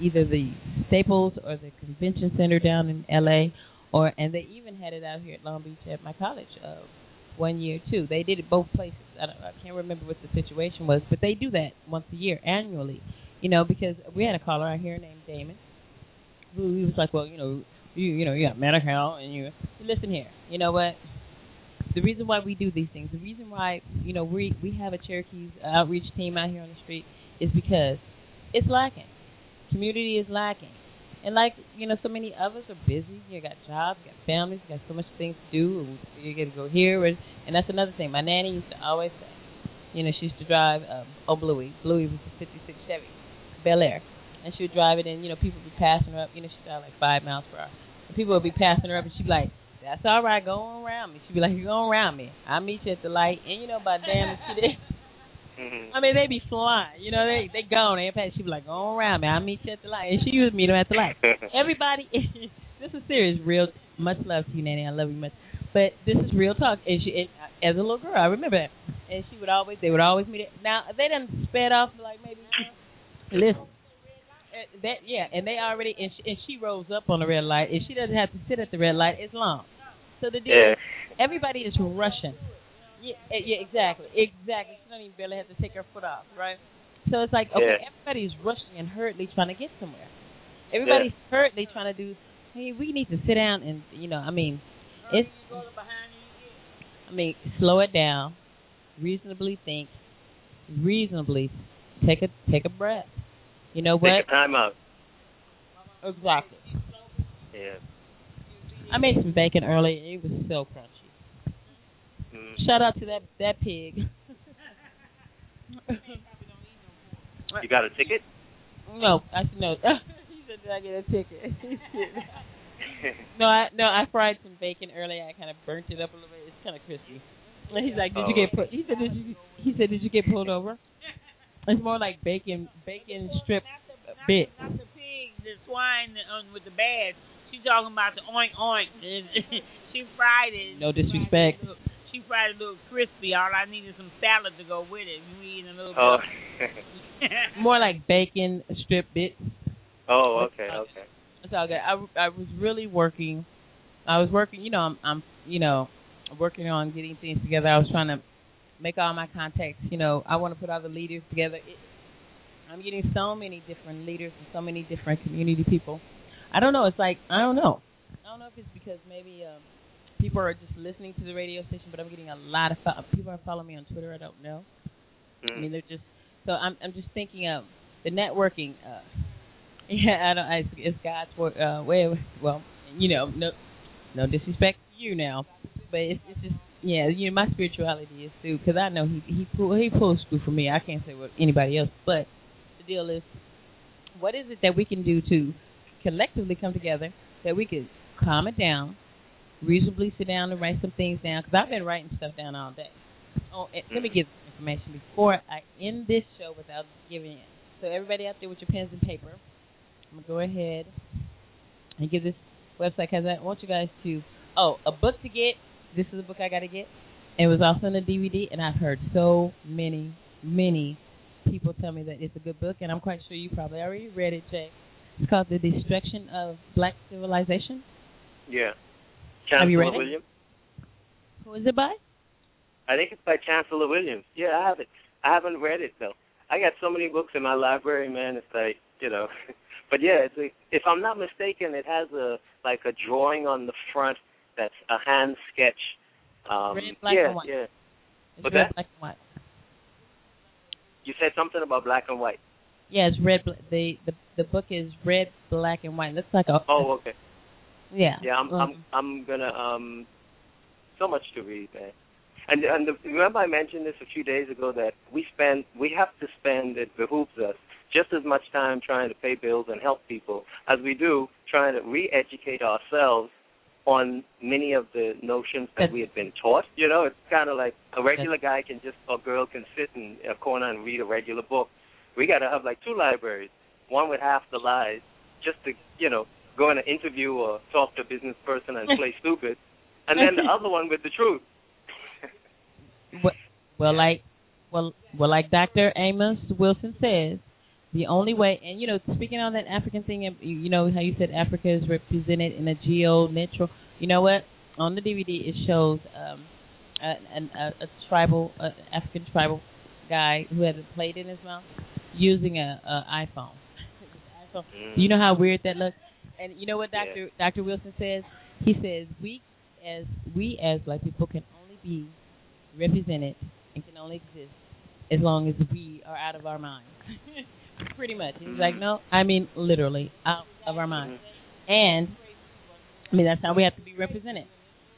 either the Staples or the Convention Center down in L.A. or and they even had it out here at Long Beach at my college uh, one year too. They did it both places. I, I can't remember what the situation was, but they do that once a year annually. You know, because we had a caller out here named Damon who he was like, well, you know, you you know, you got Medi-Cal and you listen here. You know what? The reason why we do these things, the reason why you know we we have a Cherokee's outreach team out here on the street is because it's lacking. Community is lacking, and like you know, so many of us are busy. You got jobs, you got families, you got so much things to do. You got to go here, and, and that's another thing. My nanny used to always say, you know, she used to drive um, oh Bluey. Bluey was a '56 Chevy Bel Air, and she would drive it, and you know, people would be passing her up. You know, she drive like five miles per hour. And people would be passing her up, and she'd be like, "That's all right, go on around me." She'd be like, "You go around me. I'll meet you at the light." And you know, by damn, if she did. Mm-hmm. I mean, they be flying. You know, they they gone. Pass. She'd be like, "Go around me. I'll meet you at the light." And she would meet them at the light. Everybody, this is serious, real. Much love to you, Nanny. I love you much. But this is real talk. And she, and as a little girl, I remember that. And she would always, they would always meet. It. Now they done sped off like maybe. Listen, uh, that yeah, and they already and she, and she rolls up on the red light, and she doesn't have to sit at the red light as long. So the deal, Yeah. everybody is rushing. Yeah, eh, yeah, exactly, exactly. She don't even barely have to take her foot off, right? So it's like okay, Yeah. everybody's rushing and hurriedly trying to get somewhere. Everybody's hurriedly trying to do Hey, we need to sit down and you know, I mean, it's. I mean, slow it down, reasonably think, reasonably take a take a breath. You know what? Take a time out. Exactly. Yeah. I made some bacon earlier. It was so crunchy. Mm. Shout out to that that pig. You got a ticket? no, I said no. he said, "Did I get a ticket?" no, I no, I fried some bacon earlier. I kind of burnt it up a little bit. It's kind of crispy. And he's like, "Did you Oh. get put?" He said, "Did you?" He said, "Did you get pulled over?" It's more like bacon bacon strip bit. Not the pig, the swine um, with the badge. She talking about the oink oink. she fried it. No disrespect. She fried a little crispy. All I need is some salad to go with it. You eating a little Oh. bit. More like bacon strip bits. oh, okay, okay. It's all good. I, I was really working. I was working. You know, I'm, I'm you know working on getting things together. I was trying to make all my contacts. You know, I want to put all the leaders together. It, I'm getting so many different leaders and so many different community people. I don't know. It's like I don't know. I don't know if it's because maybe um, people are just listening to the radio station, but I'm getting a lot of fo- people are following me on Twitter. I don't know. I mean, Mm. they're just so I'm I'm just thinking of the networking. Uh, yeah, I don't. I, it's God's work. Uh, way. Well, you know, no, no disrespect to you now, but it's it's just yeah. You know, my spirituality is through because I know he he pull, he pulls through for me. I can't say what anybody else, but the deal is, what is it that we can do to collectively come together that we could calm it down, reasonably sit down and write some things down because I've been writing stuff down all day. Oh, let me mm. give information before I end this show without giving it. So everybody out there with your pens and paper, I'm gonna go ahead and give this website because I want you guys to. Oh, a book to get. This is a book I got to get. It was also in a DVD, and I've heard so many, many people tell me that it's a good book, and I'm quite sure you probably already read it, Jay. It's called The Destruction of Black Civilization. Yeah. Have you Chancellor read it? Williams. Who is it by? I think it's by Chancellor Williams. Yeah, I have it. I haven't read it though. I got so many books in my library, man. It's like you know, but yeah, it's a, if I'm not mistaken, it has a like a drawing on the front that's a hand sketch. Um, Red, black, yeah, and white. yeah. It's What's red, that? black, and white. You said something about black and white. Yeah, it's red. The the the book is red, black, and white. It Looks like a. Oh, okay. Yeah. Yeah, I'm I'm I'm gonna um so much to read, man. And and the, remember I mentioned this a few days ago that we spend we have to spend it behooves us just as much time trying to pay bills and help people as we do trying to re-educate ourselves on many of the notions that we had been taught. You know, it's kind of like a regular guy can just a girl can sit in a corner and read a regular book. We got to have like two libraries, one with half the lies, just to you know go in an interview or talk to a business person and play stupid, and then the other one with the truth. Well, well, like, well, well, like Dr. Amos Wilson says, the only way, and you know, speaking on that African thing, you know how you said Africa is represented in a geo-neutral. You know what? On the DVD, it shows um, a, a, a tribal, a African tribal guy who had a plate in his mouth using a, a iPhone. iPhone. You know how weird that looks. And you know what Yeah. Dr. Dr. Wilson says? He says we as we as black people can only be represented and can only exist as long as we are out of our minds. Pretty much. He's like, no, I mean literally out of our minds. And I mean that's how we have to be represented.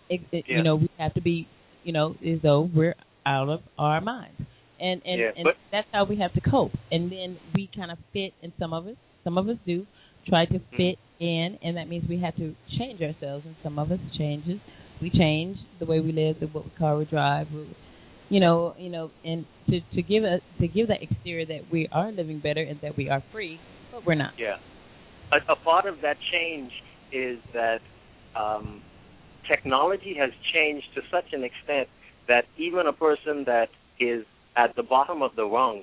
It, it, Yeah. You know, we have to be, you know, as though we're out of our minds. And and, Yeah, and that's how we have to cope. And then we kind of fit, and some of us, some of us do, try to Mm-hmm. fit in, and that means we have to change ourselves. And some of us changes. We change the way we live, the what we car we drive, you know, you know, and to to give a to give that exterior that we are living better and that we are free, but we're not. Yeah. A, a part of that change is that um, technology has changed to such an extent that even a person that is at the bottom of the rung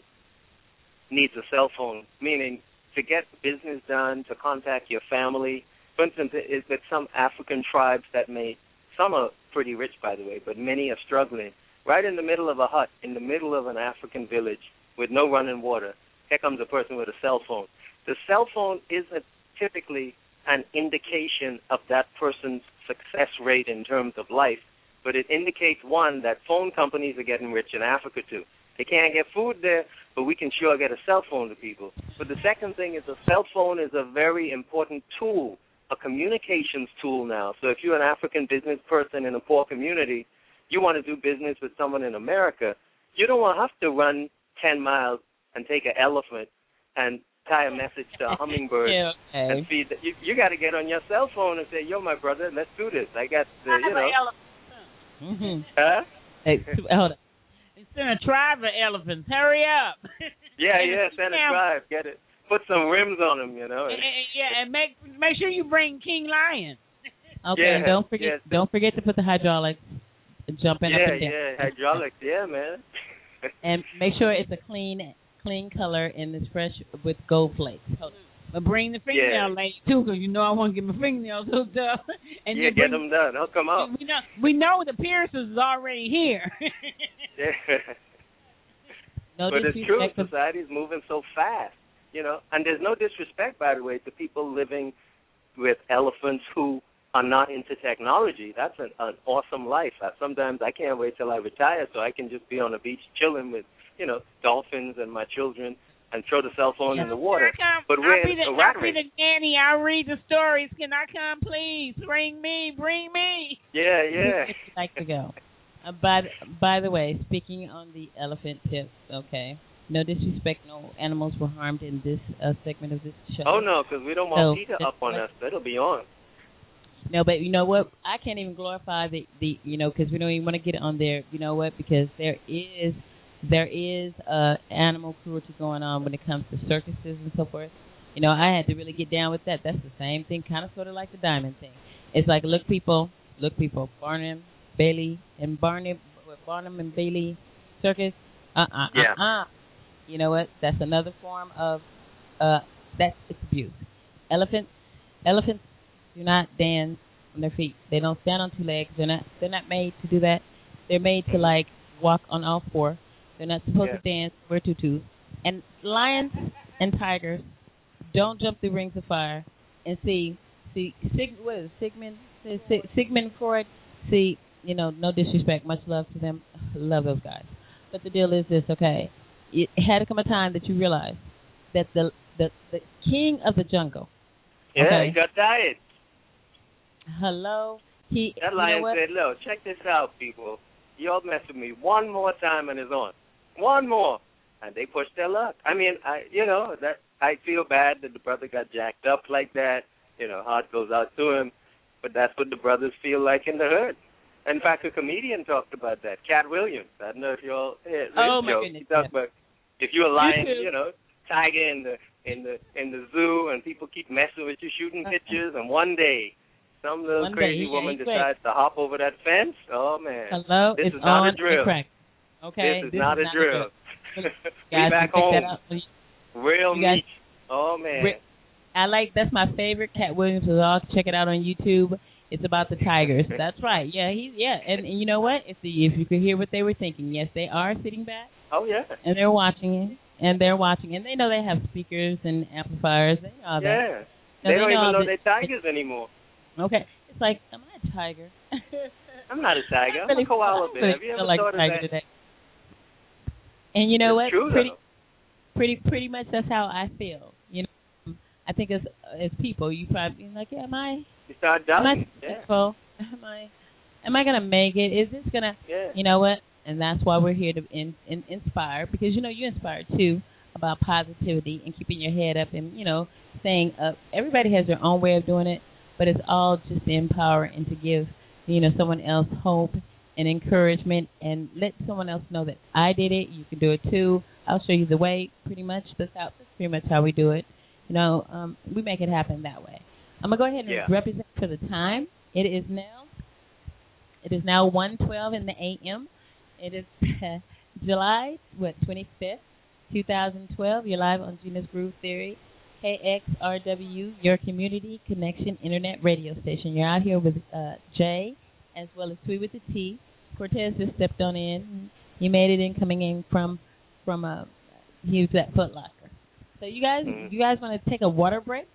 needs a cell phone, meaning to get business done, to contact your family. For instance, is that some African tribes that may, some are pretty rich, by the way, but many are struggling. Right in the middle of a hut, in the middle of an African village with no running water, here comes a person with a cell phone. The cell phone isn't typically an indication of that person's success rate in terms of life, but it indicates one that phone companies are getting rich in Africa too. They can't get food there, but we can sure get a cell phone to people. But the second thing is a cell phone is a very important tool, a communications tool now. So if you're an African business person in a poor community, you want to do business with someone in America, you don't want to have to run 10 miles and take an elephant and tie a message to a hummingbird Yeah, okay. and feed. The, you you got to get on your cell phone and say, "Yo, my brother, let's do this." I got the, you know, Mm-hmm. huh? Hey, hold on. Send a tribe of elephants. Hurry up. Yeah, yeah. Send a Yeah. drive, get it. Put some rims on them, you know. And- and- yeah, and make make sure you bring King Lion. Okay, Yeah, and don't forget yes. don't forget to put the hydraulics uh, jumping up yeah, and down. yeah. Hydraulics, yeah, man. And make sure it's a clean clean color and it's fresh with gold flakes. Hold on. But bring the fingernail Yeah. lady too, because you know I want to get my fingernails hooked up. And yeah, get them done. They'll come out. We know we know the Pierces is already here. Yeah. No but it's true. to- Society's moving so fast, you know. And there's no disrespect, by the way, to people living with elephants who are not into technology. That's an, an awesome life. I, sometimes I can't wait till I retire so I can just be on the beach chilling with, you know, dolphins and my children and throw the cell phone in the water. But I'll the, a rat I'll be the nanny. I'll read the stories. Can I come, please? Bring me, bring me. Yeah, yeah. like to go. Uh, by by the way, speaking on the elephant tips, okay. No disrespect, no animals were harmed in this uh, segment of this show. Oh no, because we don't want PETA it's up on us. It'll be on. No, but you know what? I can't even glorify the the you know because we don't even want to get on there. You know what? Because there is there is uh animal cruelty going on when it comes to circuses and so forth. You know, I had to really get down with that. That's the same thing, kind of sort of like the diamond thing. It's like look, people, look, people, Barnum, Bailey, and Barnum, Barnum and Bailey circus. Uh uh Yeah. uh uh. You know what? That's another form of uh that's it's abuse. Elephants, elephants do not dance on their feet. They don't stand on two legs. They're not they're not made to do that. They're made to like walk on all four. They're not supposed to dance, wear tutus. And lions and tigers don't jump through rings of fire. And see, see, Sig, what is it, Sigmund? Sig, Sigmund Freud. See, you know, no disrespect, much love to them. Love those guys. But the deal is this, okay? It had to come a time that you realize that the the the king of the jungle. Yeah, Okay. he got tired. Hello, he. That you know lion said, "Look, check this out, people. Y'all mess with me one more time and it's on. One more." And they pushed their luck. I mean, I you know that I feel bad that the brother got jacked up like that. You know, heart goes out to him, but that's what the brothers feel like in the hood. In fact, a comedian talked about that. Katt Williams. I don't know if y'all. Eh, yeah, Oh, my joke. goodness, He talked yeah. about if you're a lion, too. you know, tiger in the in the in the zoo, and people keep messing with you, shooting uh-huh. pictures, and one day. Some little One crazy woman decides to hop over that fence. Oh man, Hello, This it's is not a drill. Okay, this is not a drill. Guys, we back home, real You guys- meat. Oh man, Re- I like that's my favorite. Katt Williams is all check it out on YouTube. It's about the tigers. That's right. Yeah, he's yeah, and, and you know what? If the if you could hear what they were thinking, yes, they are sitting back oh yeah, and they're watching it, and they're watching, and they know they have speakers and amplifiers. They know all that. yeah. No, they don't know even know they're tigers anymore. Okay, it's like, am I a tiger? I'm not a tiger. I'm really a koala bear. Have you ever like thought a of tiger that? today. And you know it's what? True, pretty though. pretty pretty much that's how I feel. You know, I think as as people, you probably like, yeah, am I You start am I doubting. Yeah, successful? Am I am I gonna make it? Is this gonna yeah. you know what? And that's why we're here to in, in, inspire because you know you inspire too about positivity and keeping your head up and you know staying up. Everybody has their own way of doing it, but it's all just to empower and to give you know someone else hope and encouragement and let someone else know that I did it. You can do it too. I'll show you the way. Pretty much that's how that's pretty much how we do it. You know, um, we make it happen that way. I'm gonna go ahead and Yeah. represent for the time. It is now. It is now 1:12 in the a.m. It is July what 25th, 2012. You're live on Gena's Groove Theory, KXRW, your community connection internet radio station. You're out here with uh, Jay as well as Sweet with the T. Cortez just stepped on in. He made it in coming in from from a he was at Foot Locker. So you guys, Mhm. you guys want to take a water break?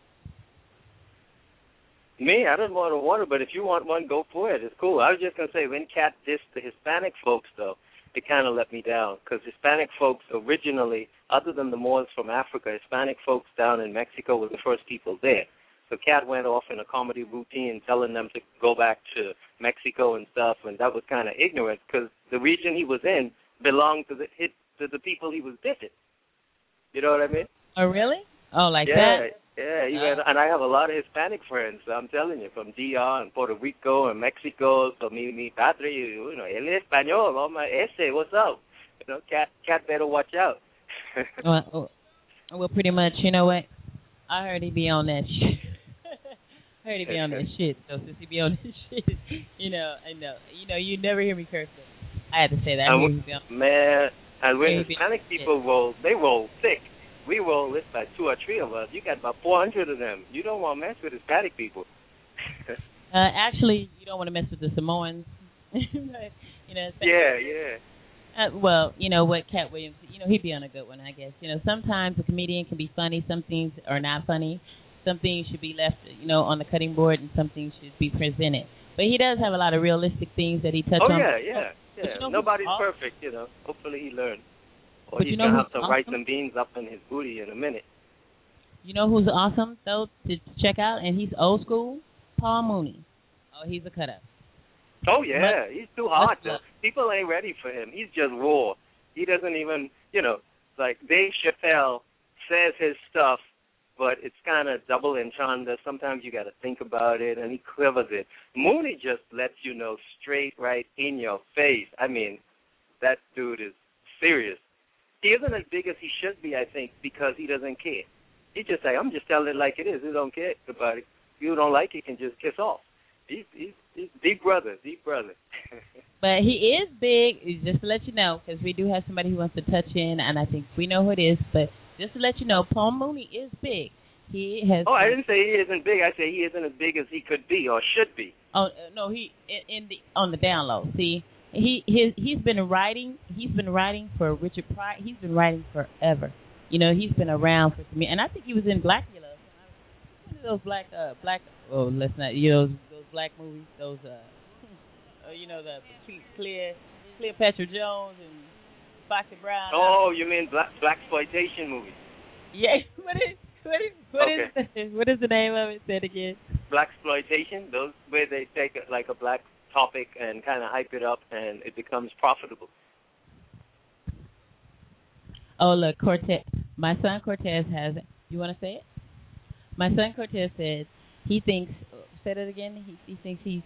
Me, I don't want a water, but if you want one, go for it. It's cool. I was just gonna say when Katt dissed the Hispanic folks, though, it kind of let me down because Hispanic folks originally, other than the Moors from Africa, Hispanic folks down in Mexico were the first people there. So Katt went off in a comedy routine telling them to go back to Mexico and stuff, and that was kind of ignorant because the region he was in belonged to the hit to the people he was dissing. You know what I mean? Oh, really? Oh, like yeah, that? yeah. You Oh. had, and I have a lot of Hispanic friends. I'm telling you, from DR and Puerto Rico and Mexico. So mi mi padre, you know, es español. all my, ese, what's up? You know, cat cat better watch out. Well, oh, well, pretty much. You know what? I heard he be on that shit. I heard he be on that shit. So since he be on that shit, you know, I know, you know, you never hear me curse. But I had to say that. I heard he on- Man, and when Hispanic people roll, they roll thick. We roll this by two or three of us. You got about 400 of them. You don't want to mess with Hispanic people. Uh, actually, you don't want to mess with the Samoans. You know. yeah, yeah. Uh, well, you know what, Katt Williams. You know he'd be on a good one, I guess. You know, sometimes a comedian can be funny. Some things are not funny. Some things should be left, you know, on the cutting board, and some things should be presented. But he does have a lot of realistic things that he touches Oh on. yeah, yeah, yeah. you know Nobody's awesome? perfect, you know. Hopefully he learned. Or But he's you know gonna have to awesome? and beans up in his booty in a minute. You know who's awesome though to check out, and he's old school. Paul Mooney. Oh, he's a cut up. Oh yeah, he's too hot. People ain't ready for him. He's just raw. He doesn't even, you know, like Dave Chappelle says his stuff, but it's kind of double entendre. Sometimes you got to think about it, and he quivers it. Mooney just lets you know straight right in your face. I mean, that dude is serious. He isn't as big as he should be, I think, because he doesn't care. He just like, "I'm just telling it like it is. He don't care about it. If you don't like it, can just kiss off." He's he's, he's deep brother, deep brother. But he is big. Just to let you know, because we do have somebody who wants to touch in, and I think we know who it is. But just to let you know, Paul Mooney is big. He has. oh, I didn't say he isn't big. I say he isn't as big as he could be or should be. Oh uh, no, he in, the on the down low. See, he his he's been writing. He's been writing for Richard Pryor. He's been writing forever. You know, he's been around for me, and I think he was in are those black uh black? Oh, let's not. You know those black movies. Those uh, uh you know the Clear Cleopatra Jones and Foxy Brown. Oh, you mean black black exploitation movies? yeah. What is what is what is the, what is the name of it? Say it again. Black exploitation. Those where they take like a black topic and kind of hype it up, and it becomes profitable. Oh, look, Cortez. My son Cortez has. You want to say it? My son Cortez said he thinks. Said it again. He he thinks he's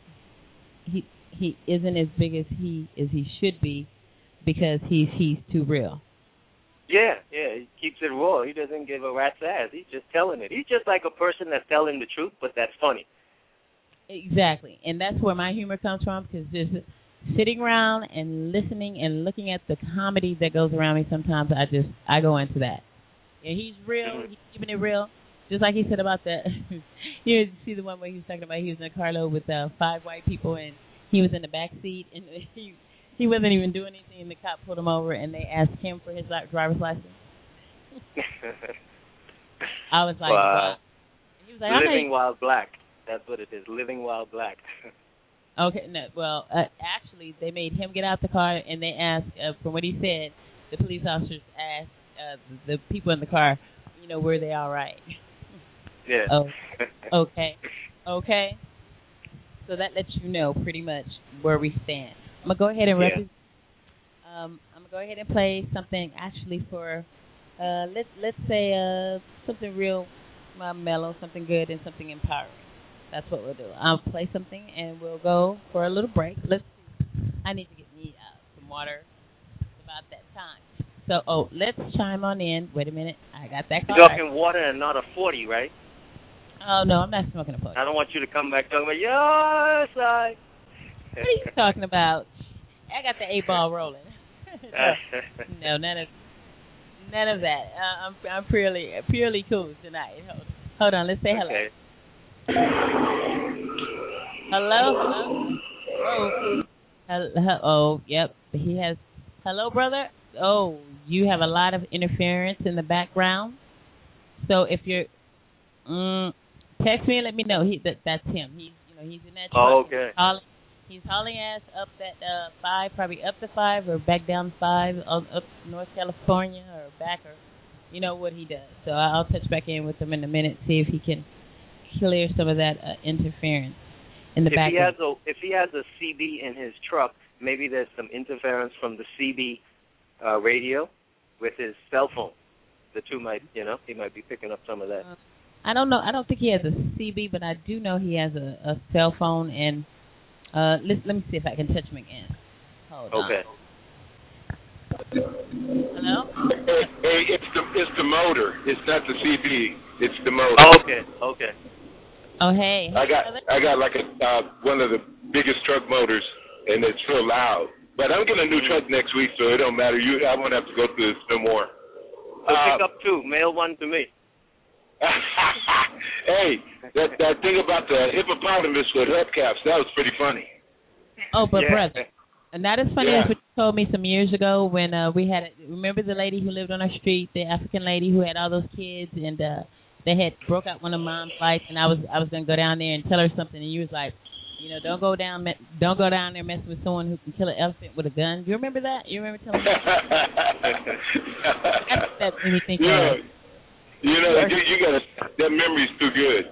he he isn't as big as he as he should be because he's he's too real. Yeah, yeah. He keeps it raw. He doesn't give a rat's ass. He's just telling it. He's just like a person that's telling the truth, but that's funny. Exactly, and that's where my humor comes from because just sitting around and listening and looking at the comedy that goes around me. Sometimes I just I go into that. And he's real. He's keeping it real. Just like he said about that. you see the one where he was talking about he was in a carload with uh, five white people and he was in the back seat and he he wasn't even doing anything and the cop pulled him over and they asked him for his driver's license. I was like, Wow. wow. He was like, I'm not Living while black. That's what it is. Living while black. Okay, no, well, uh, actually, they made him get out the car, and they asked, uh, from what he said, the police officers asked uh, the people in the car, you know, were they all right? yeah. Oh, okay, okay. So that lets you know pretty much where we stand. I'm gonna go ahead and Yeah. rep- um, I'm gonna go ahead and play something actually for, uh, let's let's say uh something real, uh, mellow, something good, and something empowering. That's what we'll do. I'll play something and we'll go for a little break. Let's. See. I need to get me uh, some water. It's about that time. So, oh, let's chime on in. Wait a minute. I got that You're talking water and not a 40, right? Oh no, I'm not smoking a plug. I don't want you to come back talking about, yes, I. What are you talking about? I got the eight ball rolling. no, none of none of that. Uh, I'm I'm purely purely cool tonight. Hold, hold on, let's say hello. Okay. Hello, hello. Oh, hello. Oh, yep. He has. Hello, brother. Oh, you have a lot of interference in the background. So if you're, mm, text me and let me know. He that that's him. He's you know he's in that. Oh, okay. He's hauling, he's hauling ass up that uh five, probably up to five or back down five, up, up North California or back or you know what he does. So I'll touch back in with him in a minute, see if he can clear some of that uh, interference in the if back. he has a if he has a CB in his truck, maybe there's some interference from the CB uh, radio with his cell phone. The two might, you know, he might be picking up some of that. I don't know. I don't think he has a CB, but I do know he has a, a cell phone. And uh, let let me see if I can touch him again. Hold on. Okay. Hello. Hey, hey, it's the it's the motor. It's not the CB. It's the motor. Oh, okay. Okay. Oh hey. I got. I got like a uh, one of the biggest truck motors, and it's real loud. But I'm getting a new truck next week, so it don't matter. You, I won't have to go through this no more. So Uh, pick up two. Mail one to me. hey, that that thing about the hippopotamus with hubcaps, that was pretty funny. Oh, but Yeah. brother, and that is funny. Yeah. That's what you told me some years ago when uh we had. Remember the lady who lived on our street, the African lady who had all those kids, and uh they had broke out one of mom's lights, and I was I was gonna go down there and tell her something, and you was like. You know, don't go down. Don't go down there messing with someone who can kill an elephant with a gun. You remember that? You remember telling me? That's that made me think yeah. of. You know, you, you got that memory's too good.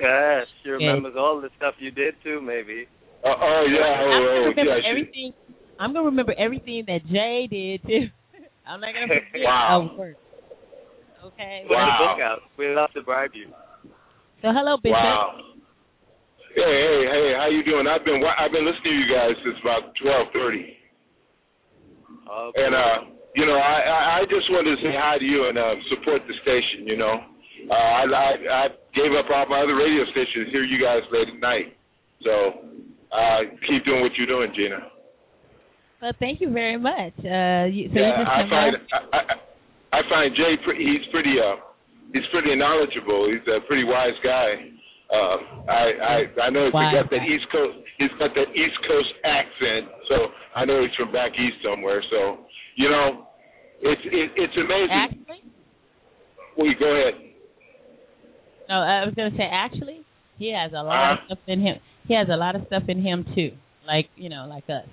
Yeah, she Yeah. remembers all the stuff you did too. Maybe. Uh, oh yeah, I'm oh, gonna oh remember yeah. she- everything. I'm gonna remember everything that Jay did too. I'm not gonna forget Wow. our work. Okay. Put the Wow. book out. We'd love to bribe you. So hello, Bishop. Wow. Hey, hey, hey, how you doing? I've been I've been listening to you guys since about twelve thirty, Okay. and uh, you know, I, I just wanted to say hi to you and uh, support the station. You know, uh, I, I I gave up all my other radio stations to hear you guys late at night, so uh, keep doing what you're doing, Gena. Well, thank you very much. Uh, you, so yeah, I find I, I, I find Jay pre- he's pretty uh he's pretty knowledgeable. He's a pretty wise guy. Uh, I I I know he's got that. East Coast he's got that East Coast accent, so I know he's from back east somewhere. So you know, it's it, it's amazing. actually. Well, you go ahead. No, I was gonna say actually, he has a lot of Uh-huh. stuff in him. He has a lot of stuff in him too, like you know, like us.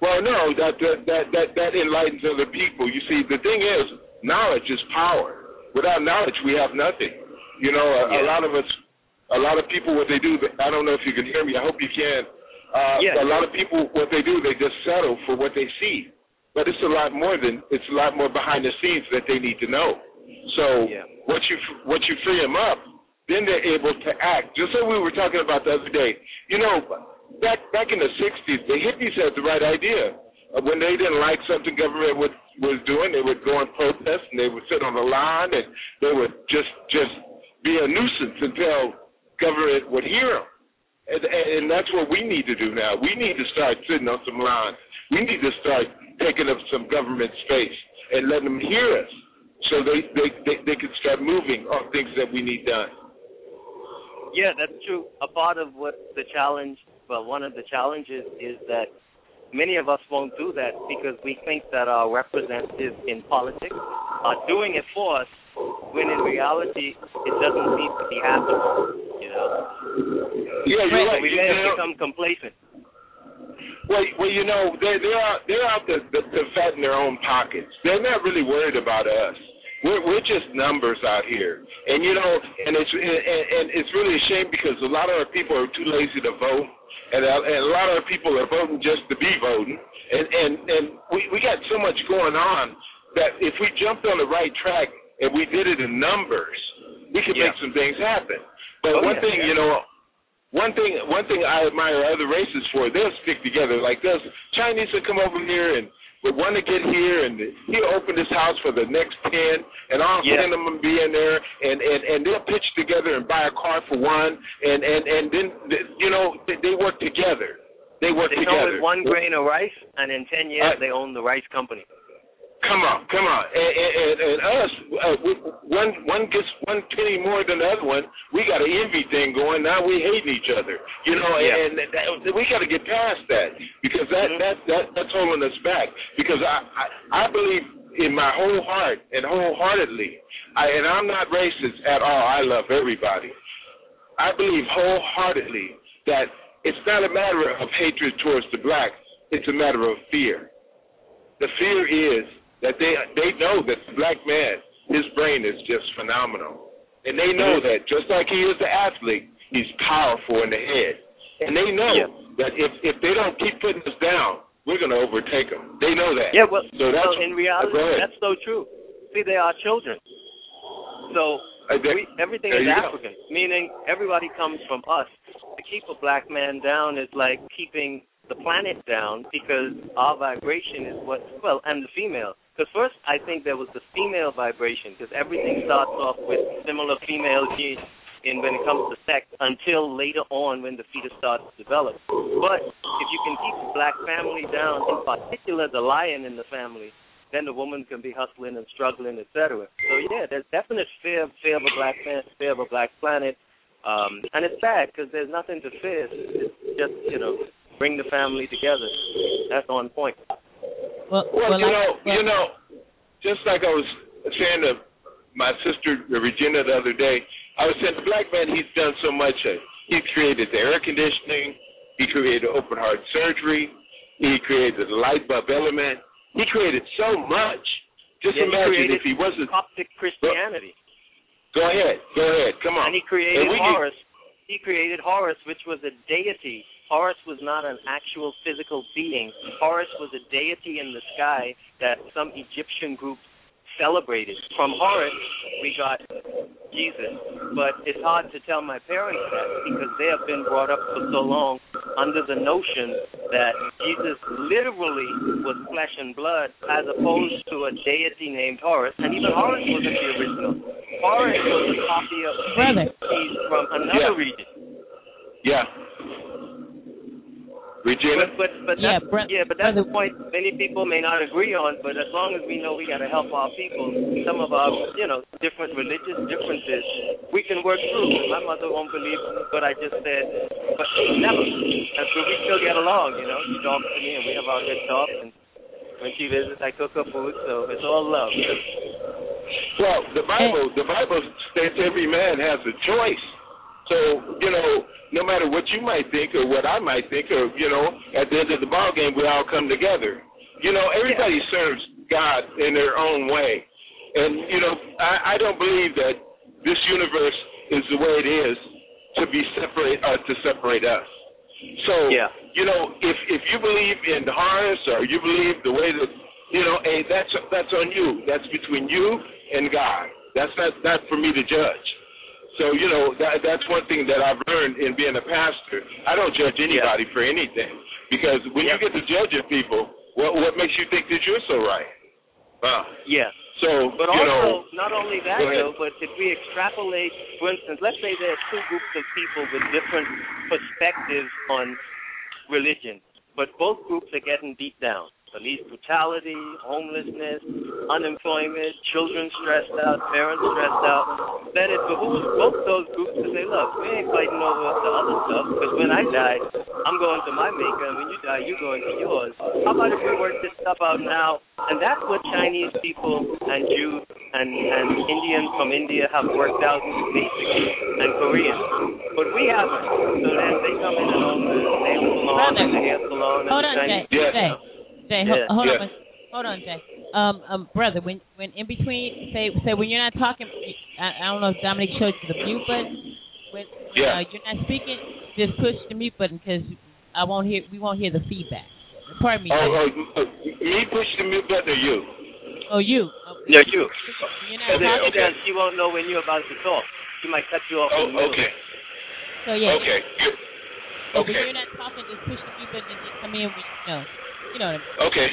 Well, no, that that that that, that enlightens other people. You see, the thing is, knowledge is power. Without knowledge, we have nothing. You know, a, a lot of us, a lot of people, what they do. I don't know if you can hear me. I hope you can. Uh, Yeah. A lot of people, what they do, they just settle for what they see. But it's a lot more than it's a lot more behind the scenes that they need to know. So Yeah. once you once you free them up, then they're able to act. Just like we were talking about the other day. You know, back back in the '60s, the hippies had the right idea. Uh, when they didn't like something government was was doing, they would go and protest, and they would sit on the lawn, and they would just just be a nuisance until government would hear them. And, and that's what we need to do now. We need to start sitting on some lawns. We need to start taking up some government space and letting them hear us, so they they they, they can start moving on things that we need done. Yeah, that's true. A part of what the challenge, well, one of the challenges is that many of us won't do that because we think that our representatives in politics are doing it for us, when in reality it doesn't need to be happening. You know, Yeah, you're right. we You may have become complacent. Well, well, you know, they're they're out they're out to, to, to fatten their own pockets. They're not really worried about us. We're we're just numbers out here, and you know, and it's and, and it's really a shame because a lot of our people are too lazy to vote, and a, and a lot of our people are voting just to be voting, and and and we we got so much going on that if we jumped on the right track and we did it in numbers, we could Yeah. make some things happen. But Oh, one yeah, thing, yeah. you know, one thing one thing I admire other races for, they'll stick together. Like this Chinese will come over here and would want to get here and he'll open his house for the next ten and all Yeah. ten of them be in there and, and, and they'll pitch together and buy a car for one and, and, and then you know, they, they work together. They work They together. with one grain of rice, and in ten years Uh, they own the rice company. Come on, come on, and, and, and, us, uh, we, one one gets one penny more than the other one. We got an envy thing going. Now we hating each other, you know, Yeah. and, that, we got to get past that because that Mhm. that that that's holding us back. Because I I, I believe in my whole heart and wholeheartedly, I, and I'm not racist at all. I love everybody. I believe wholeheartedly that it's not a matter of hatred towards the blacks. It's a matter of fear. The fear is that they they know that the black man, his brain is just phenomenal, and they know mm-hmm. that just like he is the athlete, he's powerful in the head, and they know Yeah. that if if they don't keep putting us down, we're going to overtake them. They know that. Yeah, well, so that's well in reality, that's so true. See, they are children. So we, everything there is you go. African, meaning everybody comes from us. To keep a black man down is like keeping the planet down because our vibration is what, well, and the female. Because first, I think there was the female vibration because everything starts off with similar female genes in when it comes to sex until later on when the fetus starts to develop. But if you can keep the black family down, in particular the lion in the family, then the woman can be hustling and struggling, etc. So yeah, there's definite fear, fear of a black man, fear of a black planet, um, and it's bad because there's nothing to fear. It's just you know, bring the family together. That's on point. Well, Well, well, you know, well, you know, just like I was saying to my sister Regina the other day, I was saying the black man he's done so much. Uh, he created the air conditioning. He created open heart surgery. He created the light bulb element. He created so much. Just Yeah, imagine created if he wasn't. Coptic Christianity, Go ahead, go ahead, come on. and he created And Horus. He created Horus, which was a deity. Horus was not an actual physical being. Horus was a deity in the sky that some Egyptian groups celebrated. From Horus, we got Jesus. But it's hard to tell my parents that because they have been brought up for so long under the notion that Jesus literally was flesh and blood as opposed to a deity named Horus. And even Horus wasn't the original. Horus was a copy of Brother. He's from another Yeah. region. Yeah. Regina. But but but Yeah, that's, yeah, but that's the point many people may not agree on. But as long as we know we got to help our people, some of our you know different religious differences, we can work through. My mother won't believe what I just said, but never. And so we still get along. You know, she talks to me, and we have our good talks. And when she visits, I cook her food, so it's all love. Well, the Bible, the Bible states every man has a choice. So you know, no matter what you might think or what I might think, or you know, at the end of the ball game, we all come together. You know, everybody serves God in their own way, and you know, I, I don't believe that this universe is the way it is to be separate uh, to separate us. So Yeah. you know, if if you believe in the harness or you believe the way that you know, hey, that's that's on you. That's between you and God. That's not not for me to judge. So you know that that's one thing that I've learned in being a pastor. I don't judge anybody for anything because when Yeah. you get to judging people, what what makes you think that you're so right? Uh, Yeah. so But also, know, not only that though, but if we extrapolate, for instance, let's say there are two groups of people with different perspectives on religion, but both groups are getting beat down. Police brutality, homelessness, unemployment, children stressed out, parents stressed out. Then it behooves both those groups to say, look, we ain't fighting over the other stuff because when I die, I'm going to my maker, and when you die, you're going to yours. How about if we work this stuff out now? And that's what Chinese people and Jews and, and Indians from India have worked out basically, and Koreans. But we haven't. So then they come in and own the nail salon and the hair salon and Hold the on, Chinese. Jay. Yes. Jay. Jay, ho- Yeah. hold Yes. on. Hold on, Jay. Um, um, brother, when when in between, say say when you're not talking, I, I don't know if Dominic showed you the mute button. When, when Yeah. uh, you're not speaking, just push the mute button because I won't hear. We won't hear the feedback. Pardon me. oh, Jay. oh, oh, me push the mute button or you? Oh, you. Oh, Yeah, you. When you're not Okay, talking. okay. She won't know when you're about to talk. She might cut you off. in the Oh, okay, So yeah. okay, good. So when you're not talking, just push the mute button and just come in when you know. You know what I mean. okay,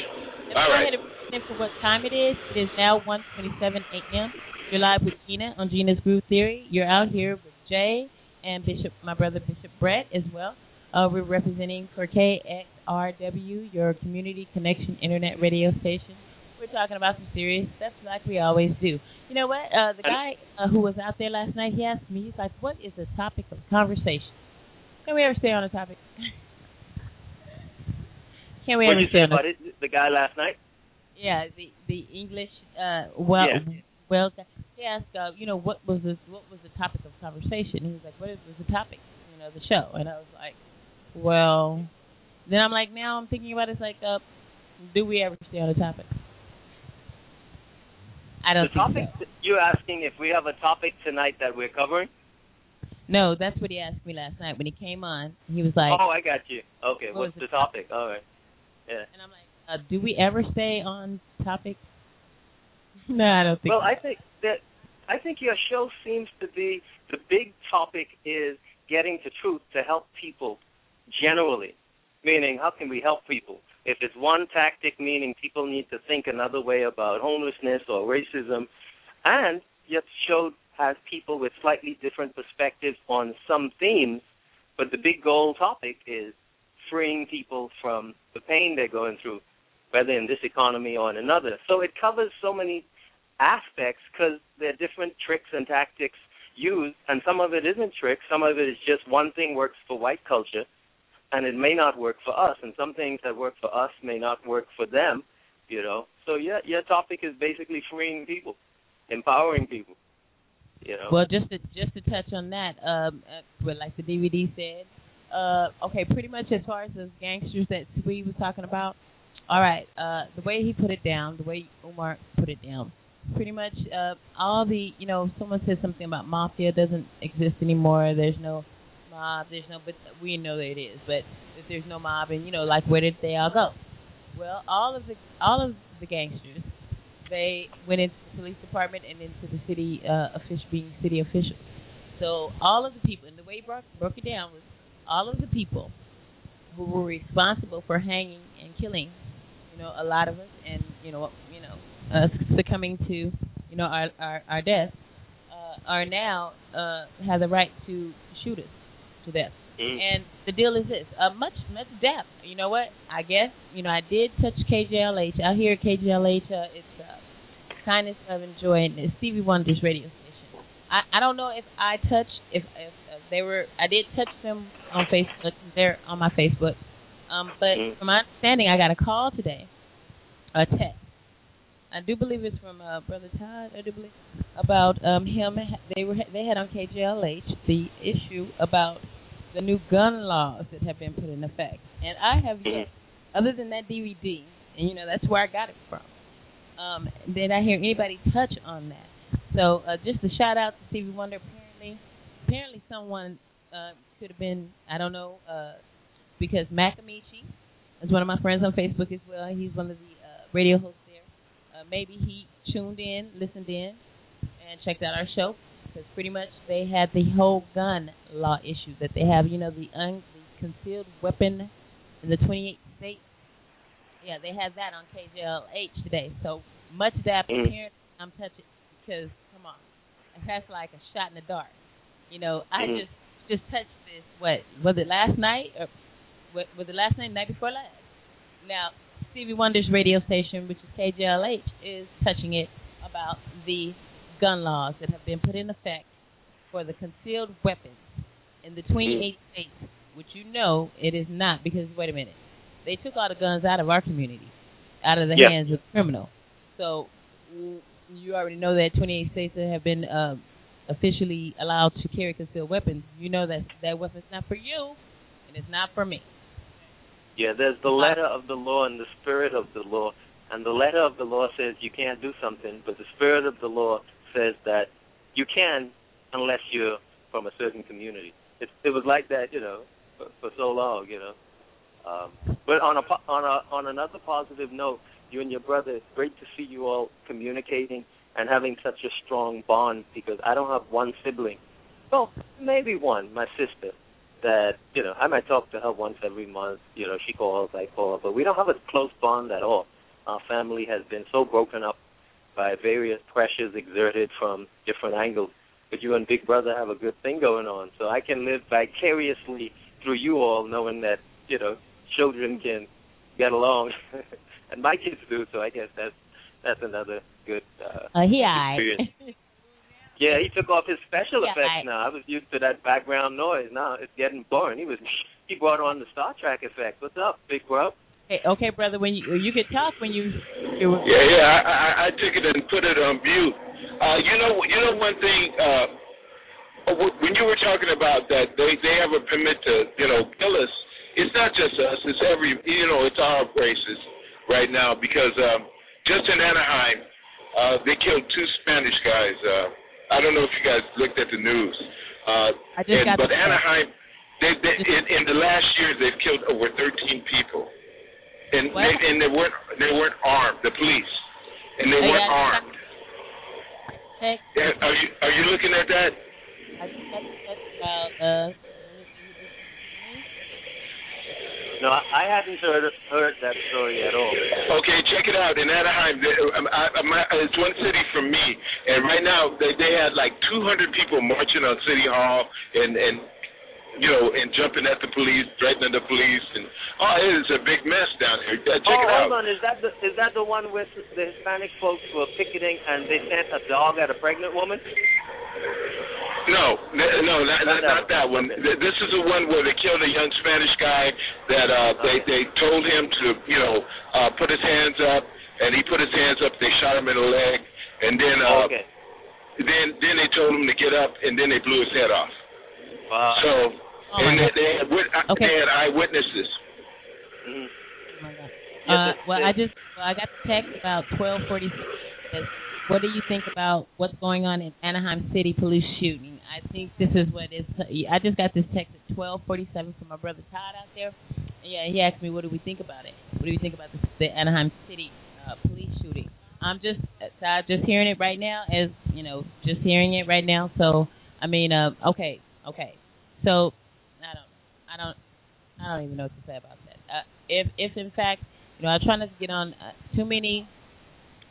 Let's all go right. ahead and for what time it is. It is now 1:27 a.m. You're live with Gena on Gena's Groove Theory. You're out here with Jay and Bishop, my brother Bishop Brett as well. Uh, we're representing KXRW, your community connection internet radio station. We're talking about some serious stuff like we always do. You know what? Uh, the guy uh, who was out there last night, he asked me, he's like, "What is the topic of conversation?" Can we ever stay on the topic? Can we What'd ever you stay say on the it? The guy last night? yeah, the the English uh well Yeah. well he asked uh, you know, what was this what was the topic of conversation? He was like, What is was the topic, you know, the show? And I was like, Well then I'm like now I'm thinking about it, it's like uh do we ever stay on the topic? I don't the think topic so. you're asking if we have a topic tonight that we're covering. No, that's what he asked me last night when he came on. He was like oh, I got you. Okay, What what's the the topic? All right. Yeah. and I'm like, uh, do we ever stay on topic? no, I don't think Well, so. I think that I think your show seems to be the big topic is getting to truth to help people generally. Meaning, how can we help people? If it's one tactic, meaning people need to think another way about homelessness or racism, and your show has people with slightly different perspectives on some themes, but the big goal topic is freeing people from the pain they're going through, whether in this economy or in another. So it covers so many aspects because there are different tricks and tactics used, and some of it isn't tricks. Some of it is just one thing works for white culture, and it may not work for us, and some things that work for us may not work for them. You know, so yeah, your topic is basically freeing people, empowering people. You know, Well, just to just to touch on that, um, uh, like the DVD said, uh, okay, pretty much as far as those gangsters that Sweet was talking about. All right, uh, the way he put it down, the way Umar put it down, pretty much uh, all the you know, someone said something about mafia doesn't exist anymore. There's no mob. There's no, but we know that it is. But if there's no mob, and you know, like where did they all go? Well, all of the all of the gangsters they went into the police department and into the city uh official being city officials. So all of the people and the way he broke broke it down was all of the people who were responsible for hanging and killing, you know, a lot of us and, you know, you know, uh succumbing to, you know, our our, our death, uh are now uh have the right to shoot us to death. Mm. And the deal is this: uh, much much depth. You know what? I guess you know I did touch KJLH. I hear KJLH, uh, it's uh, kindness of enjoying it's Stevie Wonder's radio station. I I don't know if I touched if if they were I did touch them on Facebook. They're on my Facebook. Um, but Mm. from my understanding, I got a call today, a text. I do believe it's from uh, brother Todd. I do believe about um him. They were they had on KJLH the issue about the new gun laws that have been put in effect, and I have yet, other than that DVD, and you know that's where I got it from. Um, did I hear anybody touch on that? So uh, just a shout out to Stevie Wonder. Apparently, apparently someone uh, could have been I don't know uh, because Makamichi is one of my friends on Facebook as well. He's one of the uh, radio hosts there. Uh, maybe he tuned in, listened in, and checked out our show because pretty much they had the whole gun law issue that they have. You know, the, un- the concealed weapon in the 28 states. Yeah, they had that on KJLH today. So much that Mm. apparently I'm touching because come on, that's like a shot in the dark. You know, I Mhm. just just touched this. What was it last night or what, was it last night? Night before last. Now Stevie Wonder's radio station, which is KJLH, is touching it about the gun laws that have been put in effect for the concealed weapons in the 28 states, which you know it is not because wait a minute, they took all the guns out of our community, out of the Yeah. hands of the criminal. So you already know that 28 states that have been uh, officially allowed to carry concealed weapons. You know that that weapon's not for you, and it's not for me. Yeah, there's the letter of the law and the spirit of the law. And the letter of the law says you can't do something, but the spirit of the law says that you can unless you're from a certain community. It, it was like that, you know, for, for so long, you know. Um, but on a on a on another positive note, you and your brother, it's great to see you all communicating and having such a strong bond because I don't have one sibling. Well, maybe one, my sister that you know I might talk to her once every month. You know, she calls, I call, but we don't have a close bond at all. Our family has been so broken up by various pressures exerted from different angles. But you and Big Brother have a good thing going on, so I can live vicariously through you all, knowing that you know children can get along, and my kids do. So I guess that's that's another good uh, Uh, he alright. experience. Yeah, he took off his special Yeah, effects I- now. I was used to that background noise. Now it's getting boring. He was he brought on the Star Trek effect. What's up, big bro? Okay, okay, brother. When you you could talk when you. you were, Yeah, yeah. I, I, I took it and put it on mute. Uh, you know, you know one thing. Uh, when you were talking about that, they they have a permit to you know kill us. It's not just us. It's every you know. It's all races right now because um, just in Anaheim, uh, they killed two Spanish guys. Uh, I don't know if you guys looked at the news. Uh, I just and, got but Anaheim, they, they in, in the last years they've killed over 13 people, and they, and they weren't they weren't armed. The police, and they Hey, weren't armed. Are you are you looking at that? I just got the about uh. No, I hadn't heard heard that story at all. Okay, check it out. In Anaheim, they, um, I, I, my, it's one city from me, and right now they they had like 200 people marching on City Hall and and you know and jumping at the police, threatening the police, and oh, it is a big mess down here. Check oh, it out. hold on. Is that the is that the one with the Hispanic folks were picketing and they sent a dog at a pregnant woman? No, no, not, not, Not that one. Th- This is the one where they killed a young Spanish guy that uh they they told him to, you know, uh put his hands up and he put his hands up, they shot him in the leg and then uh okay. then then they told him to get up and then they blew his head off. Wow. So Oh and they, they had wit- uh, Okay. they had eyewitnesses. Oh my God. Yeah, Uh, this- well, I just well, I got the text about twelve forty six. What do you think about what's going on in Anaheim City police shooting? I think this is what is. I just got this text at twelve forty seven from my brother Todd out there. Yeah, he asked me, "What do we think about it? What do you think about the, the Anaheim City uh, police shooting?" I'm just Todd, just hearing it right now, as you know, just hearing it right now. So, I mean, uh, okay, okay. So, I don't, I don't, I don't even know what to say about that. Uh, if, if in fact, you know, I try not to get on uh, too many.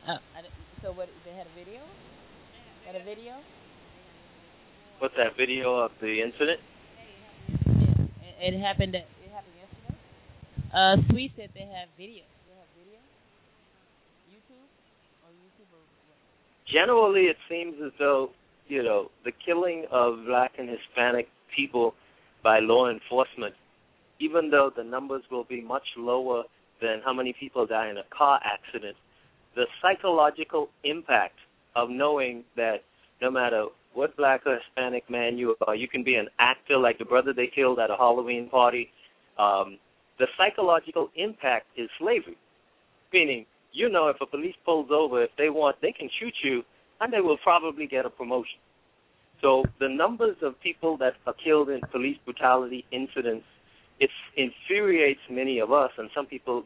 Uh, I, so what? They had a video. Had a video. What's that video of the incident? It, it happened. At, it happened yesterday. Uh, Sweet said they have video. They have video. YouTube or YouTube or what? Generally, it seems as though you know the killing of black and Hispanic people by law enforcement, even though the numbers will be much lower than how many people die in a car accident, the psychological impact of knowing that no matter what black or Hispanic man you are, you can be an actor like the brother they killed at a Halloween party. Um, the psychological impact is slavery, meaning you know if a police pulls over, if they want, they can shoot you, and they will probably get a promotion. So the numbers of people that are killed in police brutality incidents, it infuriates many of us, and some people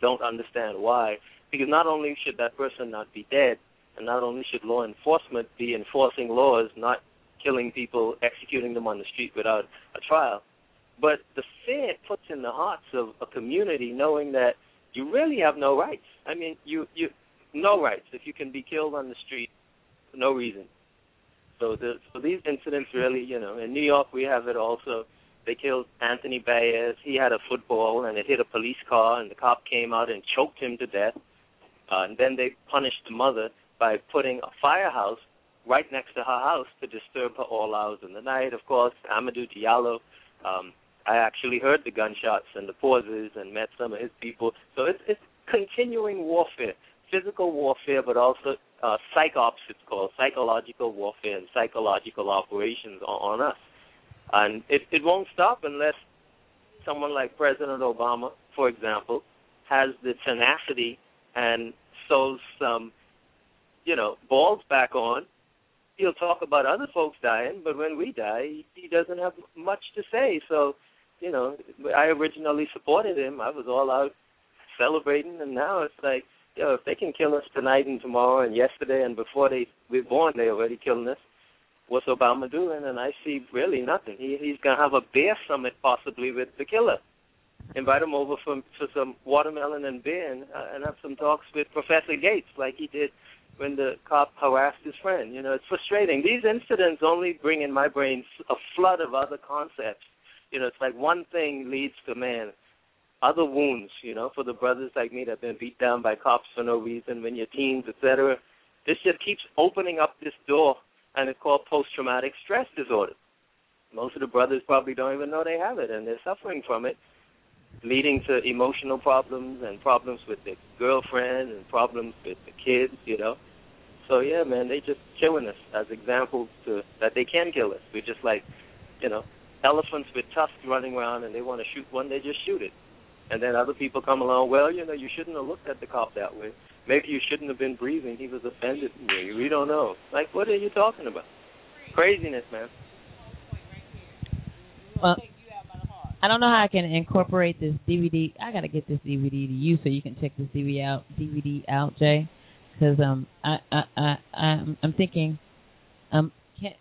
don't understand why. Because not only should that person not be dead, and not only should law enforcement be enforcing laws, not killing people, executing them on the street without a trial, but the fear it puts in the hearts of a community knowing that you really have no rights. I mean, you you no rights if you can be killed on the street for no reason. So the so these incidents really, you know, in New York we have it also. They killed Anthony Baez. He had a football and it hit a police car and the cop came out and choked him to death. Uh, and then they punished the mother by putting a firehouse right next to her house to disturb her all hours of the night. Of course, Amadou Diallo. Um, I actually heard the gunshots and the pauses and met some of his people. So it's it's continuing warfare, physical warfare, but also uh, psychops. It's called psychological warfare and psychological operations on, on us. And it it won't stop unless someone like President Obama, for example, has the tenacity and sews some, you know, balls back on. He'll talk about other folks dying, but when we die, he doesn't have much to say. So, you know, I originally supported him. I was all out celebrating, and now it's like, yo, if they can kill us tonight and tomorrow and yesterday and before they we're born, they already killing us. What's Obama doing? And I see really nothing. He he's gonna have a bear summit possibly with the killer. Invite him over for for some watermelon and beer, and, uh, and have some talks with Professor Gates, like he did when the cop harassed his friend. You know, it's frustrating. These incidents only bring in my brain a flood of other concepts. You know, it's like one thing leads to man, other wounds. You know, for the brothers like me that have been beat down by cops for no reason when you're teens, etc. This just keeps opening up this door, and it's called post-traumatic stress disorder. Most of the brothers probably don't even know they have it, and they're suffering from it. Leading to emotional problems and problems with the girlfriend and problems with the kids, you know. So yeah, man, they just killing us as examples to that they can kill us. We're just like, you know, elephants with tusks running around and they want to shoot one, they just shoot it. And then other people come along, well, you know, you shouldn't have looked at the cop that way. Maybe you shouldn't have been breathing. He was offended. We don't know. Like, what are you talking about? Craziness, man. Well, I don't know how I can incorporate this DVD. I got to get this DVD to you so you can check this DVD out. DVD out, Jay, because um, I I I I'm, I'm thinking, um, can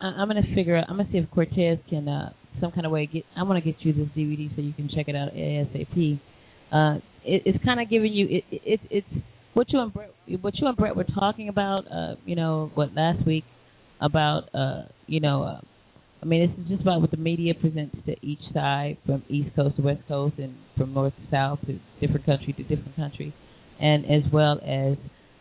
I, I'm gonna figure out. I'm gonna see if Cortez can uh some kind of way get. I want to get you this DVD so you can check it out ASAP. Uh, it, it's kind of giving you it, it it's what you and Brett what you and Brett were talking about. Uh, you know what last week about uh you know. Uh, I mean, this is just about what the media presents to each side, from East Coast to West Coast, and from North to South to different country to different country, and as well as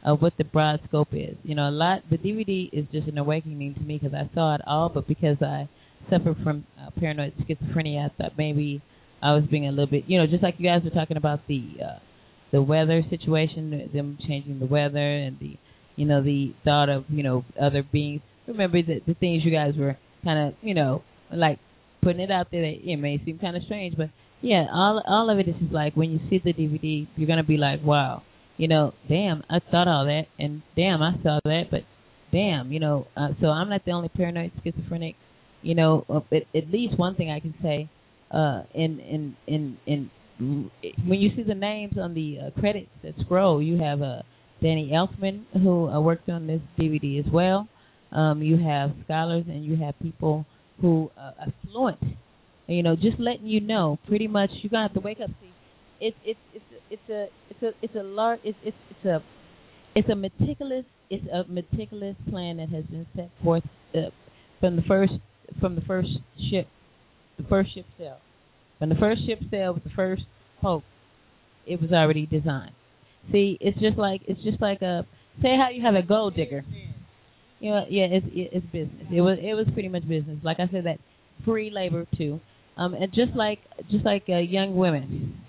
uh, what the broad scope is. You know, a lot. The DVD is just an awakening to me because I saw it all, but because I suffer from uh, paranoid schizophrenia, I thought maybe I was being a little bit, you know, just like you guys were talking about the uh, the weather situation, them changing the weather, and the, you know, the thought of you know other beings. Remember the the things you guys were kind of, you know, like putting it out there. That it may seem kind of strange, but yeah, all all of it is just like when you see the DVD, you're gonna be like, wow, you know, damn, I thought all that, and damn, I saw that, but damn, you know, uh, so I'm not the only paranoid schizophrenic, you know. At, at least one thing I can say, uh, in in in in when you see the names on the uh, credits that scroll, you have uh, Danny Elfman who uh, worked on this DVD as well. Um, you have scholars and you have people who uh, are fluent. You know, just letting you know, pretty much you're gonna have to wake up. See, it's it's it's it's a it's a it's a large it's it's it's a it's a meticulous it's a meticulous plan that has been set forth uh, from the first from the first ship the first ship sail when the first ship sailed with the first hope it was already designed see it's just like it's just like a say how you have a gold digger you know, yeah, it's it's business. It was it was pretty much business. Like I said, that free labor too, um, and just like just like uh, young women,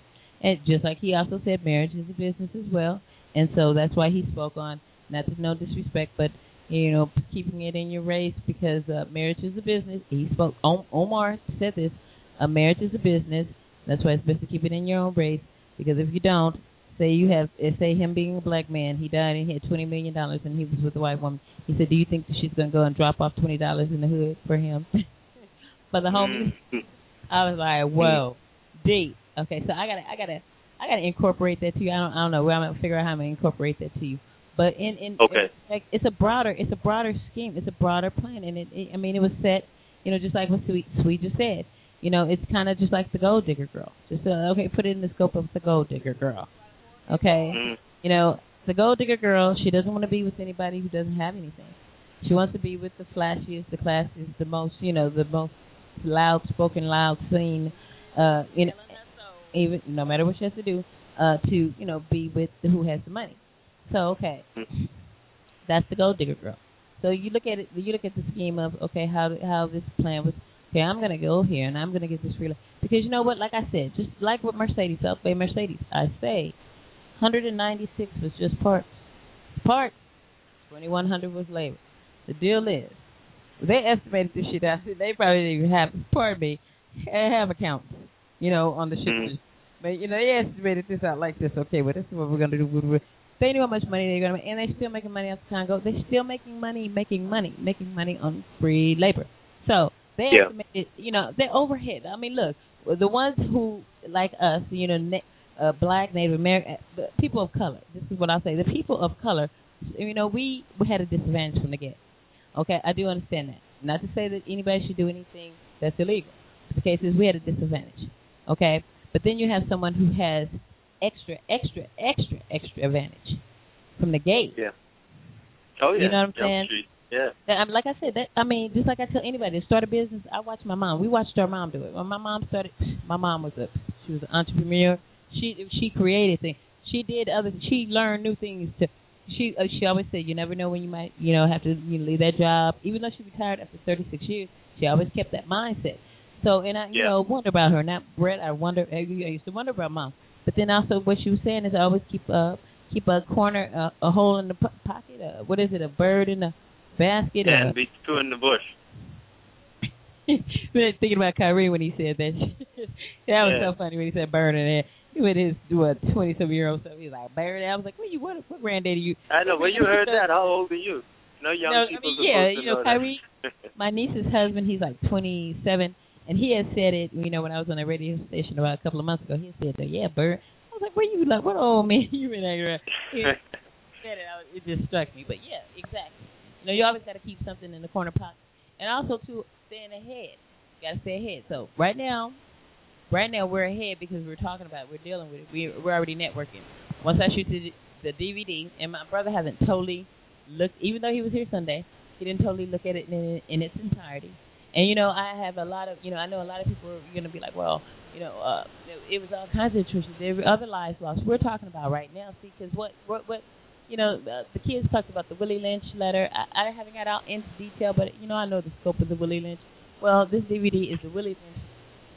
and just like he also said, marriage is a business as well, and so that's why he spoke on not to no disrespect, but you know keeping it in your race because uh, marriage is a business. He spoke. Omar said this: a marriage is a business. That's why it's best to keep it in your own race because if you don't, say you have say him being a black man, he died and he had twenty million dollars and he was with a white woman. He said, Do you think that she's gonna go and drop off twenty dollars in the hood for him? but the homies Mm-hmm. I was like, Whoa, deep. Okay, so I gotta I gotta I gotta incorporate that to you. I don't I don't know where I'm gonna figure out how I'm gonna incorporate that to you. But in in Okay. it's, it's a broader it's a broader scheme. It's a broader plan and it, it I mean it was set, you know, just like what Sweet Sweet just said. You know, it's kind of just like the gold digger girl. Just uh, okay, put it in the scope of the gold digger girl. Okay, Mm. you know, the gold digger girl. She doesn't want to be with anybody who doesn't have anything. She wants to be with the flashiest, the classiest, the most, you know, the most loud spoken, loud seen. Uh, you know, even no matter what she has to do, uh, to you know, be with the, who has the money. So okay, Mm. that's the gold digger girl. So you look at it, you look at the scheme of okay, how how this plan was. Okay, I'm gonna go here and I'm gonna get this real because you know what? Like I said, just like with Mercedes, Bay Mercedes, I say, 196 was just parts. Parts. 2100 was labor. The deal is, they estimated this shit out. They probably didn't even have, pardon me, have accounts, you know, on the ship. Mhm. But you know, they estimated this out like this. Okay, well, this is what we're gonna do. They knew how much money they're gonna make, and they're still making money off the Congo. They're still making money, making money, making money on free labor. So they Yeah. estimated, you know, their overhead. I mean, look, the ones who like us, you know, uh, black, Native American, the people of color. This is what I'll say: the people of color. You know, we we had a disadvantage from the get. Okay, I do understand that. Not to say that anybody should do anything that's illegal. The case is we had a disadvantage. Okay, but then you have someone who has extra, extra, extra, extra advantage from the gate. Yeah. Oh yeah. You know what I'm Yeah, saying? she- Yeah. I'm like I said, that I mean, just like I tell anybody, to start a business, I watched my mom. We watched our mom do it. When my mom started, my mom was a she was an entrepreneur. She she created things. She did other. She learned new things. To she uh, she always said, you never know when you might you know have to you know, leave that job. Even though she retired after 36 years, she always kept that mindset. So and I you Yeah. know wonder about her. Not Brett. I wonder. I used to wonder about mom. But then also what she was saying is I always keep uh keep a corner uh, a hole in the po- pocket. Uh, what is it? A bird in the basket. or And be two in the bush. Thinking about Kyrie when he said that. that was Yeah. so funny when he said burn in there. With his what twenty some year old self, he's like burn. I was like, what you what what granddaddy you? I know. When you heard that, how old are you? No young No, I people mean, yeah, you know, know Kyrie- My niece's husband, he's like twenty seven, and he had said it. You know, when I was on a radio station about a couple of months ago, he said, that, "Yeah, burn." I was like, "Where you like? What old man you around?" He said it, I was- it just struck me. But yeah, exactly. You know, you always got to keep something in the corner pocket, and also to staying ahead. Got to stay ahead. So right now, right now we're ahead because we're talking about, it. we're dealing with it. We we're already networking. Once I shoot the, the DVD, and my brother hasn't totally looked, even though he was here Sunday, he didn't totally look at it in, in its entirety. And you know, I have a lot of, you know, I know a lot of people are going to be like, well, you know, uh, it, was all kinds of attrition. There were other lives lost. We're talking about right now, see, because what, what, what, you know, uh, the kids talked about the Willie Lynch letter. I, I haven't got out into detail, but you know, I know the scope of the Willie Lynch. Well, this DVD is the Willie Lynch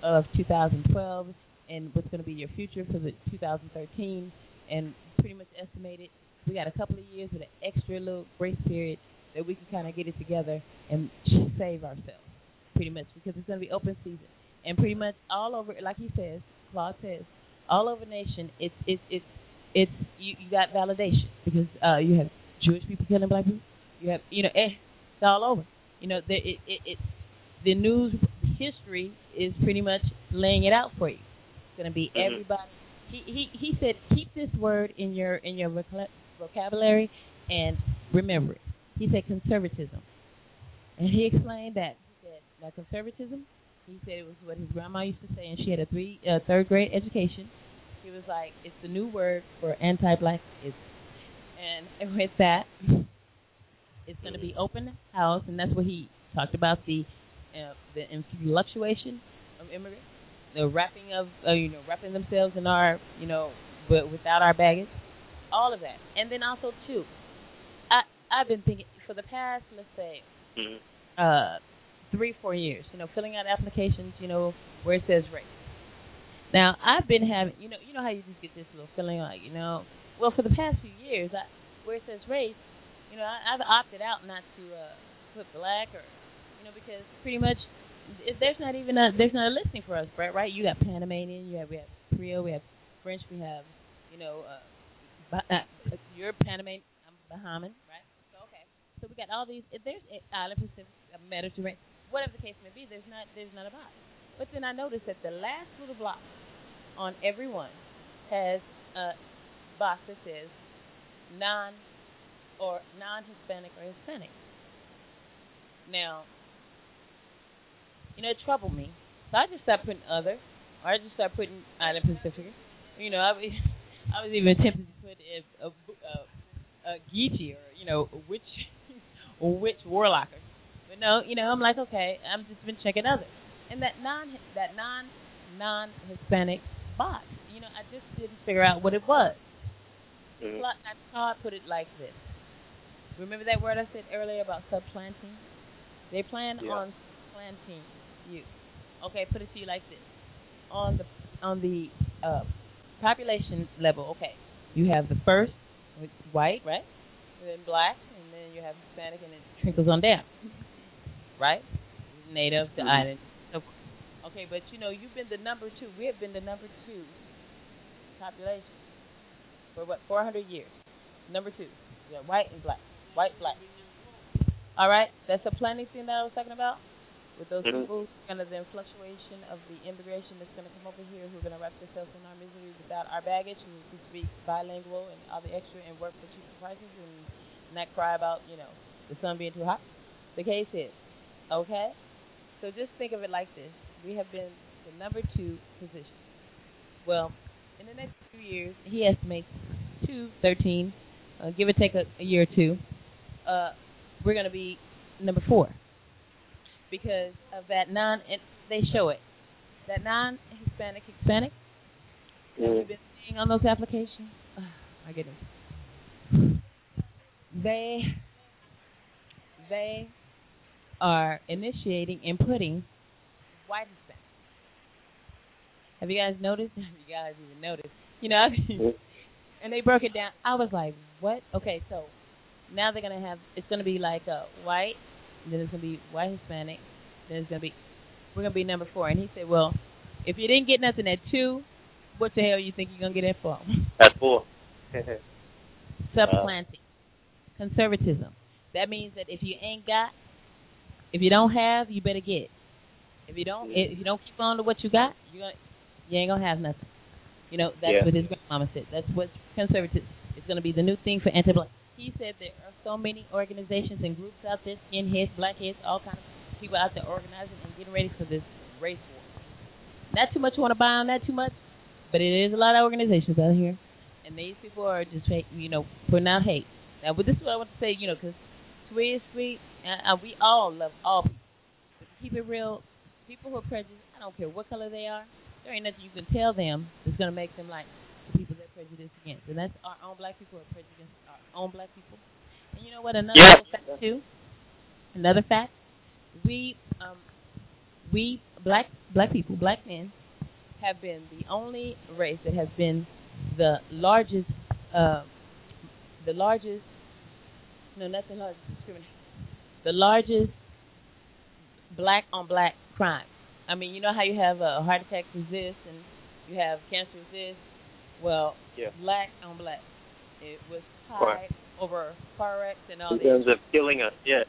of 2012, and what's going to be your future for the 2013, and pretty much estimated. We got a couple of years with an extra little grace period that we can kind of get it together and save ourselves, pretty much, because it's going to be open season, and pretty much all over, like he says, Claude says, all over the nation, it's it's it's it's you, you got validation because uh you have Jewish people killing black people, you have you know eh, it's all over. You know the, it it it's the news history is pretty much laying it out for you. It's going to be Mhm. everybody. He he he said keep this word in your in your vocabulary and remember it. He said conservatism, and he explained that. He said now conservatism. He said it was what his grandma used to say, and she had a three uh, third grade education. He was like, it's the new word for anti-blackism, and with that, it's going to be open house, and that's what he talked about the uh, the influctuation of immigrants, the wrapping of uh, you know wrapping themselves in our you know but without our baggage, all of that, and then also too, I I've been thinking for the past let's say Mhm. uh three four years, you know, filling out applications, you know, where it says race. Now I've been having you know you know how you just get this little feeling like you know well for the past few years I, where it says race, you know I, I've opted out not to uh, put black or you know because pretty much if there's not even a there's not a listing for us right right? You got Panamanian you have we have Creole we have French we have you know uh, uh, you're Panamanian I'm Bahamian right? So okay. So we got all these if there's Island Pacific uh, Mediterranean whatever the case may be there's not there's not a box but then I noticed that the last little block on every one has a box that says non or non-Hispanic or Hispanic. Now, you know, it troubled me, so I just started putting other, or I just started putting Island Pacific. You know, I was, I was even tempted to put a, a, a, a Geechee or you know, which which Warlocker. But no, you know, I'm like, okay, I'm just been checking others, and that non that non non Hispanic box. You know, I just didn't figure out what it was. Mhm. Pla- I Todd put it like this. Remember that word I said earlier about subplanting? They plan Yeah. on supplanting you. Okay, put it to you like this. On the on the uh, population level, okay, you have the first white, right? And then black, and then you have Hispanic, and it trickles on down, right? Native, the Mhm. island. So, okay, but you know you've been the number two. We have been the number two population for what 400 years. Number two, yeah, white and black, white, black. All right, that's the planning thing that I was talking about with those Mhm. people, kind of the fluctuation of the immigration that's going to come over here, who are going to wrap themselves in our misery without our baggage, and who speak bilingual and all the extra and work for cheaper prices and not cry about you know the sun being too hot. The case is, okay. So just think of it like this: we have been the number two position. Well, in the next few years, he estimates two thirteen, uh, give or take a, a year or two. Uh, we're going to be number four because of that non. And they show it that non-Hispanic Hispanic that Mhm. we've been seeing on those applications. Oh, my goodness, they they are initiating and putting white Hispanic. Have you guys noticed? Have you guys even noticed? You know, and they broke it down. I was like, what? Okay, so now they're gonna have it's gonna be like a white, then it's gonna be white Hispanic, then it's gonna be we're gonna be number four. And he said, well, if you didn't get nothing at two, what the hell you think you're gonna get at four? That's four. Supplanting, uh, conservatism. That means that if you ain't got, if you don't have, you better get. If you don't, if you don't keep on to what you got, you gonna, you ain't gonna have nothing. You know that's Yeah. what his grandmama said. That's what conservatism is gonna be the new thing for anti-black. He said there are so many organizations and groups out there, skinheads, blackheads, all kinds of people out there organizing and getting ready for this race war. Not too much want to buy on that too much, but it is a lot of organizations out here, and these people are just you know putting out hate. Now, but this is what I want to say, you know, because sweet sweet, uh, we all love all people. But to keep it real, people who are prejudiced, I don't care what color they are, there ain't nothing you can tell them that's going to make them like the people they're prejudiced against. And that's our own black people are prejudiced own black people. And you know what? Another Yeah. fact too. Another fact. We um we black black people, black men, have been the only race that has been the largest uh, the largest no nothing largest discrimination. The largest black on black crime. I mean, you know how you have a heart attack is this and you have cancer is this. Well, Yeah. black on black. It was high Right. over wrecks and all In terms of killing us, yeah.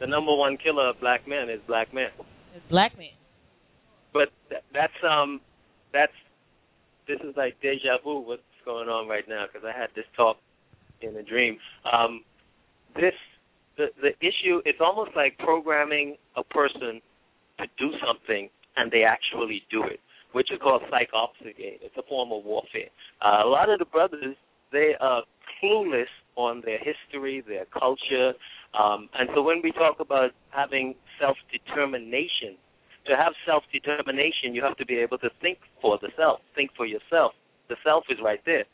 The number one killer of black men is black men. It's black men. But th- that's um, that's this is like deja vu. What's going on right now? Because I had this talk in a dream. Um, this the the issue. It's almost like programming a person to do something and they actually do it, which is called psychopsygate. It's a form of warfare. Uh, a lot of the brothers they are clueless on their history, their culture, um, and so when we talk about having self determination to have self determination, you have to be able to think for the self, think for yourself. The self is right there.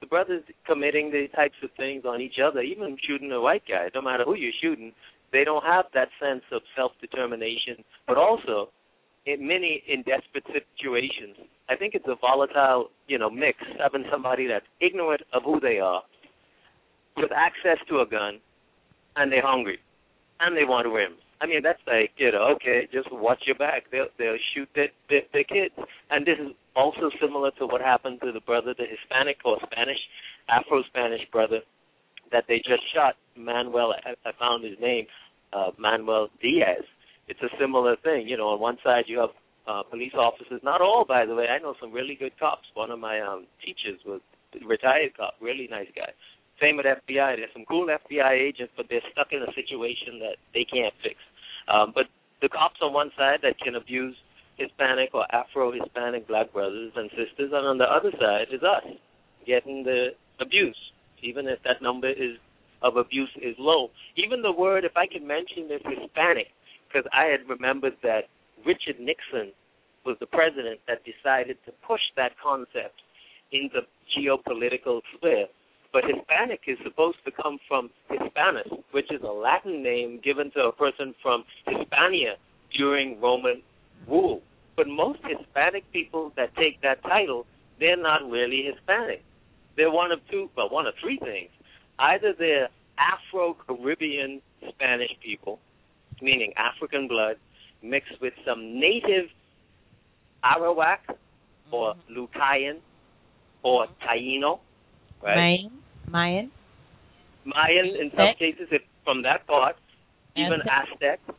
The brothers committing the types of things on each other, even shooting a white guy, no matter who you're shooting, they don't have that sense of self determination. But also, in many in desperate situations, I think it's a volatile, you know, mix having somebody that's ignorant of who they are, with access to a gun, and they're hungry, and they want rims. I mean, that's like, you know, okay, just watch your back. They'll they'll shoot their, their their kids, and this is also similar to what happened to the brother, the Hispanic or Spanish, Afro-Spanish brother, that they just shot. Manuel, I, I found his name, uh, Manuel Diaz. It's a similar thing. You know, on one side you have uh, police officers. Not all, by the way. I know some really good cops. One of my um, teachers was retired cop, really nice guy. Same with FBI. There's some cool FBI agents, but they're stuck in a situation that they can't fix. Um, but the cops on one side that can abuse Hispanic or Afro-Hispanic black brothers and sisters, and on the other side is us getting the abuse, even if that number is of abuse is low. Even the word, if I can mention this, Hispanic, because I had remembered that Richard Nixon was the president that decided to push that concept in the geopolitical sphere. But Hispanic is supposed to come from Hispanus, which is a Latin name given to a person from Hispania during Roman rule. But most Hispanic people that take that title, they're not really Hispanic. They're one of two, well, one of three things. Either they're Afro-Caribbean Spanish people, meaning African blood, mixed with some native Arawak or mm-hmm. Lucayan or mm-hmm. Taino, right? Mayan, Mayan, Mayan in some Aztec. cases if from that part, even Aztec. Aztec,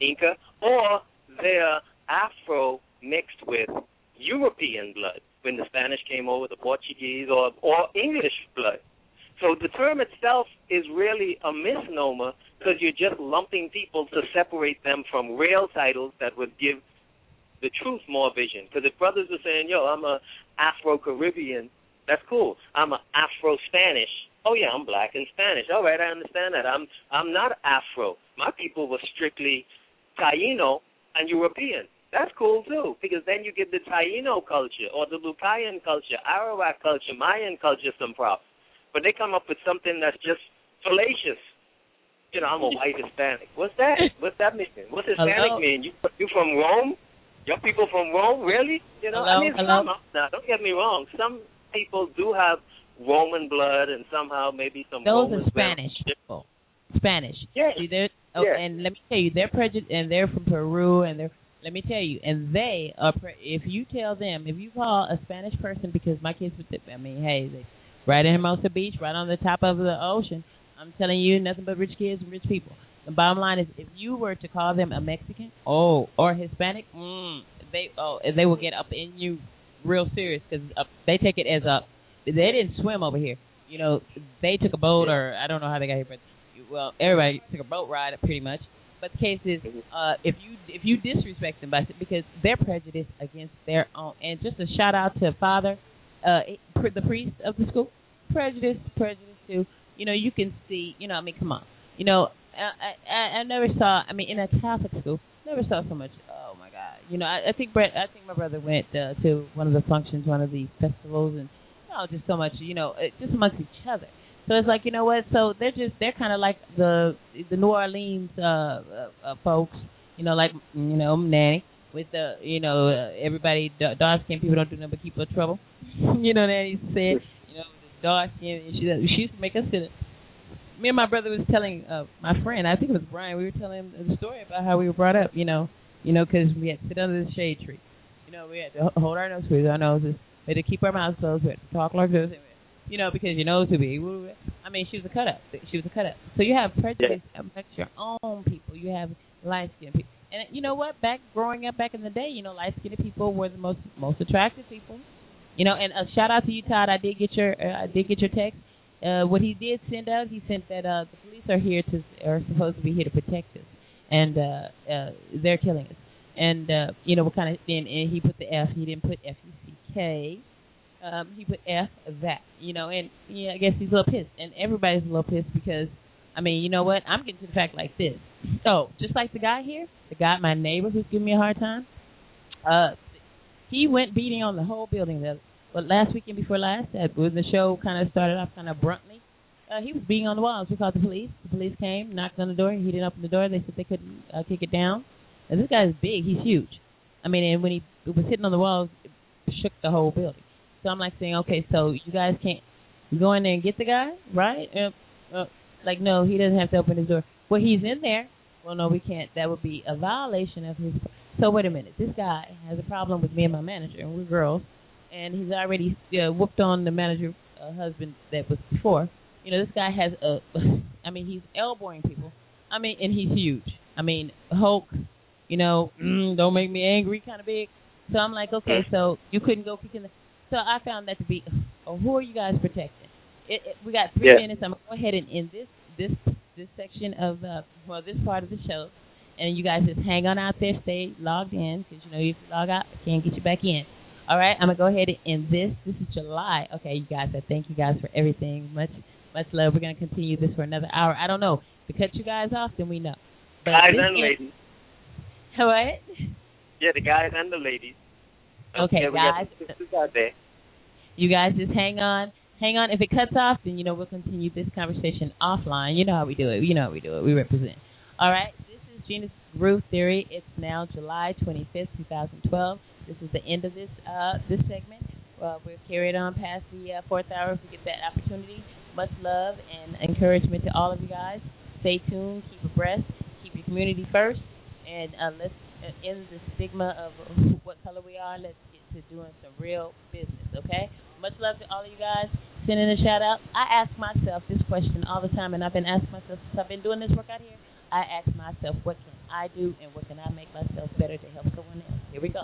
Inca, or they're Afro mixed with European blood when the Spanish came over, the Portuguese, or or English blood. So the term itself is really a misnomer because you're just lumping people to separate them from real titles that would give the truth more vision. Because if brothers are saying, "Yo, I'm a Afro-Caribbean," that's cool. I'm a Afro-Spanish. Oh yeah, I'm black and Spanish. All right, I understand that. I'm I'm not Afro. My people were strictly Taino and European. That's cool too, because then you give the Taino culture or the Lucayan culture, Arawak culture, Mayan culture some props. But they come up with something that's just fallacious. You know, I'm a white Hispanic. What's that? What's that mean? What's Hispanic Hello? mean? You you from Rome? young people from Rome, really? You know, Hello, I mean, hello? some now, don't get me wrong. Some people do have Roman blood, and somehow maybe some Those are Spanish people. Spanish. Yeah. See, they're, oh, Yeah. and let me tell you, they're prejudiced, and they're from Peru, and they're. Let me tell you, and they are. Pre- if you tell them, if you call a Spanish person, because my kids, would I mean, hey, they right in Hermosa Beach, right on the top of the ocean. I'm telling you, nothing but rich kids and rich people. The bottom line is, if you were to call them a Mexican, oh, or Hispanic, mm, they oh, they will get up in you real serious because uh, they take it as a. They didn't swim over here. You know, they took a boat, or I don't know how they got here, but well, everybody took a boat ride, pretty much. But the case is, uh, if you if you disrespect them by because they're prejudiced against their own, and just a shout out to Father, uh, the priest of the school, prejudice, prejudice too. You know, you can see. You know, I mean, come on. You know, I I, I never saw. I mean, in a Catholic school, never saw so much. Oh my God. You know, I, I think Brett. I think my brother went uh, to one of the functions, one of the festivals, and know, just so much. You know, just amongst each other. So it's like you know what? So they're just they're kind of like the the New Orleans uh, uh, uh folks, you know, like you know Nanny with the you know uh, everybody dark skin people don't do nothing but keep up trouble. you know Nanny said, you know, dark skin. and She she used to make us sit. Me and my brother was telling uh, my friend, I think it was Brian. We were telling him the story about how we were brought up. You know, you know, because we had to sit under the shade tree. You know, we had to hold our nose with our noses. We had to keep our mouths closed. We had to talk like this you know, because your nose would be. I mean, she was a cut up. She was a cut up. So you have prejudice amongst your own people. You have light skinned people, and you know what? Back growing up back in the day, you know, light skinned people were the most most attractive people. You know, and a shout out to you, Todd. I did get your uh, I did get your text. Uh, what he did send out, he sent that uh, the police are here to are supposed to be here to protect us, and uh, uh, they're killing us. And uh, you know what kind of and, and he put the F. He didn't put F U C K um, he put F that, you know, and yeah, I guess he's a little pissed, and everybody's a little pissed because, I mean, you know what? I'm getting to the fact like this. So just like the guy here, the guy, my neighbor who's giving me a hard time, uh, he went beating on the whole building. The, but last weekend before last, that when the show kind of started off kind of bluntly, uh, he was beating on the walls. We called the police. The police came, knocked on the door. He didn't open the door. They said they couldn't uh, kick it down. And this guy's big. He's huge. I mean, and when he was hitting on the walls, it shook the whole building. So I'm like saying, okay, so you guys can't go in there and get the guy, right? Uh, uh, like, no, he doesn't have to open his door. Well, he's in there. Well, no, we can't. That would be a violation of his. So wait a minute. This guy has a problem with me and my manager, and we're girls, and he's already uh, whooped on the manager uh, husband that was before. You know, this guy has a. I mean, he's elbowing people. I mean, and he's huge. I mean, Hulk. You know, mm, don't make me angry, kind of big. So I'm like, okay, so you couldn't go kick in the. So I found that to be, oh, who are you guys protecting? It, it, we got three Yeah. minutes. I'm gonna go ahead and end this this this section of the well this part of the show, and you guys just hang on out there, stay logged in because you know if you log out, I can't get you back in. All right, I'm gonna go ahead and end this. This is July. Okay, you guys. I thank you guys for everything. Much much love. We're gonna continue this for another hour. I don't know to cut you guys off, then we know. But Guys and ladies. What? Yeah, the guys and the ladies. Okay, got guys. the out there. You guys just hang on. Hang on. If it cuts off, then you know we'll continue this conversation offline. You know how we do it. You know how we do it. We represent. All right. This is Gena's Groove Theory. It's now July 25th, 2012. This is the end of this uh, this segment. Well, we've carried on past the uh, fourth hour if we get that opportunity. Much love and encouragement to all of you guys. Stay tuned. Keep abreast. Keep your community first. And uh, let's uh, end the stigma of what color we are. Let's get to doing some real business, okay? Much love to all of you guys. Sending a shout out. I ask myself this question all the time, and I've been asking myself since I've been doing this work out here. I ask myself, what can I do and what can I make myself better to help someone else? Here we go.